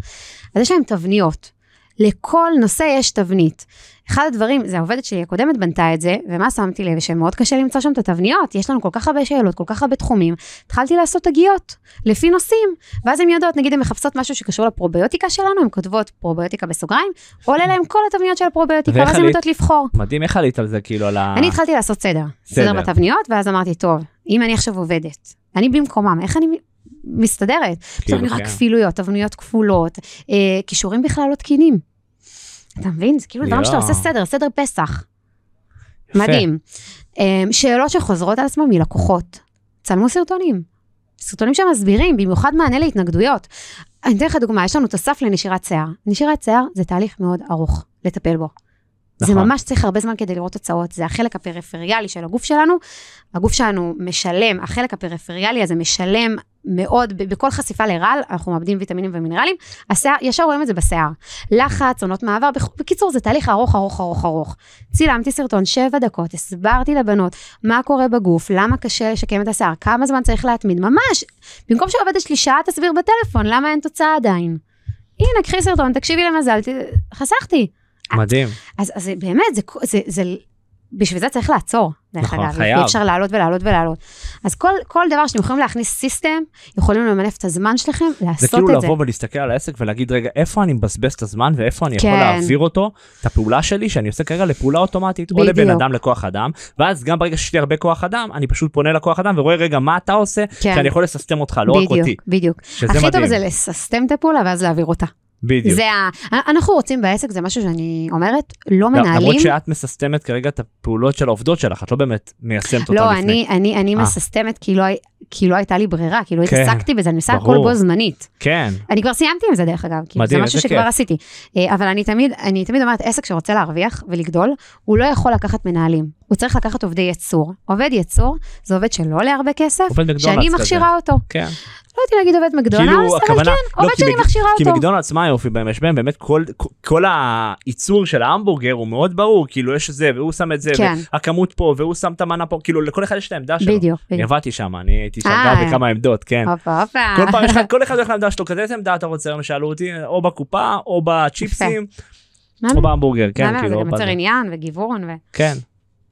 אז יש להם תבניות. לכל נושא יש תבנית. אחד הדברים, זה העובדת שלי הקודמת בנתה את זה, ומה שמתי לב? שמאוד קשה למצוא שם את התבניות, יש לנו כל כך הרבה שאלות, כל כך הרבה תחומים. התחלתי לעשות תגיות, לפי נושאים, ואז הן יודעות, נגיד הן מחפשות משהו שקשור לפרוביוטיקה שלנו, הן כותבות פרוביוטיקה בסוגריים, עולה להן כל התבניות של הפרוביוטיקה, ואז הן? יודעות לבחור. מדהים איך עלית על זה כאילו על ה... אני התחלתי לעשות סדר, סדר. סדר בתבניות, ואז אמרתי, טוב, אם אני עכשיו עובדת, אני במקומם, איך אני מסתדרת? עכשיו אני רק כן. כפילויות, תבניות כפולות, אה, כישורים בכלל לא תקינים. אתה מבין? זה כאילו דברים שאתה. עושה סדר, סדר פסח. מדהים. אה, שאלות שחוזרות על עצמן מלקוחות. צלמו סרטונים. סרטונים שמסבירים, במיוחד מענה להתנגדויות. אני אתן לך דוגמה, יש לנו תוסף לנשירת שיער. נשירת שיער זה תהליך מאוד ארוך לטפל בו. זה נכון. ממש צריך הרבה זמן כדי לראות תוצאות, זה החלק הפריפריאלי של הגוף שלנו. הגוף שלנו משלם, החלק הפריפריאלי הזה משלם מאוד, בכל חשיפה לרעל, אנחנו מאבדים ויטמינים ומינרלים, השיער, ישר רואים את זה בשיער. לחץ, עונות מעבר, בקיצור, זה תהליך ארוך, ארוך, ארוך, ארוך. צילמתי סרטון שבע דקות, הסברתי לבנות מה קורה בגוף, למה קשה לשקם את השיער, כמה זמן צריך להתמיד, ממש. במקום שעובדת שלי שעה תסביר בטלפון, למה אין תוצאה עדיין. הנה, קחי סרטון, תקשיבי למזל, ת... חסכתי. מדהים. אז, אז זה באמת, זה, זה, זה, בשביל זה צריך לעצור, דרך נכון, אגב. חייב. אי אפשר לעלות ולעלות ולעלות. אז כל, כל דבר שאתם יכולים להכניס סיסטם, יכולים למנף את הזמן שלכם, לעשות זה כאילו את זה. לבוא ולהסתכל על העסק ולהגיד רגע איפה אני מבזבז את הזמן ואיפה אני יכול כן. להעביר אותו את הפעולה שלי שאני עושה כרגע לפעולה אוטומטית או בדיוק. לבן אדם לכוח אדם ואז גם ברגע שיש לי הרבה כוח אדם אני פשוט פונה לכוח אדם ורואה רגע מה אתה עושה כן. שאני יכול לססטם אותך לא רק אותי בדיוק, בדיוק. הכי טוב מדהים זה לססטם את הפעולה ואז להעביר אותה. בדיוק. זה ה... אנחנו רוצים בעסק, זה משהו שאני אומרת, לא לא, מנהלים. למרות שאת מססטמת כרגע את הפעולות של העובדות שלך את לא באמת מיישמת אותן לא, לפני. אני, אני, אני אה. מססטמת כי לא, כי לא הייתה לי ברירה, כי לא כן, התעסקתי בזה, אני עושה הכל. בו זמנית. כן אני כבר סיימתי עם זה דרך אגב, כי זה מדהים, משהו איזה שכבר כיף. עשיתי. אה, אבל אני תמיד, אני תמיד אומרת, עסק שרוצה להרוויח ולגדול, הוא לא יכול לקחת מנהלים. הוא צריך לקחת עובדי ייצור. עובד ייצור זה עובד שלא עולה הרבה כסף, שאני כזה. מכשירה אותו. כן. לא יודעת להגיד עובד מקדונלדס, כאילו אבל הכוונה כן, לא, עובד כי שאני מק- מכשירה כי אותו. מקדונלדס מה היופי בהם יש בהם באמת כל כל הייצור של ההמבורגר הוא מאוד ברור כאילו יש את זה והוא שם את זה כן. והכמות פה והוא שם את המנה פה כאילו לכל אחד יש את העמדה שלו. בדיוק, אני בדיוק. עבדתי שם אני הייתי שם. גר בכמה עמדות כן. הופה, הופה. כל פעם יש לך כל אחד הולך לעמדה שלו כזה איזה עמדה אתה רוצה היום שאלו אותי או בקופה או בצ'יפסים או בהמבורגר כן מהמם, זה כאילו. גם יוצר. עניין וגיוון. ו... כן.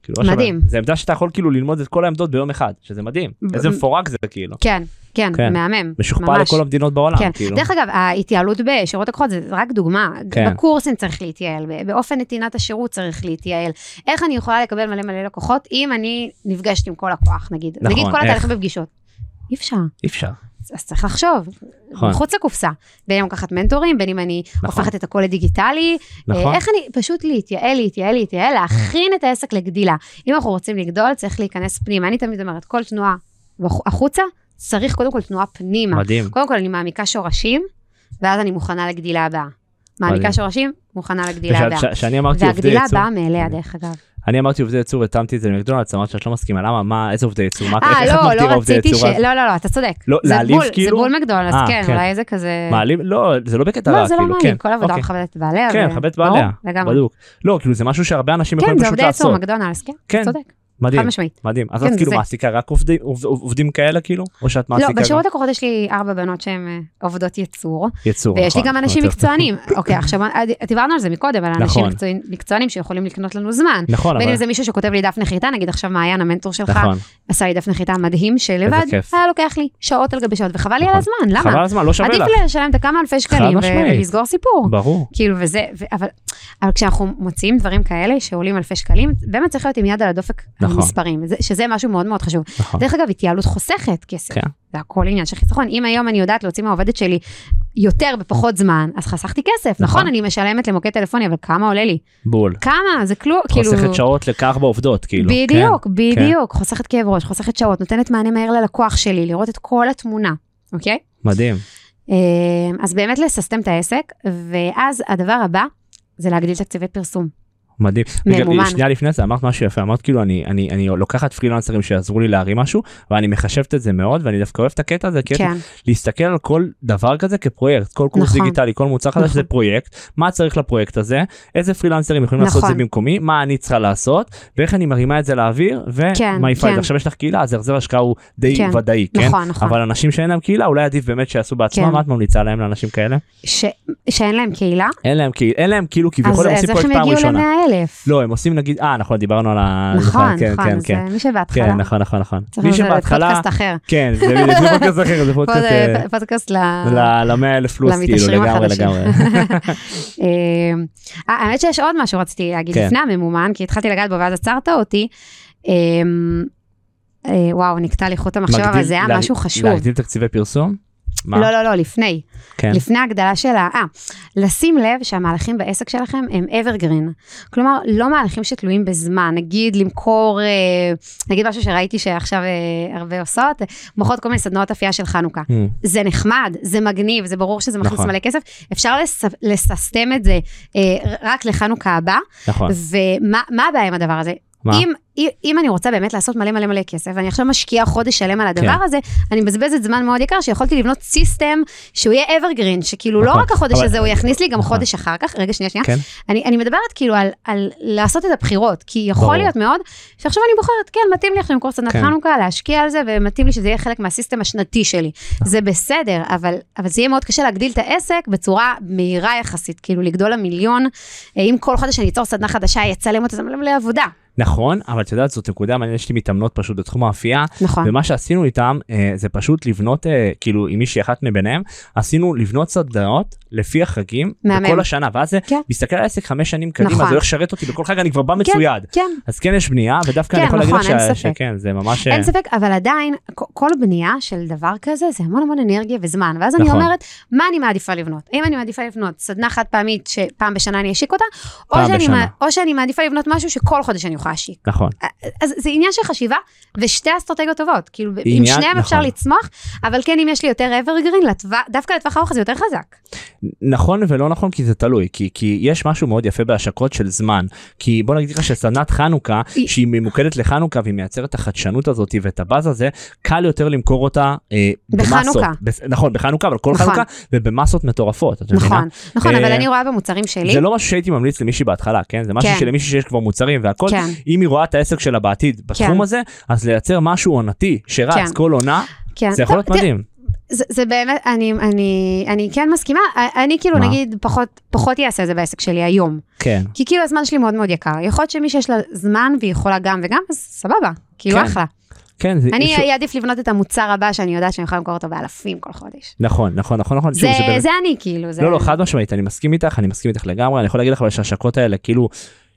כאילו, לא שווה. מדהים. זה עמדה שאתה יכול כאילו ללמוד את כל העמדות ביום אחד שזה מדהים ב- איזה מפורק זה כאילו. כן, כן, כן. מהמם. משוכפל ממש. לכל המדינות בעולם כן. כאילו. דרך אגב, ההתייעלות בשירות לקוחות זה רק דוגמה. כן. בקורסים צריך להתייעל, באופן נתינת השירות צריך להתייעל. איך אני יכולה לקבל מלא מלא לקוחות אם אני נפגשת עם כל לקוח, נגיד. נכון, נגיד כל? התהליכים בפגישות. אי אפשר. אי אפשר. אז צריך לחשוב, נכון. מחוץ לקופסה. בין אם לקחת מנטורים, בין אם אני נכון. הופכת את הכל לדיגיטלי. נכון. אה, איך אני, פשוט להתייעל, להתייעל, להתייעל, להכין את העסק לגדילה. אם אנחנו רוצים לגדול, צריך להיכנס פנימה. אני תמיד אומרת, כל תנועה החוצה, צריך קודם כל תנועה פנימה. מדהים. קודם כל אני מעמיקה שורשים, ואז אני מוכנה לגדילה הבאה. מעמיקה. שורשים, מוכנה לגדילה הבאה. כשאני אמרתי עובדי והגדילה הבאה מאליה, דרך אגב. אני אמרתי עובדי ייצור, התאמתי את זה למקדונלדס, אמרת שאת לא מסכימה, למה, מה, איזה עובדי ייצור, מה, איך אה, איך את לא, מגדירה לא עובדי רציתי ש... ייצור? לא, לא, לא, אתה צודק. לא, זה להעליב כאילו? זה בול מקדונלדס, אה, כן, כן. אולי זה כזה... מעלים, לא, זה לא בקטע לא, רע, זה לא כאילו, מעליב, כן. כל עבודה אוקיי. מכבדת את בעליה. כן, ו- מכבד את ברור, בעליה. בדיוק. לא, כאילו זה משהו שהרבה אנשים כן, יכולים זה פשוט עובדי ייצור, לעשות. מקדונלדס, כן, כן. צודק, חד מדהים, משמעית. מדהים. אז כן, את כאילו זה. מעסיקה רק עובדי- עובד- עובדים כאלה כאילו? או שאת לא, מעסיקה גם בשירות לקוחות יש לי ארבע בנות שהן אה, עובדות ייצור, ייצור? ויש לי נכון, גם אנשים יותר. מקצוענים. אוקיי, עכשיו, אה, דיברנו על זה מקודם, על אנשים נכון. מקצוענים- מקצוענים שיכולים לקנות לנו זמן. נכון, בין אבל... אם זה מישהו שכותב לי דף נחיתה, נגיד עכשיו מעיין, המנטור שלך, נכון, עשה לי דף נחיתה מדהים, שלבד. היה לוקח לי שעות על גבי שעות, וחבל לי על נכון. הזמן, חבל למה? על הזמן, לא שווה עדיף לך. לי לשלם את הכמה אלפי שקלים ו- משמעית. ולסגור סיפור. ברור. כאילו וזה, ו- אבל, אבל כשאנחנו מוציאים דברים כאלה שעולים אלפי שקלים, באמת צריך להיות עם יד על הדופק על נכון. מספרים, זה- שזה משהו מאוד מאוד חשוב. נכון. דרך אגב, התייעלות חוסכת כסף. כן. זה הכל עניין של חיסכון. אם היום אני יודעת להוציא מהעובדת שלי יותר בפחות זמן, אז חסכתי כסף. נכון. נכון, אני משלמת למוקד טלפוני, אבל כמה עולה לי? בול. כמה? זה כלום, כאילו... חוסכת שעות לכך בעובדות, כאילו. בדיוק, כן, בדיוק. חוסכת כאב ראש, חוסכת שעות, נותנת מענה מהר ללקוח שלי, לראות את כל התמונה, אוקיי? מדהים. אה, אז באמת לססטם את העסק, ואז הדבר הבא זה להגדיל תקציבי פרסום. מדהים. ממומן. שנייה לפני זה אמרת משהו יפה, אמרת כאילו אני, אני, אני לוקחת פרילנסרים שיעזרו לי להרים משהו, ואני מחשבת את זה מאוד, ואני דווקא אוהב את הקטע הזה, כי כן, להסתכל על כל דבר כזה כפרויקט, כל קורס נכון. דיגיטלי, כל מוצר חדש נכון. זה פרויקט, מה צריך לפרויקט הזה, איזה פרילנסרים יכולים לעשות את נכון. זה במקומי, מה אני צריכה לעשות, ואיך אני מרימה את זה לאוויר, כן, את כן. זה. עכשיו יש לך קהילה, אז החזר השקעה הוא די כן. ודאי, כן? נכון, נכון. אבל אנשים שאין להם קהילה, אולי עדיף באמת שיעשו בעצמם, כן. מה את ממליצה להם לאנשים כאלה? ש- שאין להם קהילה, אין להם קהילה, אין להם כאילו אז כביכול הם אז עושים איך פרויקט הם פעם יגיעו ראשונה. ל-100 אלף? לא, הם עושים נגיד, אה נכון, דיברנו על ה... נכון, כן, נכון, כן, אז כן. מי שבהתחלה, כן, נכון, נכון, נכון. מי שבהתחלה, פודקאסט אחר. כן, זה זה פודקאסט אחר, זה פודקאסט פוד- אה, פודקאסט ל... ל-100 אלף פלוס, כאילו, לגמרי. לגמרי. אה, האמת שיש עוד משהו רציתי להגיד כן. לפני הממומן, כי התחלתי לגעת בו ואז עצרת אותי. אה, וואו, נקטע לי חוט המחשבה, אבל זה היה משהו חשוב. להגדיל תקציבי פרסום? מה? לא, לא, לא, לפני. כן. לפני ההגדלה של ה... אה, לשים לב שהמהלכים בעסק שלכם הם evergreen. כלומר, לא מהלכים שתלויים בזמן. נגיד למכור, אה, נגיד משהו שראיתי שעכשיו אה, הרבה עושות, מוכרות כל מיני סדנאות אפייה של חנוכה. Mm, זה נחמד, זה מגניב, זה ברור שזה מכניס נכון. מלא כסף. אפשר לס... לססטם את זה אה, רק לחנוכה הבא. נכון. ומה מה הבעיה עם הדבר הזה? מה? אם, אם, אני רוצה באמת לעשות מלא מלא מלא כסף, ואני עכשיו משקיעה חודש שלם על הדבר כן. הזה, אני מבזבזת זמן מאוד יקר, שיכולתי לבנות סיסטם שהוא יהיה evergreen, שכאילו לא נכון, רק החודש אבל- הזה, הוא יכניס לי גם נכון. חודש אחר כך, רגע, שנייה, שנייה. כן. אני, אני מדברת כאילו על, על לעשות את הבחירות, כי יכול ברור. להיות מאוד, שעכשיו אני בוחרת, כן, מתאים לי עכשיו למכור סדנת כן. חנוכה, להשקיע על זה, ומתאים לי שזה יהיה חלק מהסיסטם השנתי שלי. נכון. זה בסדר, אבל, אבל זה יהיה מאוד קשה להגדיל את העסק בצורה מהירה יחסית, כאילו לגדול למיליון. אה, אם כל חודש אני אצור סדנה חדשה, יצלם אותה, זה מלא עבודה. נכון, אבל את יודעת, זאת נקודה מעניינת, יש לי מתאמנות פשוט בתחום האפייה, נכון. ומה שעשינו איתם אה, זה פשוט לבנות, אה, כאילו עם מישהי אחת מביניהם, עשינו לבנות סדנאות לפי החגים מהמם. בכל השנה, ואז זה כן. מסתכל על העסק חמש שנים קדימה, נכון. זה הולך לשרת אותי בכל חג, אני כבר בא כן, מצויד. כן, אז כן יש בנייה, ודווקא אני כן, יכול להגיד לך נכון, שה- ספק. שכן, זה ממש... אין ספק, אבל עדיין, כל בנייה של דבר כזה, זה המון המון אנרגיה וזמן. ואז אני נכון. אומרת, מה אני מעדיפה לבנות? האם אני מעדיפה לבנות סדנה חד פעמית שפעם בשנה אני אשיק אותה, או שאני, או שאני מעדיפה לבנות משהו שכל חודש אני אוכל להשיק. נכון, אז זה עניין של חשיבה, ושתי אסטרטגיות טובות. כאילו, עם עניין- שניהם אפשר נכון. לצמוח, אבל כן, אם יש לי יותר evergreen, לטווח- דווקא לטווח ארוך זה יותר חזק. נכון ולא נכון כי זה תלוי כי כי יש משהו מאוד יפה בהשקות של זמן כי בוא נגיד לך שסדנת חנוכה היא- שהיא ממוקדת לחנוכה והיא מייצרת את החדשנות הזאת ואת הבאז הזה קל יותר למכור אותה אה, בחנוכה. במסות. בס- נכון בחנוכה אבל כל נכון. חנוכה ובמסות מטורפות את מבינה? נכון, נכון, אה, אבל אני רואה במוצרים שלי, זה לא משהו שהייתי ממליץ למישהי בהתחלה כן זה משהו כן. שלמישהי שיש כבר מוצרים והכל כן. אם היא רואה את העסק שלה בעתיד בתחום כן. הזה אז לייצר משהו עונתי שרץ כן. כל עונה כן. זה יכול להיות מדהים. זה, זה באמת, אני, אני, אני כן מסכימה, אני כאילו מה? נגיד פחות, פחות אעשה את זה בעסק שלי היום. כן. כי כאילו הזמן שלי מאוד מאוד יקר. יכול להיות שמי שיש לה זמן והיא יכולה גם וגם, אז סבבה, כאילו כן. אחלה. כן, זה, אני אעדיף לבנות את המוצר הבא שאני יודעת שאני יכולה למכור אותו באלפים כל חודש. נכון נכון נכון נכון זה, שוב, באמת- זה אני כאילו, זה... לא לא חד משמעית אני מסכים איתך אני מסכים איתך לגמרי אני יכול להגיד לך אבל שההשקות האלה כאילו.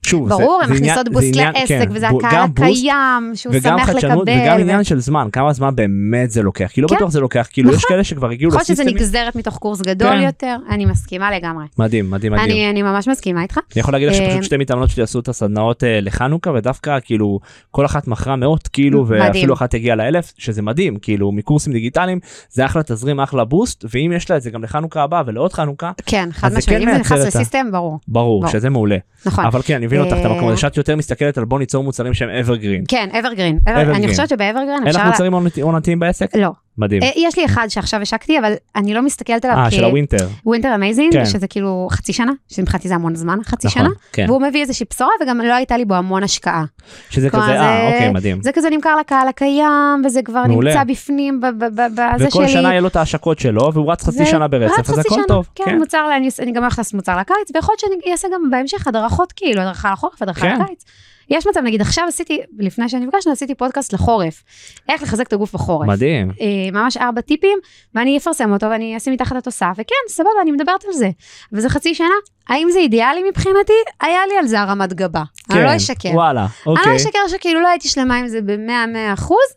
שוב, ברור, זה, הן מכניסות בוסט לעסק, כן, וזה הקהל הקיים, שהוא וגם שמח חדשנות לקבל. וגם ו- עניין של זמן כמה זמן באמת זה לוקח כי לא כן. בטוח זה לוקח כאילו יש נכון. כאלה שכבר הגיעו יכול להיות שזה לסיסטמים. נגזרת מתוך קורס גדול כן. יותר, אני מסכימה לגמרי. מדהים מדהים מדהים. אני, אני ממש מסכימה איתך. אני יכול להגיד לך אה, שפשוט שתי מתאמנות שלי עשו את הסדנאות אה, לחנוכה ודווקא כאילו כל אחת מכרה מאות כאילו. ואפילו אחת הגיעה לאלף שזה מדהים כאילו מקורסים דיגיטליים זה אחלה תזרים אחלה בוסט ואם יש לה את זה גם לחנוכה הבא ולעוד חנוכה כן, חד זה משמעית. כן אם זה נכנס ל system, ברור. ברור ברור. שזה מעולה נכון. אבל כן אני מבין אותך את אה, המקום הזה שאת יותר מסתכלת על בוא ניצור מוצרים שהם evergreen. כן, evergreen. אני חושבת שב evergreen אין אפשר... לך לה- מוצרים עונת- עונתיים בעסק? לא. מדהים. אה, יש לי אחד שעכשיו השקתי, אבל אני לא מסתכלת עליו אה של ה winter. Winter Amazing, כן. שזה כאילו חצי שנה, שמבחינתי זה המון זמן, חצי נכון, שנה, כן. והוא מביא איזושהי בשורה, וגם לא הייתה לי בו המון השקעה. שזה כזה אה אוקיי מדהים. זה כזה נמכר לקהל הקיים, וזה כבר מעולה. נמצא בפנים בזה שלי. וכל שנה יהיה לו את ההשקות שלו והוא רץ חצי שנה ברצף אז הכל טוב. כן, כן. מוצר, אני, אני גם הולכת לעשות מוצר לקיץ, ויכול להיות שאני אעשה גם בהמשך הדרכות כאילו, הדרכה לחורף, הדרכה כן. לקיץ. יש מצב, נגיד עכשיו עשיתי, לפני שנפגשנו, עשיתי פודקאסט לחורף. איך לחזק את הגוף בחורף. מדהים. אה, ממש ארבע טיפים, ואני אפרסם אותו ואני אשים מתחת התוסף, וכן, סבבה, אני מדברת על זה. וזה חצי שנה, האם זה אידיאלי מבחינתי? היה לי על זה הרמת גבה. אני לא כן, אשקר. וואלה אני לא אוקיי. אשקר שכאילו לא הייתי שלמה עם זה ב-100-100 אחוז,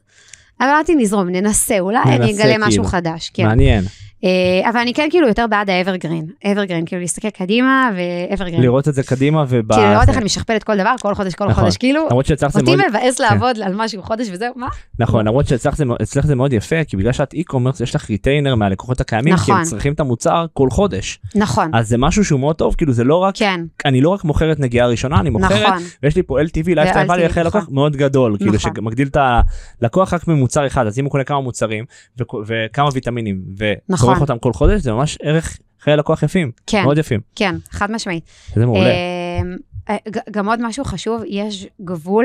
אבל אמרתי נזרום, ננסה, אולי אני ננסה, אגלה משהו כאילו. חדש, כן. מעניין. אה, אבל אני כן כאילו יותר בעד ה evergreen, evergreen, כאילו להסתכל קדימה ו evergreen. לראות את זה קדימה וב... כאילו לראות איך אני משכפלת כל דבר, כל חודש, כל נכון. חודש, כאילו, למרות שאצלך זה אותי מאוד... מבאס לעבוד על משהו חודש וזהו, מה? נכון למרות שאצלך זה, מאוד יפה כי בגלל שאת e-commerce יש לך retainer מהלקוחות הקיימים כי הם נכון. צריכים את המוצר כל חודש נכון, אז זה משהו שהוא מאוד טוב כאילו זה לא רק כן, אני לא רק מוכרת נגיעה ראשונה אני מוכרת נכון, ויש לי פה LTV, lifetime value אחרי לקוח. מאוד גדול כאילו. שמגדיל את הלקוח רק ממוצר אחד אז אם הוא קונה כמה מוצרים וכ- וכמה ויטמינים נכון. וצורך אותם כל חודש זה ממש ערך חיי לקוח יפים. כן, מאוד יפים. כן, חד משמעית. זה מעולה. אמ, אה, גם עוד משהו חשוב, יש גבול,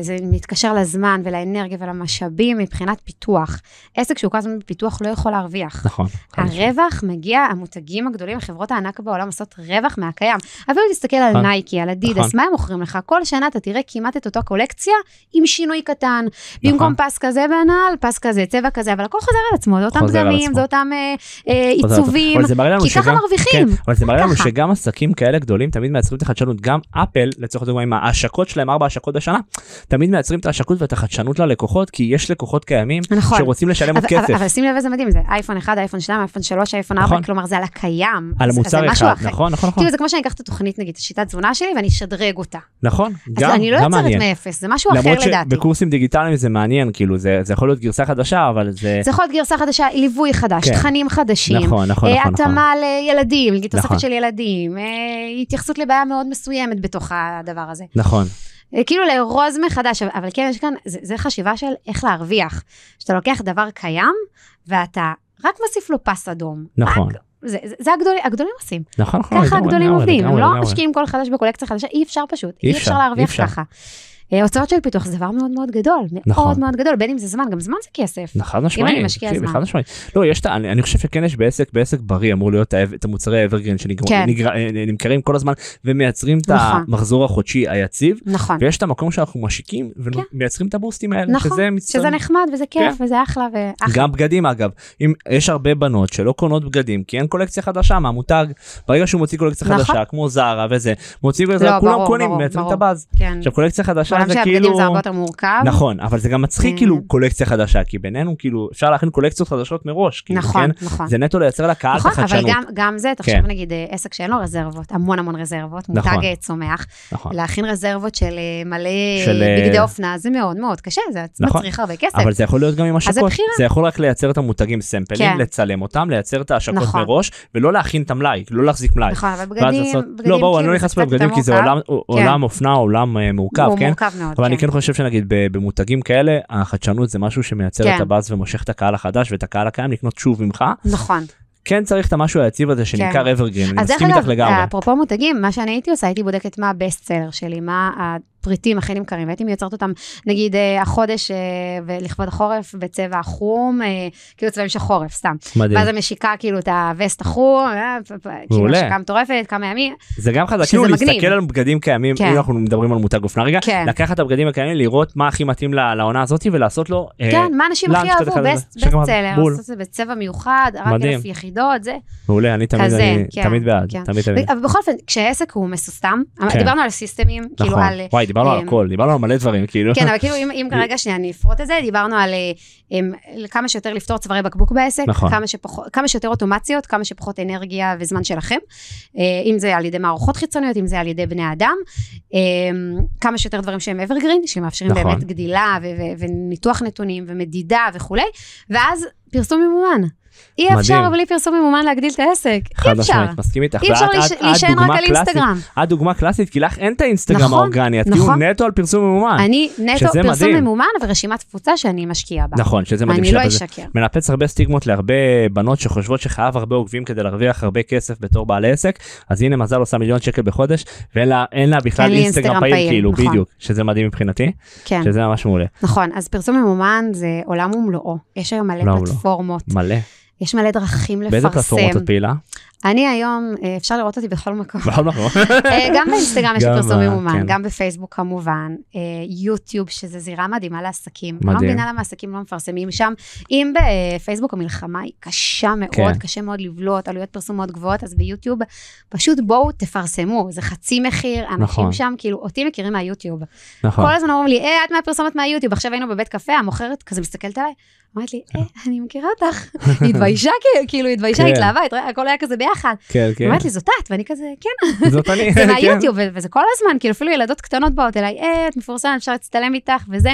זה מתקשר לזמן ולאנרגיה ולמשאבים מבחינת פיתוח. עסק שהוא כל הזמן בפיתוח לא יכול להרוויח. נכון. הרווח מגיע, המותגים הגדולים, חברות הענק בעולם עושות רווח מהקיים. אפילו תסתכל על נכון. נייקי, על אדידס, נכון. מה הם מוכרים לך? כל שנה אתה תראה כמעט את אותה קולקציה עם שינוי קטן. במקום נכון. פס כזה בנעל, פס כזה, צבע כזה, אבל הכל חוזר על עצמו, זה אותם עצמו. זה אותם אה, אה. עיצובים, כי ככה מרוויחים. כן, אבל זה מראה לנו ככה. שגם עסקים כאלה גדולים תמיד מייצרים את החדשנות, גם אפל לצורך הדוגמה עם ההשקות שלהם ארבע השקות בשנה, תמיד מייצרים את ההשקות ואת החדשנות ללקוחות כי יש לקוחות קיימים נכון. שרוצים לשלם עוד אבל, אבל, כסף אבל שים לב איזה מדהים, זה אייפון 1, אייפון 2, אייפון 3, אייפון 4, נכון. כלומר זה על הקיים. על המוצר אחד. נכון נכון נכון כאילו זה כמו שאני אקח את התוכנית נגיד, את השיטת תזונה שלי ואני אשדרג אותה. נכון, גם אני לא יוצרת. מאפס, זה משהו אחר למרות לדעתי. שבקורסים דיגיטליים זה מעניין כאילו זה זה יכול להיות גרסה חדשה אבל זה זה יכול להיות גרסה חדשה, ליווי חדש, כן. תכנים חדשים. נכון נכון אה, נכון נכון התאמה לילדים, נגיד נכון. תוספת של ילדים, אה, התייחסות לבעיה מאוד מסוימת בתוך הדבר הזה. נכון כאילו לארוז מחדש, אבל- כן, יש כאן, זה, זה חשיבה של איך להרוויח. שאתה לוקח דבר קיים, ואתה רק מוסיף לו פס אדום. נכון. רק, זה, זה, זה הגדולים, הגדולים עושים. נכון, נכון, ככה הגדולים עובדים, הם לא. משקיעים כל חדש בקולקציה חדשה, אי אפשר פשוט, אי אי אפשר, אפשר אי להרוויח אפשר. ככה. אה, הוצאות של פיתוח זה דבר מאוד מאוד גדול, מאוד נכון. מאוד גדול, בין אם זה זמן, גם זמן זה כסף. חד משמעית, אני משקיע תקשיבי, זמן. חד משמעית. לא, יש את ה... אני אני חושב שכן יש בעסק, בעסק בריא אמור להיות את המוצרי אברגרין כן. שנמכרים כל הזמן ומייצרים את נכון. המחזור החודשי היציב, נכון, ויש את המקום שאנחנו משיקים ומייצרים את הבוסטים האלה, נכון, שזה מצטרף. שזה נחמד וזה כיף וזה אחלה ואחלה. גם בגדים אגב, אם יש הרבה בנות שלא קונות בגדים כי אין קולקציה חדשה מהמותג, ברגע שהוא מוציא קולקציה נכון. חדשה כמו זרה וזה, מוציא לא, קולקציה, כולם ברור, קונים, מייצרים את. הבאז. כן. עכשיו קולקציה חדשה בעולם של הבגדים כאילו, זה הרבה יותר מורכב. נכון, אבל זה גם מצחיק. כאילו קולקציה חדשה, כי בינינו כאילו אפשר להכין קולקציות חדשות מראש, כאילו, נכון, כן? נכון. זה נטו לייצר לקהל את נכון, אבל החדשנות. גם, זה, תחשוב כן. נגיד אה, עסק שאין לו רזרבות, המון המון רזרבות, נכון. מותג אה, צומח, נכון. להכין רזרבות של אה, מלא בגדי אופנה, זה מאוד מאוד קשה, זה נכון. מצריך הרבה כסף. אבל זה יכול להיות גם עם זה השקות. זה יכול רק לייצר את המותגים סמפלים, כן. לצלם אותם, לייצר את ההשקות נכון. מראש, ולא להכין את המלאי, לא להחזיק מלאי. נכון, אבל בגדים, לעשות- בגדים לא אני כאילו לא זה נכנס לבגדים כי זה. עולם- אופנה, עולם מורכב, כן? מורכב מאוד, אבל אני כן. כן חושב שנגיד במותגים כאלה, החדשנות זה משהו שמייצר כן. את הבאז ומושך את הקהל החדש ואת הקהל הקיים לקנות שוב ממך. נכון. כן צריך את המשהו היציב הזה שנמכר אברגרין, אני אז דרך מסכים איתך אגב, לגמרי. אפרופו מותגים, מה שאני הייתי עושה, הייתי בודקת מה הבסט סלר שלי, מה הפריטים הכי נמכרים, והייתי מייצרת אותם, נגיד אה, החודש אה, ולכבוד החורף בצבע חום, אה, כאילו צבעים של חורף, סתם. מדהים. ואז המשיקה כאילו את הווסט החום, כאילו. השקה מטורפת, כמה ימים, זה גם חזק, כאילו מגניב. להסתכל על בגדים קיימים, כן. אם אנחנו מדברים על מותג אופנה רגע, כן. לקחת את הבגדים הקיימים, לראות מה הכי מתאים ל- לעונה הזאת ולעשות לו, אה, כן, מה אנשים הכי אהבו, בסט סלר. לעשות את זה בצבע מיוחד, רק. אלף יחידות, זה. מעולה, אני תמיד, כזה, אני כן, תמיד בעד, כן. תמיד תמיד. אבל בכל אופן, כשעסק הוא מסוסתם. דיברנו על סיסטמים, כאילו על... וואי, דיברנו על אמ, הכל, דיברנו על מלא דברים, כאילו. כן, אבל כאילו אם, כרגע שנייה אני אפרוט את זה, דיברנו על em, כמה שיותר לפתור צווארי בקבוק בעסק, נכון. כמה, שיותר אוטומציות, כמה שפחות אנרגיה וזמן שלכם, אה, אם זה על ידי מערכות חיצוניות, אם זה על ידי בני אדם, אה, כמה שיותר דברים שהם evergreen, שמאפשרים נכון. באמת גדילה וניתוח נתונים ומדידה וכולי, ואז פרסום ממומן. אי אפשר. בלי פרסום ממומן להגדיל את העסק, אי חד אפשר. משמעית, מסכים איתך. אי אפשר להישען רק על אינסטגרם. את דוגמה קלאסית, כי לך אין את האינסטגרם נכון, האורגני, את נכון. כאילו נטו על פרסום ממומן. אני נטו פרסום. ממומן ורשימת תפוצה שאני משקיעה בה. נכון, שזה מדהים. אני לא אשקר. מנפץ הרבה סטיגמות להרבה בנות שחושבות שחייב הרבה עוקבים כדי להרוויח הרבה כסף בתור בעל עסק, אז הנה מזל עושה מיליון שקל בחודש, ואין לה, בכלל אינסטגרם פעיל, כאילו, נכון. בדיוק, שזה מדהים מבחינתי, כן. שזה ממש מעולה, נכון, אז פרסום ממומן זה עולם ומלואו. יש היום מלא עולם ומלואו. פלטפורמות, מלא. יש מלא דרכים באיזה לפרסם. פלטפורמות את פעילה? אני היום, אה, אפשר לראות אותי בכל מקום. בכל מקום. אה, גם באינסטגרם יש לי פרסום ב- ממומן, כן. גם בפייסבוק כמובן, אה, יוטיוב, שזה זירה מדהימה לעסקים. אני לא מדהים. מבינה למה עסקים לא מפרסמים שם. אם בפייסבוק המלחמה היא קשה מאוד, כן. קשה מאוד לבלוט, עלויות פרסום מאוד גבוהות, אז ביוטיוב פשוט בואו תפרסמו, זה חצי מחיר, אנשים נכון. שם, כאילו, אותי מכירים מהיוטיוב. נכון. כל הזמן אומרים לי, אה, את מהפרסומת מהיוטיוב, עכשיו היינו בבית קפה, המוכרת כזה מסתכלת עליי, אמרת לי, אה, אני מכירה אותך. היא התביישה, כאילו, התביישה, כן. התלהבה, הכל היה כזה ביחד. כן, כן. אמרת לי, זאת את, ואני כזה, כן, זאת אני. זה כן. מהיוטיוב, ו- וזה כל הזמן, כאילו, אפילו ילדות קטנות באות אליי, אה, את מפורסמת, אפשר להצטלם איתך, וזה.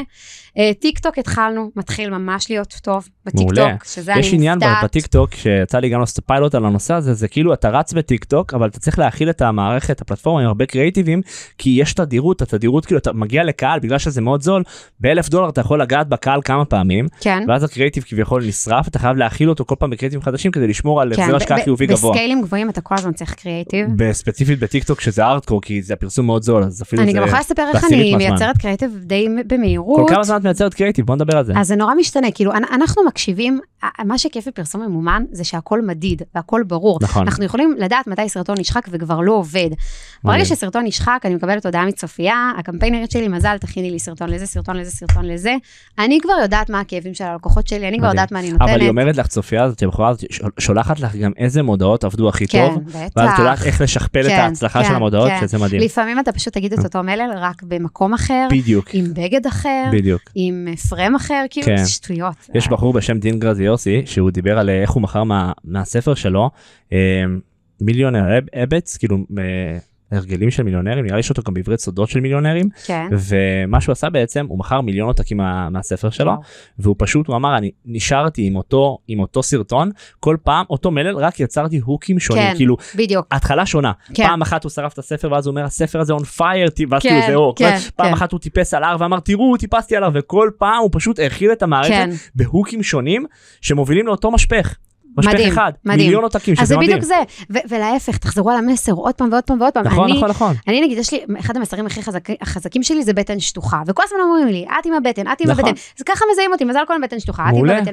אה, טיק טוק התחלנו, מתחיל ממש להיות טוב בטיק. טוק, שזה אני עדיין מופתעת. בטיק טוק שיצא לי גם לעשות פיילוט על הנושא הזה זה כאילו אתה רץ בטיק טוק אבל אתה צריך להאכיל את המערכת הפלטפורמה עם הרבה קריאיטיבים כי יש תדירות התדירות כאילו אתה מגיע לקהל בגלל שזה מאוד זול באלף דולר אתה יכול לגעת בקהל כמה פעמים כן. ואז הקריאיטיב כביכול נשרף אתה חייב להכיל אותו כל פעם בקריאיטיבים חדשים כדי לשמור על כן, החזר השקעה חיובי גבוה. בסקיילים גבוהים אתה כל הזמן צריך קריאייטיב. בספציפית בטיק טוק שזה ארטקור כי זה הפרסום מאוד זול אז אפילו אני זה גם יכולה לספר איך אני מהזמן. מייצרת קריאייטיב די כל במהירות. כמה זמן את מייצרת קריאיטיב בוא נדבר על זה. אז זה נורא משתנה, כאילו, אנ- אנחנו מקשיבים, מה שכיף בפרסום ממומן זה שהכל מדיד והכל ברור. נכון. אנחנו יכולים לדעת מתי סרטון נשחק וכבר לא עובד. ברגע. שסרטון נשחק, אני מקבלת הודעה מצופיה, הקמפיינרית שלי, מזל, תכיני לי סרטון לזה, סרטון לזה, סרטון לזה. אני כבר יודעת מה הכאבים של הלקוחות שלי, אני כבר. יודעת מה אני נותנת. אבל היא אומרת לך צופיה הזאת יכולה שולחת לך גם איזה מודעות עבדו הכי כן, טוב. בטח. ואז את יודעת איך לשכפל את כן, ההצלחה של כן, המודעות, כן. שזה מדהים. לפעמים אתה פשוט תגיד את אותו מלל, רק במקום אחר, בדיוק, עם בגד אחר, בדיוק. עם פרם אחר, כאילו, כן. זה שטויות. יש בחור בשם דין גרזיוסי, שהוא דיבר על אה, איך הוא מכר מה- מהספר שלו, אה, מיליונר אבץ, כאילו, אה, הרגלים של מיליונרים נראה לי יש אותו גם בעברית סודות של מיליונרים כן. ומה שהוא עשה בעצם הוא מכר מיליון עותקים מה, מהספר שלו וואו. והוא פשוט הוא אמר אני נשארתי עם אותו עם אותו סרטון כל פעם אותו מלל רק יצרתי הוקים שונים כן. כאילו בדיוק. התחלה שונה כן. פעם אחת הוא שרף את הספר ואז הוא אומר הספר הזה on fire ואז כן, כאילו זה אור כן, פעם כן. אחת הוא טיפס על הר ואמר תראו טיפסתי עליו וכל פעם הוא פשוט האכיל את המערכת כן. בהוקים שונים שמובילים לאותו משפך. משפך מדהים, אחד, מדהים. מיליון עותקים, אז שזה זה מדהים. בדיוק זה, ו- ולהפך, תחזרו על המסר עוד פעם ועוד פעם ועוד פעם. נכון, אני, נכון, נכון. אני נגיד, יש לי, אחד המסרים הכי חזק, החזקים שלי זה בטן שטוחה, וכל הזמן אומרים לי, את עם הבטן, את עם נכון. הבטן, אז ככה מזהים אותי, מזל כל הבטן שטוחה, את עם. הבטן.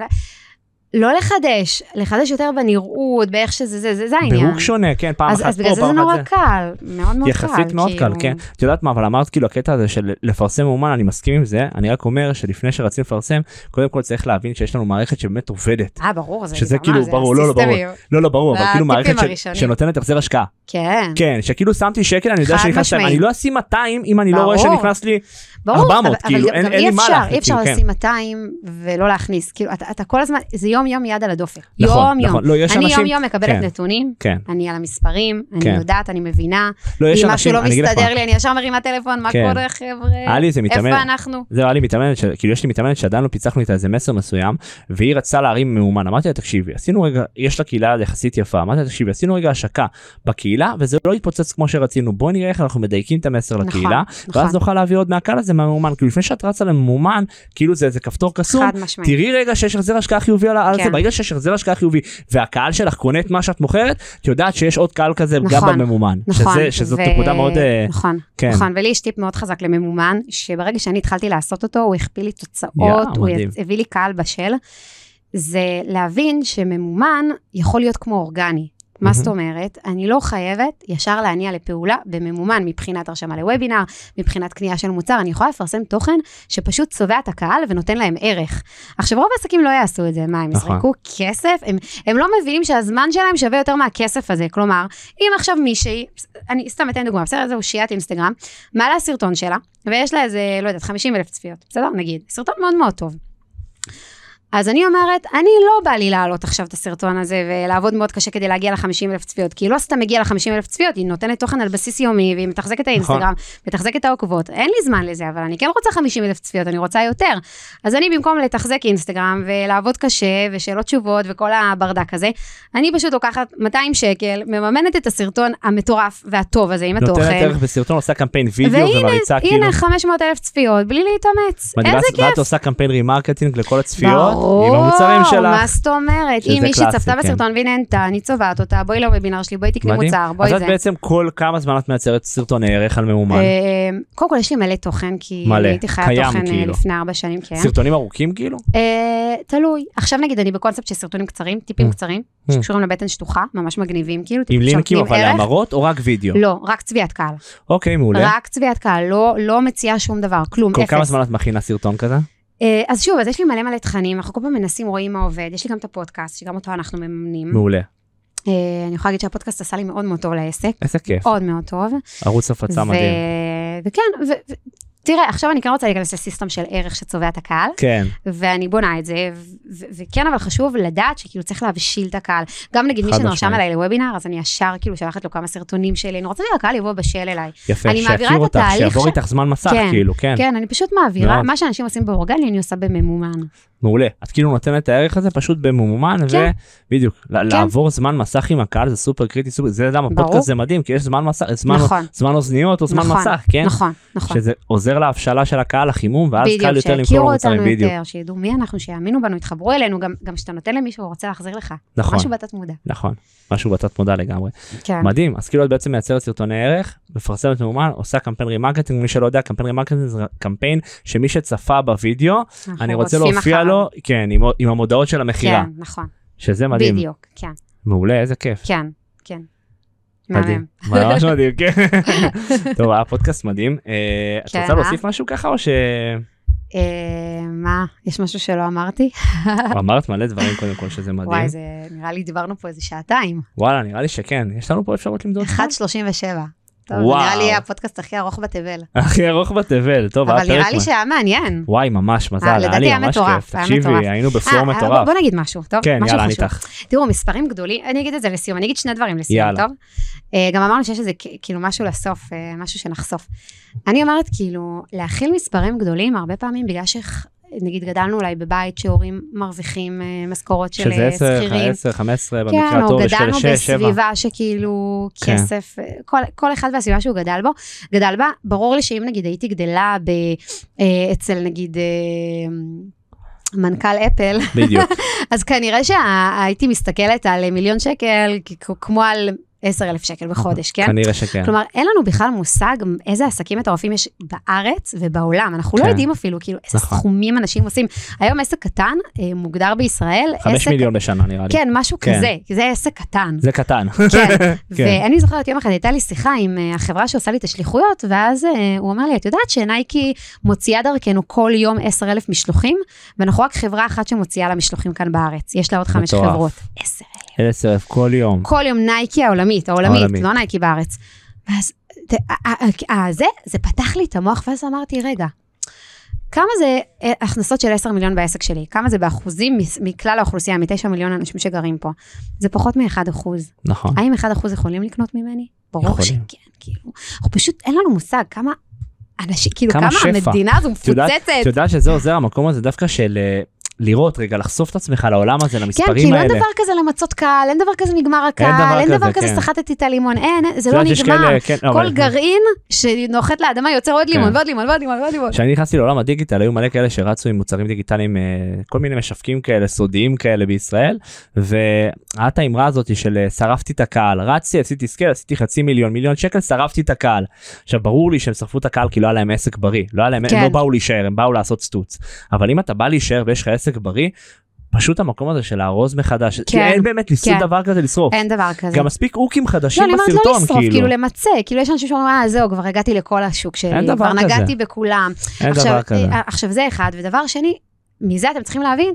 לא לחדש, לחדש יותר בנראות, באיך שזה, זה, זה, זה העניין. בהוק שונה, כן, פעם אז, אחת אז פה, בגלל זה זה פעם נורא אחת זה. קל, מאוד מאוד קל. יחסית מאוד קל, כאילו. כן. את יודעת מה, אבל אמרת כאילו הקטע הזה של לפרסם מאומן, אני מסכים עם זה, אני רק אומר שלפני שרצים לפרסם, קודם כל צריך להבין שיש לנו מערכת שבאמת עובדת. אה, ברור, זה שזה כאילו, זה ברור, לא, לא, ברור. לא, לא, ברור, אבל זה כאילו מערכת ש-. שנותנת החזר השקעה. כן, כן, שכאילו שמתי שקל, אני יודע חד שנכנס להם, משמעית. אני לא אשים 200 אם אני לא רואה. שנכנס לי ברור, 400, אבל, כאילו, אבל אין- גם אין אי לי מה אפשר, להחליט, אי אפשר כן. לשים 200 ולא להכניס, כאילו, אתה, אתה כל הזמן, זה יום יום יד על הדופק. נכון, יום יום. נכון. לא, יש אני אנשים- יום יום מקבלת כן. נתונים, כן, אני על המספרים, אני כן. יודעת, אני מבינה. לא, יש אם אנשים, משהו לא אני מסתדר לי, אני ישר מרימה טלפון, מה כן. קורה חבר'ה? היה לי איזה מתאמן, איפה אנחנו? זהו, היה לי מתאמנת, ש- כאילו יש לי מתאמנת שעדיין לא פיצחנו איתה איזה מסר מסוים, והיא רצתה להרים מאומן, אמרתי לה תקשיבי, עשינו רגע, יש לה קהילה יחסית יפה, אמרתי לה תקשיבי, עשינו רגע השקה בקהילה, וזה לא התפוצץ כמו שרצינו, בואי נראה איך אנחנו מדייקים את המסר נכון, לקהילה, נכון. ואז נוכל להביא עוד מהקהל הזה מהמאומן, כאילו לפני שאת רצה למאומן, כאילו זה איזה כפתור קסום. תראי רגע שיש החזר השקעה חיובי על על כן. זה, ברגע שיש החזר השקעה חיובי, והקהל שלך קונה את מה שאת מוכרת, את יודעת שיש עוד קהל כזה גם נכון, בממומן, נכון. שזה- שזאת ו- נקודה מאוד, אה, נכון, כן. נכון, ולי יש טיפ מאוד חזק לממומן, שברגע שאני התחלתי לעשות אותו, הוא הכפיל לי תוצאות, יאה, הוא מדהים. הביא לי קהל בשל. זה להבין שממומן יכול להיות כמו אורגני. מה. זאת אומרת? אני לא חייבת ישר להניע לפעולה בממומן מבחינת הרשמה לוובינר, מבחינת קנייה של מוצר, אני יכולה לפרסם תוכן שפשוט צובע את הקהל ונותן להם ערך. עכשיו, רוב העסקים לא יעשו את זה, מה, הם נכון. יזרקו כסף? הם, הם לא מבינים שהזמן שלהם שווה יותר מהכסף הזה. כלומר, אם עכשיו מישהי, אני סתם אתן דוגמה, בסדר? זהו שיית אינסטגרם, מעלה סרטון שלה, ויש לה איזה, לא יודעת, 50 אלף צפיות, בסדר? נגיד, סרטון מאוד מאוד טוב. אז אני אומרת, אני לא בא לי להעלות עכשיו את הסרטון הזה ולעבוד מאוד קשה כדי להגיע ל-50 אלף צפיות, כי היא לא סתם מגיעה ל-50 אלף צפיות, היא נותנת תוכן על בסיס יומי, והיא מתחזקת את האינסטגרם, מתחזקת את העוקבות. אין לי זמן לזה, אבל אני כן רוצה 50 אלף צפיות, אני רוצה יותר. אז אני במקום לתחזק אינסטגרם ולעבוד קשה ושאלות תשובות וכל הברדק הזה, אני פשוט לוקחת 200 שקל, מממנת את הסרטון המטורף והטוב הזה עם נותנת התוכן. ערך בסרטון, עושה קמפיין וידאו ומריצה כאילו. והנה 500 אלף צפיות, בלי להתאמץ. מדהים, איזה ואת- ואת כיף. עושה קמפיין remarketing לכל הצפיות, ברור, עם המוצרים שלך. מה זאת אומרת? אם מישהי צפתה כן. בסרטון והיא נהנתה, אני צובעת אותה, בואי לוובינר שלי, בואי תקני מדהים. מוצר, אז בואי את זה. בעצם כל כמה זמן את מייצרת סרטוני ערך על ממומן? אה, קודם כל יש לי מלא תוכן, כי מלא, הייתי חיה תוכן אה, כאילו. לפני ארבע שנים, כן. סרטונים ארוכים כאילו? אה, תלוי. עכשיו נגיד אני בקונספט של סרטונים קצרים, טיפים Mm. קצרים, Mm. שקשורים לבטן שטוחה, ממש מגניבים, כאילו, עם לינקים אבל. להמרות או רק וידאו? לא, רק צביעת קהל. אוקיי, מעולה. רק צביעת קהל, לא- לא מציעה שום דבר, כלום, כל אפס. כמה זמן את מכינה סרטון כזה? אה, אז שוב, אז יש לי מלא מלא תכנים, אנחנו כל פעם מנסים, רואים מה עובד, יש לי גם את הפודקאסט, שגם אותו אנחנו מממנים. מעולה. אה, אני יכולה להגיד שהפודקאסט עשה לי מאוד מאוד טוב לעסק, איזה כיף. מאוד מאוד טוב. ערוץ הפצה ו- מדהים. וכן, ו- תראה, עכשיו אני כן רוצה להיכנס לסיסטם של ערך שצובע את הקהל, כן, ואני בונה את זה, וכן, אבל חשוב לדעת שכאילו צריך להבשיל את הקהל. גם נגיד מי שנרשם. עליי לוובינר, אז אני ישר כאילו שולחת לו כמה סרטונים שלי, אני רוצה שהקהל יבוא בשל אליי. יפה, שיכיר אותך, שיעבור איתך זמן מסך כן, כאילו, כן. כן, אני פשוט מעבירה. מה שאנשים עושים באורגני, אני עושה בממומן. מעולה. את כאילו נותנת את הערך הזה פשוט בממומן, כן. ובדיוק, לעבור זמן מסך עם הקהל זה סופר קריטי, סופר, זה למה. פודקאסט זה מדהים, כי יש זמן מסך, זמן- נכון. זמן אוזניות או זמן נכון, מסך, כן? נכון, נכון. שזה עוזר להבשלה של הקהל, החימום, ואז קל בדיוק, יותר למכור שיכירו אותנו בדיוק. יותר, שידעו מי אנחנו, שיאמינו בנו, יתחברו אלינו, גם גם כשאתה נותן למישהו, רוצה להחזיר לך. נכון, משהו בתת מודע. נכון, משהו בתת מודע לגמרי. כן. מדהים, אז כאילו את בעצם מייצרת סרטוני ערך, מפרסמת ממומן, עושה קמפיין remarketing, מי שלא יודע, קמפיין remarketing זה קמפיין שמי שצפה בווידאו, אני רוצה להופיע אחריו. לו, כן, עם, עם המודעות של המכירה, כן, נכון. שזה מדהים, בדיוק, כן, מעולה, איזה כיף. כן, כן. מדהים. ממש מדהים, כן. טוב, היה פודקאסט מדהים. אה, את כן, רוצה אה? להוסיף משהו ככה או אה, מה, יש משהו שלא אמרתי? שאמרת מלא דברים קודם כל שזה מדהים. וואי, זה נראה לי דיברנו פה איזה שעתיים. וואלה, נראה לי שכן, יש לנו פה אפשרות למדוד זמן? 1.37. טוב, וואו. נראה לי הפודקאסט הכי ארוך בתבל. הכי ארוך בתבל, טוב, אבל נראה לי שהיה מעניין. וואי, ממש מזל, אה, היה לדעתי לי היה ממש מטורף, כיף. תקשיבי. היינו אה, בפלואו אה, מטורף. בוא נגיד משהו, טוב? כן, משהו יאללה, אני. איתך. תראו, מספרים גדולים, אני אגיד את זה לסיום, אני אגיד שני דברים לסיום, יאללה. טוב? אה, גם אמרנו שיש איזה כאילו משהו לסוף, אה, משהו שנחשוף. אני אומרת, כאילו, להכיל מספרים גדולים, הרבה פעמים בגלל שנגיד גדלנו אולי בבית שהורים מרוויחים אה, משכורות של שזה אה, 10, שכירים. 10, 15, כן, במקרה או הטוב יש כאלה גדלנו 6, 7. בסביבה שכאילו כן. כסף, אה, כל, כל אחד והסביבה שהוא גדל בו, גדל בה, ברור לי שאם נגיד הייתי גדלה ב, אצל נגיד מנכ"ל אפל, בדיוק. אז כנראה שהייתי מסתכלת על מיליון שקל כמו על 10 אלף שקל בחודש, כן? כנראה שכן. כלומר, אין לנו בכלל מושג איזה עסקים מטורפים יש בארץ ובעולם. אנחנו לא כן. יודעים אפילו, כאילו, איזה נכון. סכומים אנשים עושים. היום עסק קטן אה, מוגדר בישראל, 5 עסק... מיליון בשנה נראה לי. כן, משהו כן. כזה, זה עסק קטן. זה קטן. כן, כן. ואני זוכרת יום אחד הייתה לי שיחה עם אה, החברה שעושה לי את השליחויות, ואז אה, הוא אומר לי, את יודעת שנייקי מוציאה דרכנו כל יום 10 אלף משלוחים, ואנחנו רק חברה אחת שמוציאה לה משלוחים כאן בארץ, יש לה עוד חמש. חברות. 10 אלף. 10 אלף כל יום. כל יום נייקי העולמית, העולמית, העולמית. לא נייקי בארץ. ואז זה, זה פתח לי את המוח, ואז אמרתי, רגע, כמה זה אה, הכנסות של 10 מיליון בעסק שלי? כמה זה באחוזים מכלל האוכלוסייה, מ-9 מיליון אנשים שגרים פה? זה פחות מ-1 אחוז. נכון. האם 1 אחוז יכולים לקנות ממני? ברור. שכן, כאילו. אנחנו פשוט, אין לנו מושג כמה אנשים, כאילו, כמה כמה, שפע. המדינה הזו מפוצצת. את יודעת שזה עוזר המקום הזה דווקא של אה, לראות רגע לחשוף את עצמך לעולם הזה כן, למספרים כאילו אין האלה. דבר כזה למצות קהל, אין דבר כזה נגמר הקהל, אין דבר כזה כן. סחטתי את הלימון, אין, זה לא נגמר. כן, כל גרעין שנוחת לאדמה יוצר עוד לימון כן. ועוד לימון ועוד לימון ועוד לימון. כשאני נכנסתי לעולם הדיגיטל היו מלא כאלה שרצו עם מוצרים דיגיטליים אה, כל מיני משווקים כאלה סודיים כאלה בישראל והיה את האמרה הזאת של אה, שרפתי את הקהל רצתי עשיתי scale עשיתי חצי מיליון מיליון שקל שרפתי את הקהל. עכשיו ברור לי שהם שרפו את הקהל כי לא היה להם עסק בריא לא היה להם כן. הם לא באו להישאר הם באו לעשות סטוץ אבל אם אתה בא להישאר ויש לך עסק בריא. פשוט המקום הזה של לארוז מחדש כי כן, אין באמת כן. דבר כזה לשרוף אין דבר כזה. גם מספיק אוקים לא, חדשים אני אומרת לא בסרטון לשרוף, כאילו כאילו למצה, כאילו יש אנשים שאומרים, אה, זהו, כבר הגעתי לכל השוק שלי, אין דבר כבר כזה. נגעתי בכולם. אין עכשיו, דבר כזה. אה, עכשיו זה אחד, ודבר שני, מזה אתם צריכים להבין,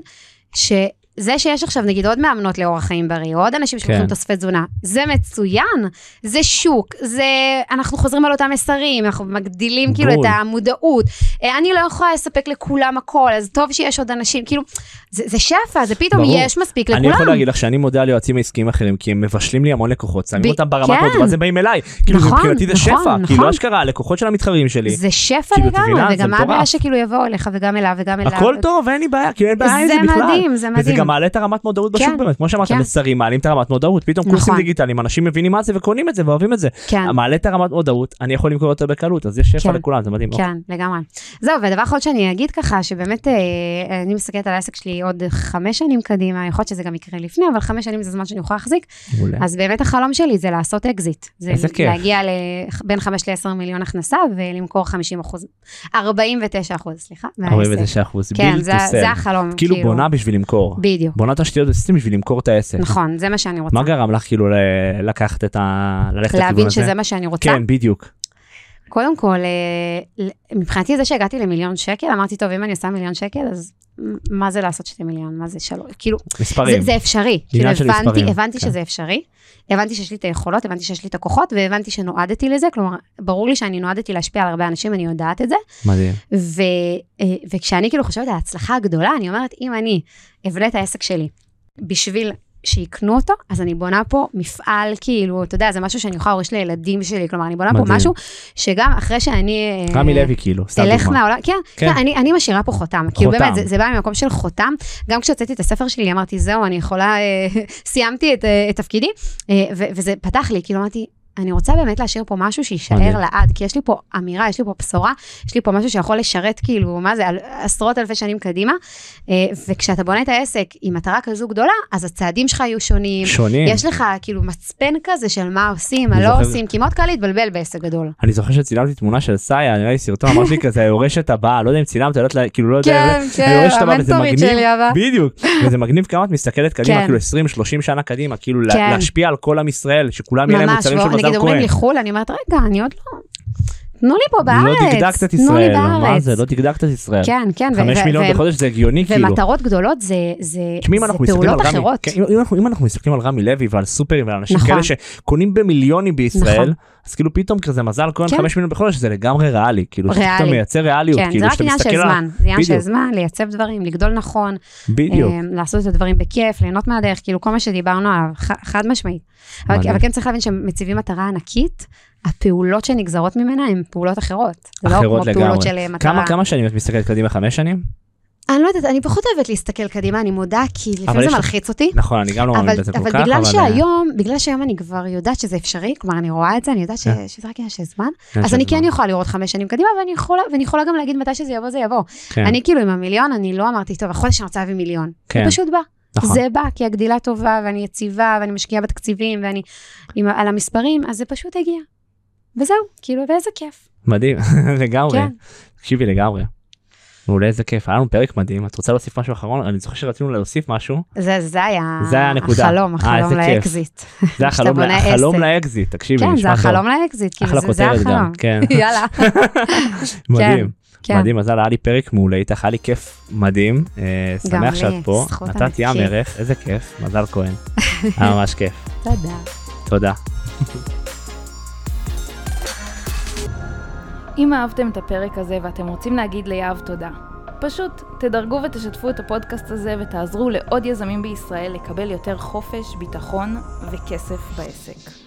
שזה שיש עכשיו נגיד עוד מאמנות לאורח חיים בריא, או עוד אנשים שלוקחים כן. תוספי תזונה, זה מצוין, זה שוק, זה, אנחנו חוזרים על אותם מסרים, אנחנו מגדילים כאילו בול. את המודעות. אה, אני לא יכולה לספק לכולם הכל, אז טוב שיש עוד אנשים, כאילו, זה, זה שפע, זה פתאום ברור. יש מספיק אני לכולם. יכול להגיד לך שאני מודה על יועצים עסקיים אחרים כי הם מבשלים לי המון לקוחות שמים ב- אותם ברמת כן. מאוד ואז הם באים אליי כאילו נכון, מבחינתי זה נכון, שפע נכון. כאילו אשכרה הלקוחות של המתחרים שלי זה שפע כאילו, לגמרי? זה וגם מה. הבעיה שכאילו יבואו אליך וגם אליו וגם אליו. הכל טוב אין לי בעיה כאילו אין בעיה עם זה זה בכלל. מדהים, זה וזה מדהים. גם מעלה את הרמת מודעות בשוק כן, באמת כמו שאמרת כן. מסרים מעלים את הרמת מודעות פתאום נכון. קורסים דיגיטליים אנשים מבינים מה זה וקונים את זה ואוהבים את זה כן. מעלה את הרמת מודעות אני יכול למכור יותר בקלות אז יש שפע כן. לכולם זה מדהים. כן, לגמרי. זהו, ודבר אחרון שאני אגיד ככה, שבאמת אה, אני מסתכלת על העסק שלי עוד חמש שנים קדימה, יכול להיות שזה גם יקרה לפני, אבל חמש שנים זה זמן שאני יכולה להחזיק. אז באמת החלום שלי זה לעשות אקזיט. זה איזה כיף. להגיע בין 5 ל-10 מיליון הכנסה ולמכור 50 אחוז, 49 אחוז, סליחה. מהעסק. 49 אחוז כן, בלתי סל. זה החלום. כאילו בונה בשביל למכור בדיוק, בונה תשתיות ב system בשביל למכור את העסק. נכון, זה מה שאני רוצה. מה גרם לך כאילו לקחת את ה... ללכת לכיוון להבין הזה? שזה מה שאני רוצה. כן בדיוק. קודם כל, אה, מבחינתי זה שהגעתי למיליון שקל, אמרתי, טוב, אם אני עושה מיליון שקל, אז מה זה לעשות שתי מיליון? מה זה שלוש? כאילו, מספרים. זה, זה אפשרי. כאילו, הבנתי, מספרים, הבנתי כן. שזה אפשרי. הבנתי שיש לי את היכולות, הבנתי שיש לי את הכוחות, והבנתי שנועדתי לזה. כלומר, ברור לי שאני נועדתי להשפיע על הרבה אנשים, אני יודעת את זה. מדהים. ו, אה, וכשאני כאילו חושבת על ההצלחה הגדולה, אני אומרת, אם אני אבנה את העסק שלי בשביל שיקנו אותו, אז אני בונה פה מפעל, כאילו, אתה יודע, זה משהו שאני יכולה להוריש לילדים שלי, כלומר, אני בונה פה מדהים. משהו שגם אחרי שאני... אה, רמי לוי כאילו, סתם תלך דוגמה. מהעולם, כן, כן. כן. אני, אני משאירה פה חותם, כאילו חותם. באמת, זה, זה בא ממקום של חותם, גם כשהוצאתי את הספר שלי, אמרתי, זהו, אני יכולה, אה, סיימתי את, אה, את תפקידי, ו, וזה פתח לי, כאילו אמרתי, אני רוצה באמת להשאיר פה משהו שיישאר. לעד, כי יש לי פה אמירה, יש לי פה בשורה, יש לי פה משהו שיכול לשרת כאילו, מה זה, עשרות אלפי שנים קדימה, אה, וכשאתה בונה את העסק עם מטרה כזו גדולה, אז הצעדים שלך יהיו שונים, שונים. יש לך כאילו מצפן כזה של מה עושים, מה לא זוכר- עושים, כי מאוד קל להתבלבל בעסק גדול. אני זוכר שצילמתי תמונה של סאיה, נראה לי סרטון, אמרתי כזה, היורשת הבאה, לא יודע אם צילמת, כאילו לא יודע, כן, היורשת הבאה, וזה מגניב. בדיוק, וזה מגניב כמה את מסתכלת קדימה, כן. כאילו 20-30 שנה קדימה, כאילו לה- כן. להשפיע על כל עם ישראל, שכולם יהיה להם ממש, מוצרים של נגיד אומרים. לי חו"ל, אני אומרת, רגע, אני עוד לא... תנו לי פה בארץ, לא דקדקת את תנו לי ישראל, מה בארץ. זה, לא דקדקת את ישראל. כן, כן. חמש מיליון בחודש זה הגיוני כאילו. ומטרות גדולות זה, זה, זה פעולות רמי, אחרות. כן, אם, אנחנו, אם אנחנו מסתכלים על רמי לוי ועל סופרים ועל אנשים נכון. כאלה שקונים במיליונים בישראל, נכון. אז כאילו פתאום כזה מזל כהן כן. 5 מיליון בחודש זה לגמרי ריאלי, כאילו ריאלי. שאתה מייצר ריאליות, כן, כאילו זה רק עניין של. זמן, זה עניין של. זמן, לייצב דברים, לגדול נכון, בדיוק, אה, לעשות את הדברים בכיף, ליהנות מהדרך, כאילו כל מה שדיברנו עליו, חד משמעית. אבל כן צריך להבין שמציבים מטרה ענקית, הפעולות שנגזרות ממנה הן פעולות אחרות. לא אחרות כמו פעולות לגמרי. של מטרה. כמה כמה שנים את מסתכלת קדימה? חמש שנים? אני לא יודעת, אני פחות אוהבת להסתכל קדימה, אני מודה, כי לפעמים זה מלחיץ אותי. נכון, אני גם לא מאמין בזה כל אבל כך, בגלל אבל... אה, שהיום, בגלל שהיום אני כבר יודעת שזה אפשרי, כלומר אני רואה את זה, אני יודעת ש- כן. שזה רק עניין של זמן, אז אני. כן יכולה לראות חמש שנים קדימה, ואני יכולה, ואני יכולה גם להגיד מתי שזה יבוא, זה יבוא. כן, אני כאילו עם המיליון, אני לא אמרתי, טוב, החודש אני רוצה להביא מיליון. כן. זה פשוט בא. נכון. זה בא, כי הגדילה טובה, ואני יציבה, ואני משקיעה בתקציבים, ואני עם, על המספרים, אז זה פשוט הגיע. וזהו, כאילו, ואיזה כיף. מדהים, לגמרי. כן. תקשיבי לגמרי. מעולה, איזה כיף, היה לנו פרק מדהים. את רוצה להוסיף משהו אחרון? אני זוכר שרצינו להוסיף משהו. זה, זה היה זה היה הנקודה. החלום, אה, החלום. לאקזיט. זה החלום החלום. לאקזיט, תקשיבי, כן, זה. החלום לאקזיט, כאילו, אחלה זה, זה כותרת גם, החלום. כן. יאללה, מדהים. כן. מדהים, מזל, היה לי פרק מעולה איתך, היה לי כיף מדהים. אה, שמח שאת פה, נתת ים. ערך, איזה כיף, מזל כהן. היה ממש כיף, תודה. תודה. אם אהבתם את הפרק הזה ואתם רוצים להגיד ליהב תודה, פשוט תדרגו ותשתפו את הפודקאסט הזה ותעזרו לעוד יזמים בישראל לקבל יותר חופש, ביטחון וכסף בעסק.